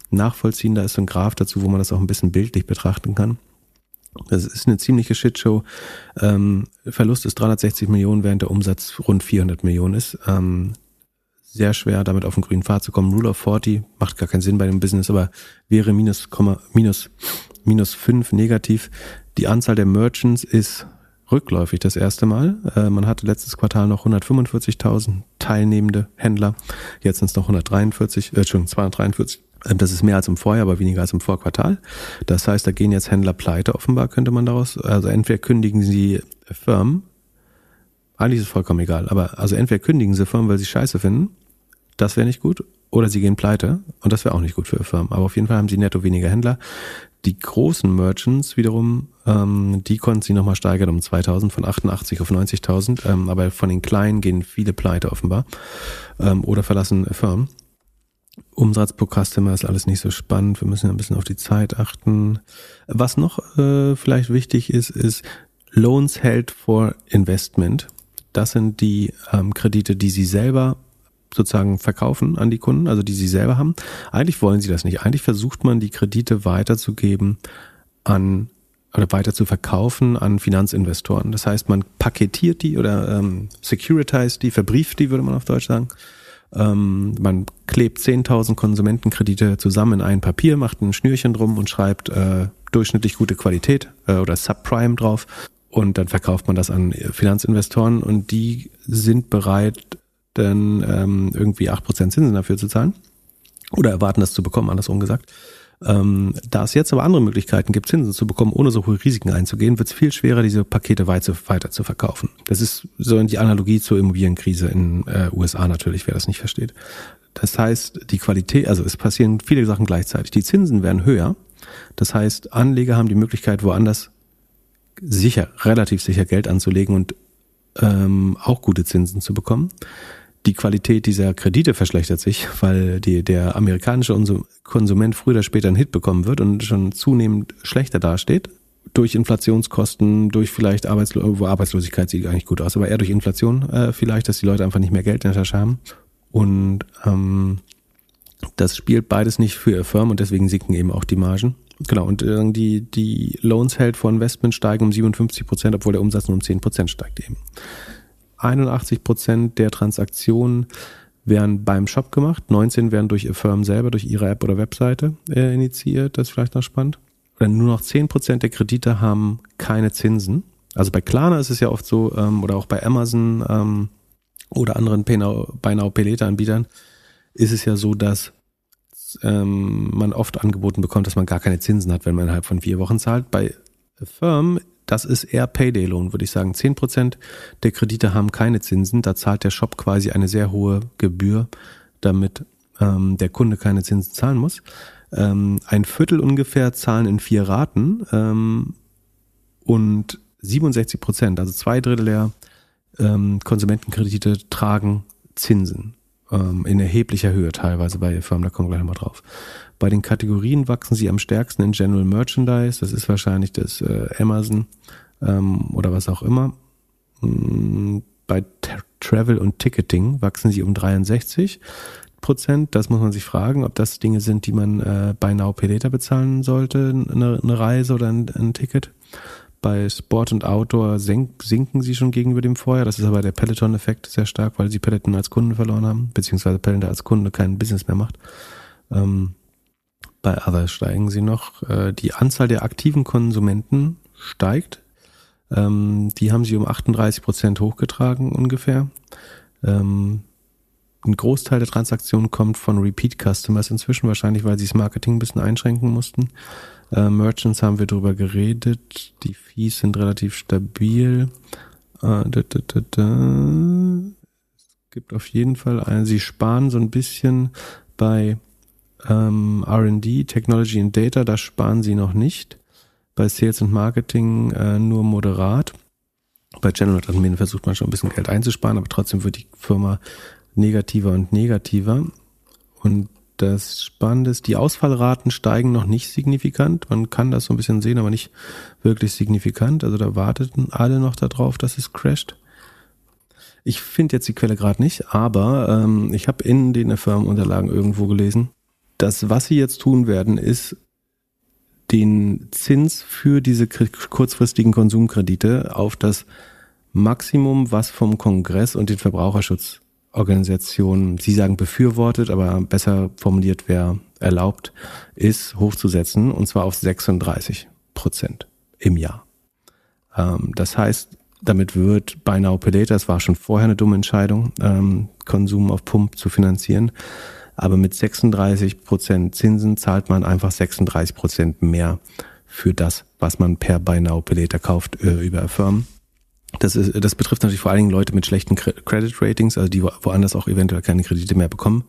nachvollziehen. Da ist so ein Graph dazu, wo man das auch ein bisschen bildlich betrachten kann. Das ist eine ziemliche Shitshow. Ähm, Verlust ist 360 Millionen, während der Umsatz rund 400 Millionen ist. Ähm, sehr schwer, damit auf den grünen Pfad zu kommen. Rule of 40 macht gar keinen Sinn bei dem Business, aber wäre minus, minus, minus 5 negativ. Die Anzahl der Merchants ist rückläufig das erste Mal. Äh, man hatte letztes Quartal noch 145.000 teilnehmende Händler. Jetzt sind es noch 143, äh, Entschuldigung, 243. Ähm, das ist mehr als im Vorjahr, aber weniger als im Vorquartal. Das heißt, da gehen jetzt Händler pleite, offenbar könnte man daraus, also entweder kündigen sie Firmen, eigentlich ist es vollkommen egal, aber also entweder kündigen sie Firmen, weil sie scheiße finden, das wäre nicht gut, oder sie gehen pleite und das wäre auch nicht gut für Firmen. Aber auf jeden Fall haben sie netto weniger Händler. Die großen Merchants wiederum, ähm, die konnten sie nochmal steigern um 2000 von 88 auf 90.000. Ähm, aber von den kleinen gehen viele pleite offenbar ähm, oder verlassen Firmen. Umsatz pro Customer ist alles nicht so spannend. Wir müssen ein bisschen auf die Zeit achten. Was noch äh, vielleicht wichtig ist, ist Loans held for Investment. Das sind die ähm, Kredite, die Sie selber sozusagen verkaufen an die Kunden, also die sie selber haben. Eigentlich wollen sie das nicht. Eigentlich versucht man die Kredite weiterzugeben an oder weiter zu verkaufen an Finanzinvestoren. Das heißt, man paketiert die oder ähm, securitized die, verbrieft die, würde man auf Deutsch sagen. Ähm, man klebt 10.000 Konsumentenkredite zusammen in ein Papier, macht ein Schnürchen drum und schreibt äh, durchschnittlich gute Qualität äh, oder Subprime drauf. Und dann verkauft man das an Finanzinvestoren und die sind bereit, dann ähm, irgendwie acht Prozent Zinsen dafür zu zahlen. Oder erwarten das zu bekommen, andersrum gesagt. Ähm, da es jetzt aber andere Möglichkeiten gibt, Zinsen zu bekommen, ohne so hohe Risiken einzugehen, wird es viel schwerer, diese Pakete weiter, weiter zu verkaufen. Das ist so die Analogie zur Immobilienkrise in äh, USA natürlich, wer das nicht versteht. Das heißt, die Qualität, also es passieren viele Sachen gleichzeitig. Die Zinsen werden höher. Das heißt, Anleger haben die Möglichkeit, woanders sicher, relativ sicher Geld anzulegen und ähm, auch gute Zinsen zu bekommen. Die Qualität dieser Kredite verschlechtert sich, weil die, der amerikanische Konsument früher oder später einen Hit bekommen wird und schon zunehmend schlechter dasteht. Durch Inflationskosten, durch vielleicht Arbeitslo wo Arbeitslosigkeit sieht eigentlich gut aus, aber eher durch Inflation äh, vielleicht, dass die Leute einfach nicht mehr Geld in der Tasche haben. Und ähm, das spielt beides nicht für ihr Firm und deswegen sinken eben auch die Margen. Genau, und äh, die, die Loans held vor Investment steigen um 57 Prozent, obwohl der Umsatz nur um 10 Prozent steigt eben. 81 Prozent der Transaktionen werden beim Shop gemacht, 19 werden durch ihr selber, durch ihre App oder Webseite äh, initiiert, das ist vielleicht noch spannend. Oder nur noch 10 Prozent der Kredite haben keine Zinsen. Also bei Klarna ist es ja oft so, ähm, oder auch bei Amazon ähm, oder anderen Buy Now Pay Later Anbietern, ist es ja so, dass ähm, man oft angeboten bekommt, dass man gar keine Zinsen hat, wenn man innerhalb von vier Wochen zahlt. Bei Firm, das ist eher Payday-Loan, würde ich sagen. Zehn Prozent der Kredite haben keine Zinsen. Da zahlt der Shop quasi eine sehr hohe Gebühr, damit ähm, der Kunde keine Zinsen zahlen muss. Ähm, ein Viertel ungefähr zahlen in vier Raten ähm, und 67 Prozent, also zwei Drittel der ähm, Konsumentenkredite tragen Zinsen ähm, in erheblicher Höhe teilweise bei Firmen, da kommen wir gleich nochmal drauf. Bei den Kategorien wachsen sie am stärksten in General Merchandise, das ist wahrscheinlich das äh, Amazon ähm, oder was auch immer. Mm, bei Travel und Ticketing wachsen sie um 63 Prozent. Das muss man sich fragen, ob das Dinge sind, die man äh, bei Now Pay bezahlen sollte, eine, eine Reise oder ein, ein Ticket. Bei Sport und Outdoor sinken sie schon gegenüber dem Vorjahr. Das ist aber der Peloton-Effekt sehr stark, weil sie Peloton als Kunden verloren haben, beziehungsweise Peloton als Kunde kein Business mehr macht. Ähm, bei Others steigen sie noch. Äh, die Anzahl der aktiven Konsumenten steigt. Ähm, die haben sie um 38 Prozent hochgetragen ungefähr. Ähm, ein Großteil der Transaktionen kommt von Repeat Customers inzwischen, wahrscheinlich weil sie das Marketing ein bisschen einschränken mussten. Äh, Merchants haben wir drüber geredet. Die Fees sind relativ stabil. Äh. Es gibt auf jeden Fall einen, sie sparen so ein bisschen bei ähm, R&D, Technology and Data, da sparen sie noch nicht. Bei Sales und Marketing äh, nur moderat. Bei General Admin versucht man schon ein bisschen Geld einzusparen, aber trotzdem wird die Firma negativer und negativer. Und das Spannende ist, die Ausfallraten steigen noch nicht signifikant. Man kann das so ein bisschen sehen, aber nicht wirklich signifikant. Also da warteten alle noch darauf, dass es crasht. Ich finde jetzt die Quelle gerade nicht, aber ähm, ich habe in den Firmenunterlagen irgendwo gelesen, dass was sie jetzt tun werden, ist den Zins für diese kurzfristigen Konsumkredite auf das Maximum, was vom Kongress und den Verbraucherschutz Organisation, Sie sagen befürwortet, aber besser formuliert wäre erlaubt, ist hochzusetzen und zwar auf 36 Prozent im Jahr. Ähm, das heißt, damit wird Buy Now Pay Later, das war schon vorher eine dumme Entscheidung, ähm, Konsum auf Pump zu finanzieren, aber mit 36 Prozent Zinsen zahlt man einfach 36 Prozent mehr für das, was man per Buy Now Pay Later kauft äh, über Affirm. Das, ist, das betrifft natürlich vor allen Dingen Leute mit schlechten Credit Ratings, also die woanders auch eventuell keine Kredite mehr bekommen.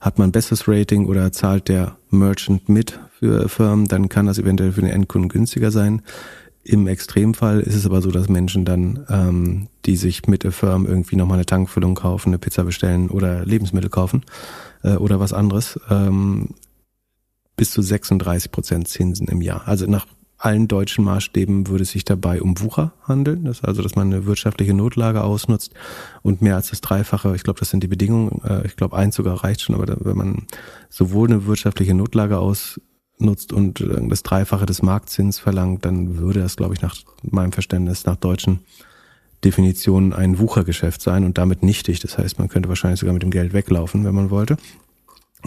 Hat man ein besseres Rating oder zahlt der Merchant mit für Firmen, dann kann das eventuell für den Endkunden günstiger sein. Im Extremfall ist es aber so, dass Menschen dann, ähm, die sich mit der Firm irgendwie nochmal eine Tankfüllung kaufen, eine Pizza bestellen oder Lebensmittel kaufen äh, oder was anderes, ähm, bis zu 36 Prozent Zinsen im Jahr. Also nach allen deutschen Maßstäben würde es sich dabei um Wucher handeln, das also, dass man eine wirtschaftliche Notlage ausnutzt und mehr als das Dreifache, ich glaube, das sind die Bedingungen, äh, ich glaube, eins sogar reicht schon, aber wenn man sowohl eine wirtschaftliche Notlage ausnutzt und äh, das Dreifache des Marktzins verlangt, dann würde das, glaube ich, nach meinem Verständnis, nach deutschen Definitionen ein Wuchergeschäft sein und damit nichtig. Das heißt, man könnte wahrscheinlich sogar mit dem Geld weglaufen, wenn man wollte.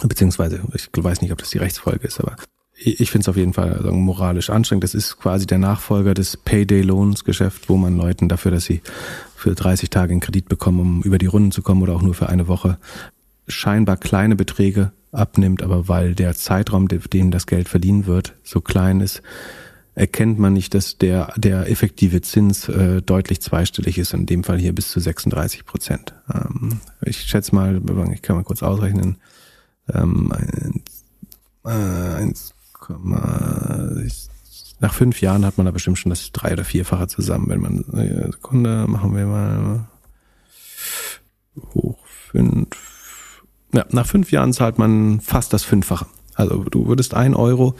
Beziehungsweise, ich weiß nicht, ob das die Rechtsfolge ist, aber ich finde es auf jeden Fall moralisch anstrengend. Das ist quasi der Nachfolger des Payday Loans Geschäft, wo man Leuten dafür, dass sie für 30 Tage einen Kredit bekommen, um über die Runden zu kommen oder auch nur für eine Woche, scheinbar kleine Beträge abnimmt, aber weil der Zeitraum, dem das Geld verdienen wird, so klein ist, erkennt man nicht, dass der, der effektive Zins äh, deutlich zweistellig ist, in dem Fall hier bis zu 36 Prozent. Ähm, ich schätze mal, ich kann mal kurz ausrechnen, ähm, 1, äh, nach fünf Jahren hat man da bestimmt schon das drei- oder vierfache zusammen, wenn man, äh, Sekunde, machen wir mal hoch fünf. Ja, nach fünf Jahren zahlt man fast das Fünffache. Also du würdest ein Euro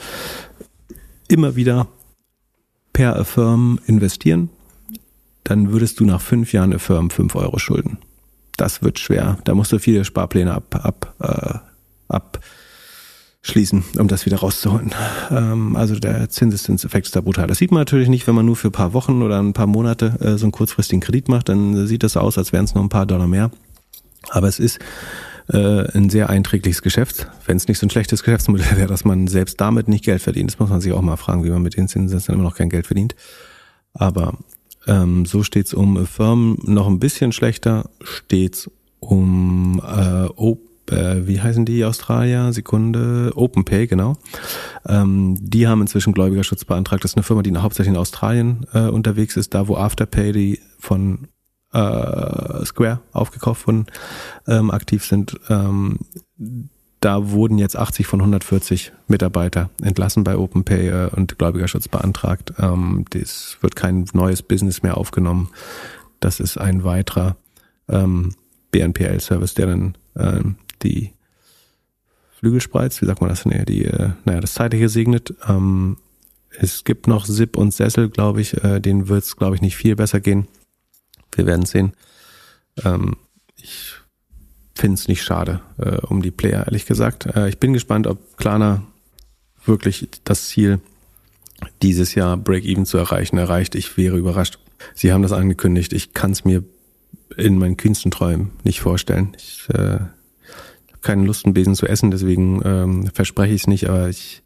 immer wieder per Affirm investieren, dann würdest du nach fünf Jahren Affirm fünf Euro schulden. Das wird schwer. Da musst du viele Sparpläne ab, ab, äh, abschließen, um das wieder rauszuholen. Ähm, also der Zinseszinseffekt ist da brutal. Das sieht man natürlich nicht, wenn man nur für ein paar Wochen oder ein paar Monate äh, so einen kurzfristigen Kredit macht. Dann sieht das aus, als wären es nur ein paar Dollar mehr. Aber es ist äh, ein sehr einträgliches Geschäft. Wenn es nicht so ein schlechtes Geschäftsmodell wäre, dass man selbst damit nicht Geld verdient. Das muss man sich auch mal fragen, wie man mit den Zinsen immer noch kein Geld verdient. Aber ähm, so steht's um Firmen noch ein bisschen schlechter, steht's um äh, Op äh, wie heißen die Australier? Sekunde, OpenPay, genau. Ähm, die haben inzwischen Gläubigerschutz beantragt. Das ist eine Firma, die hauptsächlich in Australien äh, unterwegs ist, da wo Afterpay die von äh, Square aufgekauft wurden, ähm, aktiv sind. Ähm, da wurden jetzt 80 von 140 Mitarbeiter entlassen bei OpenPay äh, und Gläubigerschutz beantragt. Ähm, das wird kein neues Business mehr aufgenommen. Das ist ein weiterer ähm, BNPL-Service, der dann ähm, die Flügel spreizt, wie sagt man das? Nee, die, äh, naja, das Zeitliche segnet. Ähm, es gibt noch Zip und Sessel, glaube ich, äh, denen wird es, glaube ich, nicht viel besser gehen. Wir werden sehen. Ähm, ich finde es nicht schade äh, um die Player, ehrlich gesagt. Äh, ich bin gespannt, ob Klarna wirklich das Ziel dieses Jahr Break-Even zu erreichen erreicht. Ich wäre überrascht. Sie haben das angekündigt. Ich kann es mir in meinen kühnsten Träumen nicht vorstellen. Ich äh, habe keine Lust, einen Besen zu essen, deswegen ähm, verspreche ich es nicht, aber ich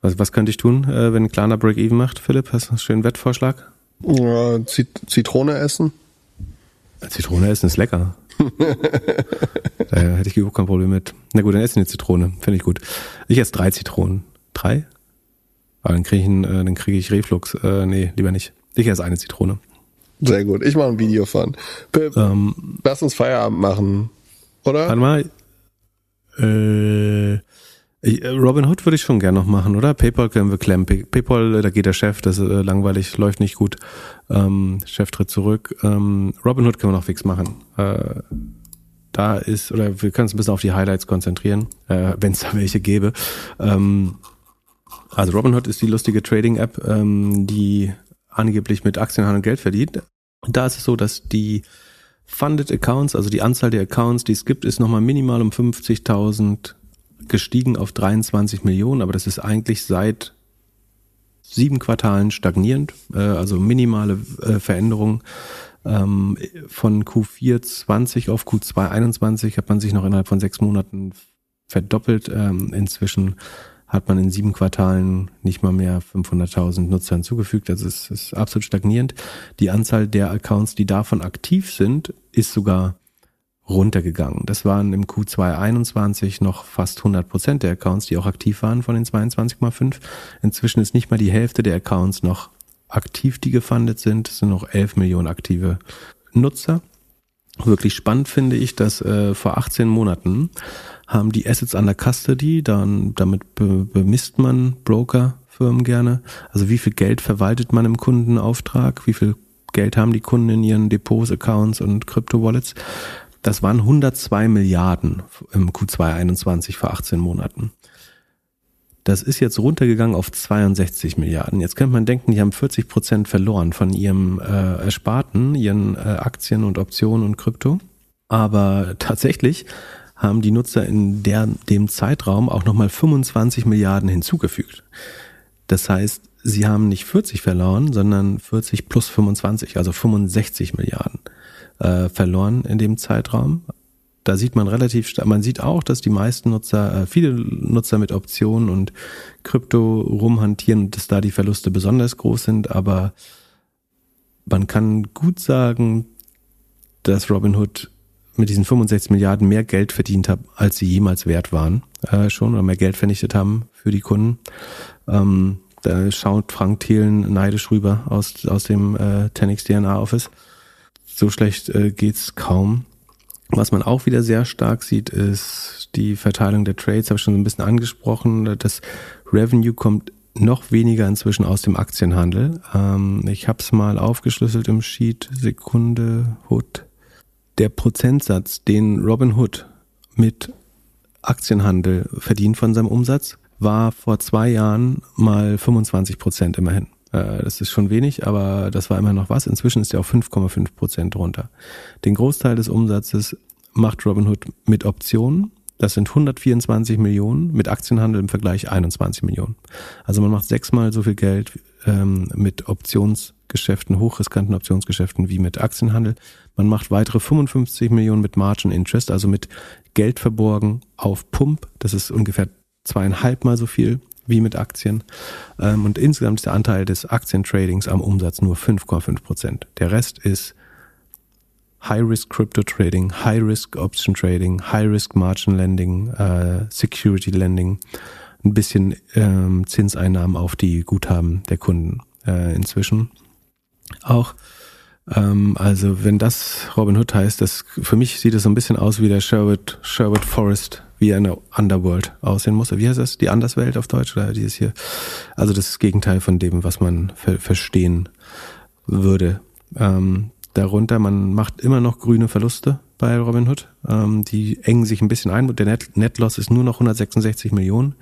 was, was könnte ich tun, äh, wenn Klarna Break-Even macht, Philipp? Hast du einen schönen Wettvorschlag? Ja, Zitrone essen. Zitrone essen ist lecker. da hätte ich überhaupt kein Problem mit. Na gut, dann esse ich eine Zitrone. Finde ich gut. Ich esse drei Zitronen. Drei? Aber dann kriege ich, einen, äh, dann kriege ich Reflux. Äh, nee, lieber nicht. Ich esse eine Zitrone. Sehr gut. Ich mache ein Video von. Be ähm, Lass uns Feierabend machen. Oder? Warte mal. Äh, Robin Hood würde ich schon gern noch machen, oder? PayPal können wir klemmen. PayPal, äh, da geht der Chef, das ist äh, langweilig, läuft nicht gut. Ähm, Chef tritt zurück. Ähm, Robin Hood können wir noch fix machen. Äh, da ist, oder wir können uns ein bisschen auf die Highlights konzentrieren, äh, wenn es da welche gäbe. Ähm, also Robinhood ist die lustige Trading-App, ähm, die angeblich mit Aktienhandel Geld verdient. Da ist es so, dass die Funded Accounts, also die Anzahl der Accounts, die es gibt, ist nochmal minimal um 50.000 gestiegen auf 23 Millionen, aber das ist eigentlich seit sieben Quartalen stagnierend, äh, also minimale äh, Veränderungen. Ähm, von Q4 20 auf Q2 21 hat man sich noch innerhalb von sechs Monaten verdoppelt. Ähm, inzwischen hat man in sieben Quartalen nicht mal mehr 500.000 Nutzer hinzugefügt. Also es ist absolut stagnierend. Die Anzahl der Accounts, die davon aktiv sind, ist sogar runtergegangen. Das waren im Q2 21 noch fast 100 Prozent der Accounts, die auch aktiv waren von den 22,5. Inzwischen ist nicht mal die Hälfte der Accounts noch aktiv, die gefundet sind. Es sind noch 11 Millionen aktive Nutzer. Wirklich spannend finde ich, dass äh, vor 18 Monaten haben die Assets under Custody, dann damit be bemisst man Brokerfirmen gerne. Also wie viel Geld verwaltet man im Kundenauftrag, wie viel Geld haben die Kunden in ihren Depots, Accounts und Krypto-Wallets. Das waren 102 Milliarden im Q2 21 vor 18 Monaten. Das ist jetzt runtergegangen auf 62 Milliarden. Jetzt könnte man denken, die haben 40 Prozent verloren von ihrem äh, Ersparten, ihren äh, Aktien und Optionen und Krypto. Aber tatsächlich haben die Nutzer in der, dem Zeitraum auch nochmal 25 Milliarden hinzugefügt. Das heißt, sie haben nicht 40 verloren, sondern 40 plus 25, also 65 Milliarden äh, verloren in dem Zeitraum. Da sieht man relativ, man sieht auch, dass die meisten Nutzer, äh, viele Nutzer mit Optionen und Krypto rumhantieren und dass da die Verluste besonders groß sind, aber man kann gut sagen, dass Robinhood mit diesen 65 Milliarden mehr Geld verdient haben, als sie jemals wert waren, äh, schon, oder mehr Geld vernichtet haben für die Kunden. Ähm, da schaut Frank Thielen neidisch rüber aus, aus dem äh, Tenix DNA Office. So schlecht äh, geht's kaum. Was man auch wieder sehr stark sieht, ist die Verteilung der Trades, habe ich schon so ein bisschen angesprochen. Das Revenue kommt noch weniger inzwischen aus dem Aktienhandel. Ähm, ich habe es mal aufgeschlüsselt im Sheet. Sekunde, Hood. Der Prozentsatz, den Robin Hood mit Aktienhandel verdient von seinem Umsatz, war vor zwei Jahren mal 25 Prozent immerhin. Äh, das ist schon wenig, aber das war immer noch was. Inzwischen ist er auf 5,5 Prozent runter. Den Großteil des Umsatzes macht Robinhood mit Optionen. Das sind 124 Millionen, mit Aktienhandel im Vergleich 21 Millionen. Also man macht sechsmal so viel Geld ähm, mit Optionsgeschäften, hochriskanten Optionsgeschäften wie mit Aktienhandel. Man macht weitere 55 Millionen mit Margin Interest, also mit Geld verborgen auf Pump. Das ist ungefähr zweieinhalb Mal so viel wie mit Aktien. Ähm, und insgesamt ist der Anteil des Aktientradings am Umsatz nur 5,5 Prozent. Der Rest ist High-Risk Crypto Trading, High-Risk Option Trading, High-Risk Margin Lending, äh, Security Lending, ein bisschen ähm, Zinseinnahmen auf die Guthaben der Kunden äh, inzwischen. Auch ähm, also wenn das Robin Hood heißt, das für mich sieht es so ein bisschen aus wie der Sherwood, Sherwood Forest, wie eine Underworld aussehen muss. Wie heißt das? Die Anderswelt auf Deutsch oder dieses hier? Also das Gegenteil von dem, was man ver verstehen würde. Ähm, darunter, man macht immer noch grüne Verluste bei Robinhood. Ähm, die engen sich ein bisschen ein. Der Net, Net Loss ist nur noch 166 Millionen.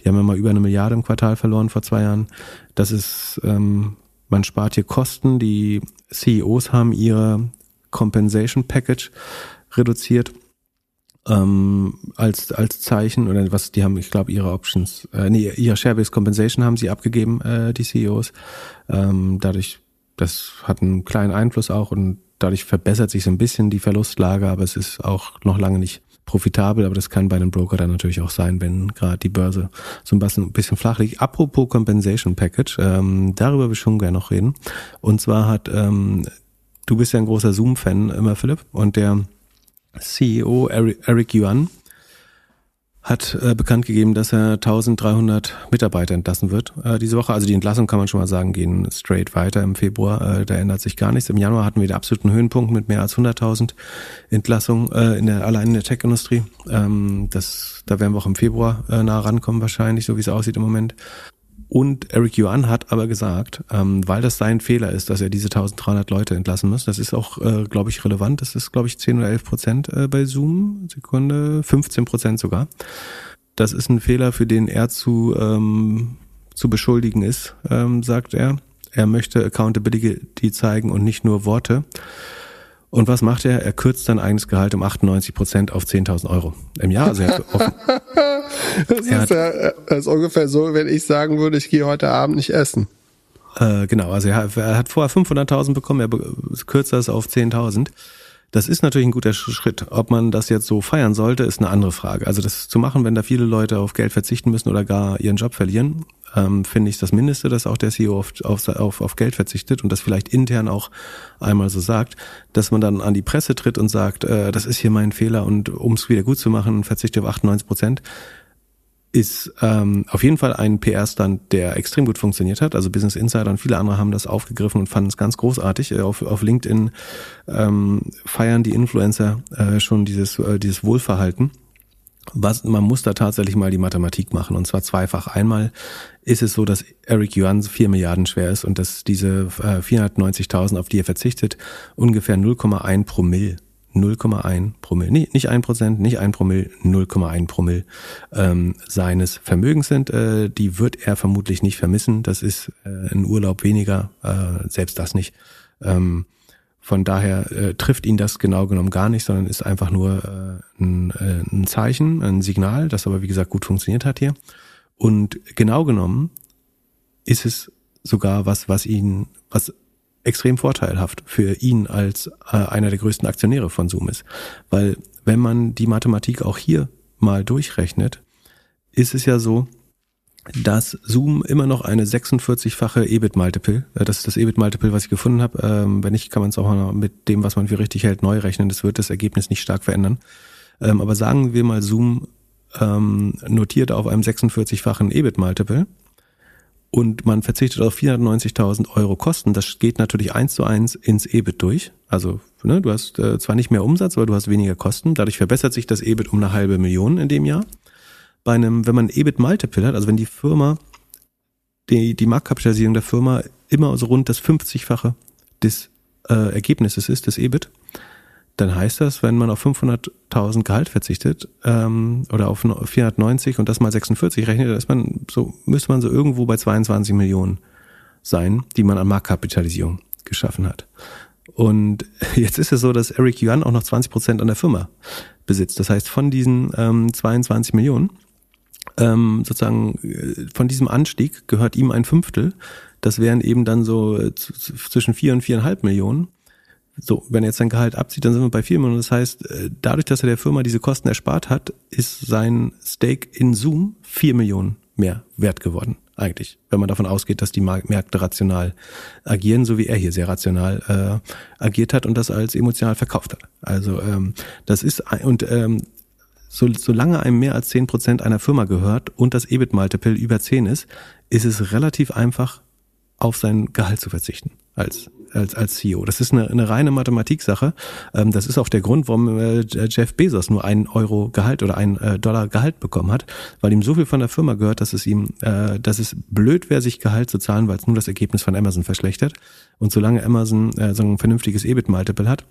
Die haben ja mal über eine Milliarde im Quartal verloren vor zwei Jahren. Das ist ähm, man spart hier Kosten. Die CEOs haben ihre Compensation Package reduziert ähm, als als Zeichen oder was die haben ich glaube ihre Options äh, nee ihre Share-based Compensation haben sie abgegeben äh, die CEOs ähm, dadurch das hat einen kleinen Einfluss auch und dadurch verbessert sich so ein bisschen die Verlustlage aber es ist auch noch lange nicht profitabel, aber das kann bei einem Broker dann natürlich auch sein, wenn gerade die Börse so ein bisschen, flach liegt. Apropos Compensation Package, ähm, darüber will ich schon gerne noch reden. Und zwar hat, ähm, du bist ja ein großer Zoom-Fan immer, Philipp, und der CEO Eric Yuan hat äh, bekannt gegeben, dass er 1300 Mitarbeiter entlassen wird äh, diese Woche. Also die Entlassung kann man schon mal sagen, gehen straight weiter im Februar. Äh, da ändert sich gar nichts. Im Januar hatten wir den absoluten Höhenpunkt mit mehr als 100.000 Entlassungen äh, in der, allein in der Tech-Industrie. Ähm, das, da werden wir auch im Februar äh, nah rankommen wahrscheinlich, so wie es aussieht im Moment. Und Eric Yuan hat aber gesagt, ähm, weil das sein Fehler ist, dass er diese 1300 Leute entlassen muss, das ist auch, äh, glaube ich, relevant, das ist, glaube ich, 10 oder 11 Prozent äh, bei Zoom, Sekunde, 15 Prozent sogar. Das ist ein Fehler, für den er zu, ähm, zu beschuldigen ist, ähm, sagt er. Er möchte Accountability zeigen und nicht nur Worte. Und was macht er? Er kürzt sein eigenes Gehalt um 98 Prozent auf 10.000 Euro im Jahr. Also er offen, das er ist ja das ist ungefähr so, wenn ich sagen würde, ich gehe heute Abend nicht essen. Äh, genau, also er hat, er hat vorher 500.000 bekommen, er kürzt das auf 10.000. Das ist natürlich ein guter Schritt. Ob man das jetzt so feiern sollte, ist eine andere Frage. Also das zu machen, wenn da viele Leute auf Geld verzichten müssen oder gar ihren Job verlieren, ähm, finde ich das Mindeste, dass auch der CEO auf, auf, auf, Geld verzichtet und das vielleicht intern auch einmal so sagt, dass man dann an die Presse tritt und sagt, äh, das ist hier mein Fehler und um es wieder gut zu machen, verzichte auf 98 Prozent ist ähm, auf jeden Fall ein PR-Stand, der extrem gut funktioniert hat. Also Business Insider und viele andere haben das aufgegriffen und fanden es ganz großartig. Äh, auf, auf LinkedIn ähm, feiern die Influencer äh, schon dieses, äh, dieses Wohlverhalten. Was, man muss da tatsächlich mal die Mathematik machen und zwar zweifach. Einmal ist es so, dass Eric Yuan vier Milliarden schwer ist und dass diese äh, 490.000, auf die er verzichtet, ungefähr 0,1 Promille 0,1 Promille, nee, nicht ein Prozent, nicht ein Promille, 0,1 Promille ähm, seines Vermögens sind. Äh, die wird er vermutlich nicht vermissen. Das ist äh, ein Urlaub weniger, äh, selbst das nicht. Ähm, von daher äh, trifft ihn das genau genommen gar nicht, sondern ist einfach nur äh, ein, äh, ein Zeichen, ein Signal, das aber wie gesagt gut funktioniert hat hier. Und genau genommen ist es sogar was, was ihn, was extrem vorteilhaft für ihn als äh, einer der größten Aktionäre von Zoom ist. Weil wenn man die Mathematik auch hier mal durchrechnet, ist es ja so, dass Zoom immer noch eine 46-fache EBIT-Multiple, äh, das ist das EBIT-Multiple, was ich gefunden habe. Ähm, wenn nicht, kann man es auch mal mit dem, was man für richtig hält, neu rechnen. Das wird das Ergebnis nicht stark verändern. Ähm, aber sagen wir mal, Zoom ähm, notiert auf einem 46-fachen EBIT-Multiple und man verzichtet auf 490.000 Euro Kosten. Das geht natürlich eins zu eins ins EBIT durch. Also ne, du hast äh, zwar nicht mehr Umsatz, aber du hast weniger Kosten. Dadurch verbessert sich das EBIT um eine halbe Million in dem Jahr bei einem, wenn man EBIT Multiple hat, also wenn die Firma, die, die Marktkapitalisierung der Firma immer so rund das 50-fache des äh, Ergebnisses ist, des EBIT, dann heißt das, wenn man auf 500.000 Gehalt verzichtet ähm, oder auf 490 und das mal 46 rechnet, dann ist man so müsste man so irgendwo bei 22 Millionen sein, die man an Marktkapitalisierung geschaffen hat. Und jetzt ist es so, dass Eric Yuan auch noch 20 Prozent an der Firma besitzt. Das heißt, von diesen ähm, 22 Millionen ähm, sozusagen äh, von diesem Anstieg gehört ihm ein Fünftel. Das wären eben dann so äh, zwischen vier und viereinhalb Millionen. So, wenn er jetzt sein Gehalt abzieht, dann sind wir bei vier Millionen. Das heißt, äh, dadurch, dass er der Firma diese Kosten erspart hat, ist sein Stake in Zoom vier Millionen mehr wert geworden, eigentlich. Wenn man davon ausgeht, dass die Märkte rational agieren, so wie er hier sehr rational äh, agiert hat und das als emotional verkauft hat. Also ähm, das ist und ähm, so, solange einem mehr als zehn Prozent einer Firma gehört und das EBIT-Multiple über zehn ist, ist es relativ einfach, auf sein Gehalt zu verzichten als als als CEO. Das ist eine, eine reine Mathematiksache. Ähm, das ist auch der Grund, warum äh, Jeff Bezos nur einen Euro Gehalt oder einen äh, Dollar Gehalt bekommen hat, weil ihm so viel von der Firma gehört, dass es ihm, äh, dass es blöd wäre, sich Gehalt zu zahlen, weil es nur das Ergebnis von Amazon verschlechtert. Und solange Amazon so ein vernünftiges EBIT-Multiple hat,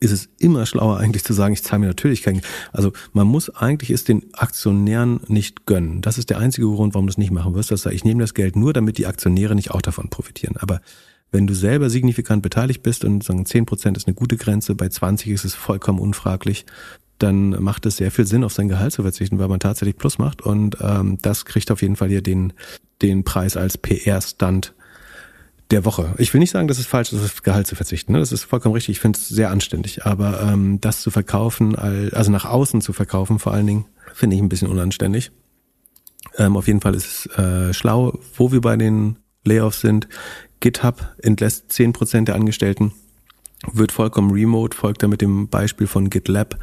ist es immer schlauer eigentlich zu sagen, ich zahle mir natürlich kein Also man muss eigentlich es den Aktionären nicht gönnen. Das ist der einzige Grund, warum du es nicht machen wirst. Dass ich nehme das Geld nur, damit die Aktionäre nicht auch davon profitieren. Aber wenn du selber signifikant beteiligt bist und sagen 10 Prozent ist eine gute Grenze, bei 20 ist es vollkommen unfraglich, dann macht es sehr viel Sinn, auf sein Gehalt zu verzichten, weil man tatsächlich Plus macht. Und ähm, das kriegt auf jeden Fall hier den, den Preis als PR-Stand der Woche. Ich will nicht sagen, dass es falsch ist, auf Gehalt zu verzichten. Ne? Das ist vollkommen richtig. Ich finde es sehr anständig. Aber ähm, das zu verkaufen, also nach außen zu verkaufen vor allen Dingen, finde ich ein bisschen unanständig. Ähm, auf jeden Fall ist es äh, schlau, wo wir bei den Layoffs sind. GitHub entlässt zehn Prozent der Angestellten, wird vollkommen remote, folgt da mit dem Beispiel von GitLab.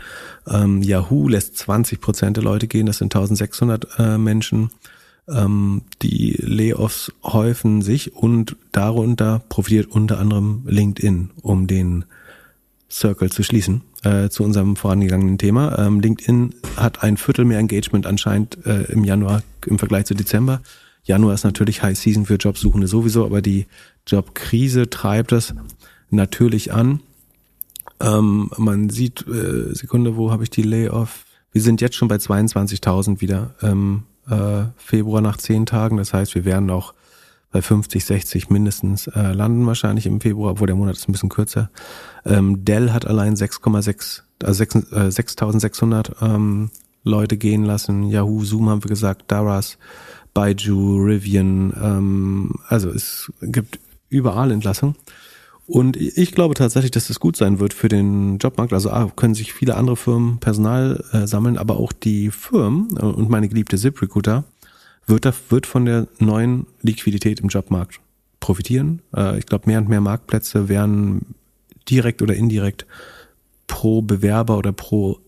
Ähm, Yahoo lässt 20 Prozent der Leute gehen, das sind 1600 äh, Menschen. Ähm, die Layoffs häufen sich und darunter profitiert unter anderem LinkedIn, um den Circle zu schließen äh, zu unserem vorangegangenen Thema. Ähm, LinkedIn hat ein Viertel mehr Engagement anscheinend äh, im Januar im Vergleich zu Dezember. Januar ist natürlich High Season für Jobsuchende sowieso, aber die Jobkrise treibt das natürlich an. Ähm, man sieht, äh, Sekunde, wo habe ich die Layoff? Wir sind jetzt schon bei 22.000 wieder. Ähm, äh, Februar nach zehn Tagen. Das heißt, wir werden auch bei 50, 60 mindestens äh, landen wahrscheinlich im Februar, obwohl der Monat ist ein bisschen kürzer. Ähm, Dell hat allein 6,6, also 6.600 äh, ähm, Leute gehen lassen. Yahoo, Zoom haben wir gesagt, Daras, Baidu, Rivian. Ähm, also es gibt überall Entlassung. Und ich glaube tatsächlich, dass das gut sein wird für den Jobmarkt. Also A, können sich viele andere Firmen Personal äh, sammeln, aber auch die Firmen äh, und meine geliebte ZipRecruiter wird, da, wird von der neuen Liquidität im Jobmarkt profitieren. Äh, ich glaube, mehr und mehr Marktplätze werden direkt oder indirekt pro Bewerber oder pro,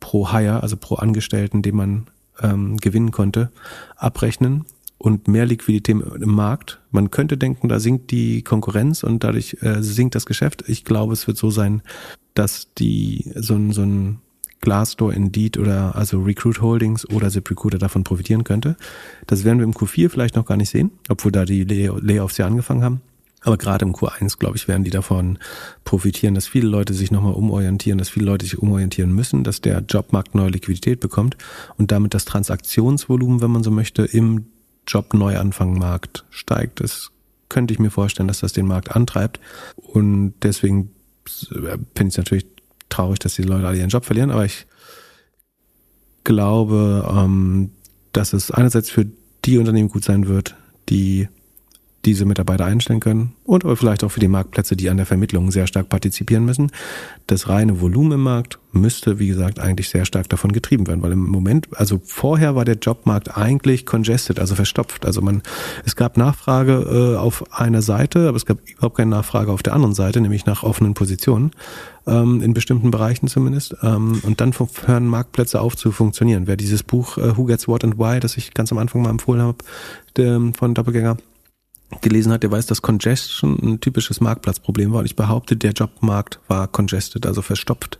pro Hire, also pro Angestellten, den man ähm, gewinnen konnte, abrechnen und mehr Liquidität im Markt. Man könnte denken, da sinkt die Konkurrenz und dadurch äh, sinkt das Geschäft. Ich glaube, es wird so sein, dass die so ein, so ein Glassdoor, Indeed oder also Recruit Holdings oder ZipRecruiter davon profitieren könnte. Das werden wir im Q4 vielleicht noch gar nicht sehen, obwohl da die Layoffs ja angefangen haben. Aber gerade im Q1, glaube ich, werden die davon profitieren, dass viele Leute sich nochmal umorientieren, dass viele Leute sich umorientieren müssen, dass der Jobmarkt neue Liquidität bekommt und damit das Transaktionsvolumen, wenn man so möchte, im Job-Neuanfang-Markt steigt. Das könnte ich mir vorstellen, dass das den Markt antreibt. Und deswegen finde ich es natürlich traurig, dass die Leute alle ihren Job verlieren, aber ich glaube, ähm, dass es einerseits für die Unternehmen gut sein wird, die diese Mitarbeiter einstellen können und vielleicht auch für die Marktplätze, die an der Vermittlung sehr stark partizipieren müssen. Das reine Volumen im Markt müsste, wie gesagt, eigentlich sehr stark davon getrieben werden, weil im Moment, also vorher war der Jobmarkt eigentlich congested, also verstopft. Also man, es gab Nachfrage äh, auf einer Seite, aber es gab überhaupt keine Nachfrage auf der anderen Seite, nämlich nach offenen Positionen ähm, in bestimmten Bereichen zumindest. Ähm, und dann hören Marktplätze auf zu funktionieren. Wer dieses Buch äh, Who Gets What and Why, das ich ganz am Anfang mal empfohlen habe, von Doppelgänger, gelesen hat, der weiß, dass Congestion ein typisches Marktplatzproblem war. Und ich behaupte, der Jobmarkt war congested, also verstopft.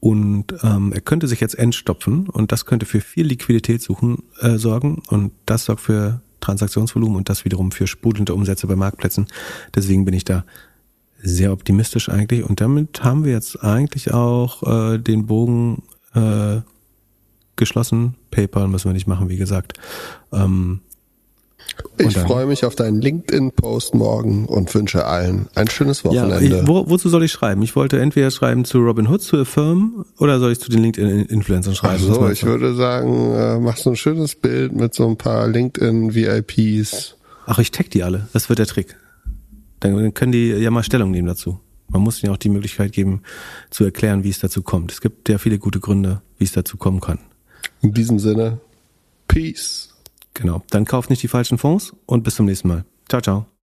Und ähm, er könnte sich jetzt entstopfen und das könnte für viel Liquidität suchen, äh, sorgen und das sorgt für Transaktionsvolumen und das wiederum für sprudelnde Umsätze bei Marktplätzen. Deswegen bin ich da sehr optimistisch eigentlich und damit haben wir jetzt eigentlich auch äh, den Bogen äh, geschlossen. PayPal müssen wir nicht machen, wie gesagt. Ähm, ich freue mich auf deinen LinkedIn-Post morgen und wünsche allen ein schönes Wochenende. Ja, ich, wo, wozu soll ich schreiben? Ich wollte entweder schreiben zu Robin Hood, zu Affirm oder soll ich zu den LinkedIn-Influencern schreiben? Ach so, ich würde sagen, äh, mach so ein schönes Bild mit so ein paar LinkedIn-VIPs. Ach, ich tag die alle. Das wird der Trick. Dann können die ja mal Stellung nehmen dazu. Man muss ihnen auch die Möglichkeit geben, zu erklären, wie es dazu kommt. Es gibt ja viele gute Gründe, wie es dazu kommen kann. In diesem Sinne, Peace. Genau. Dann kauft nicht die falschen Fonds und bis zum nächsten Mal. Ciao, ciao.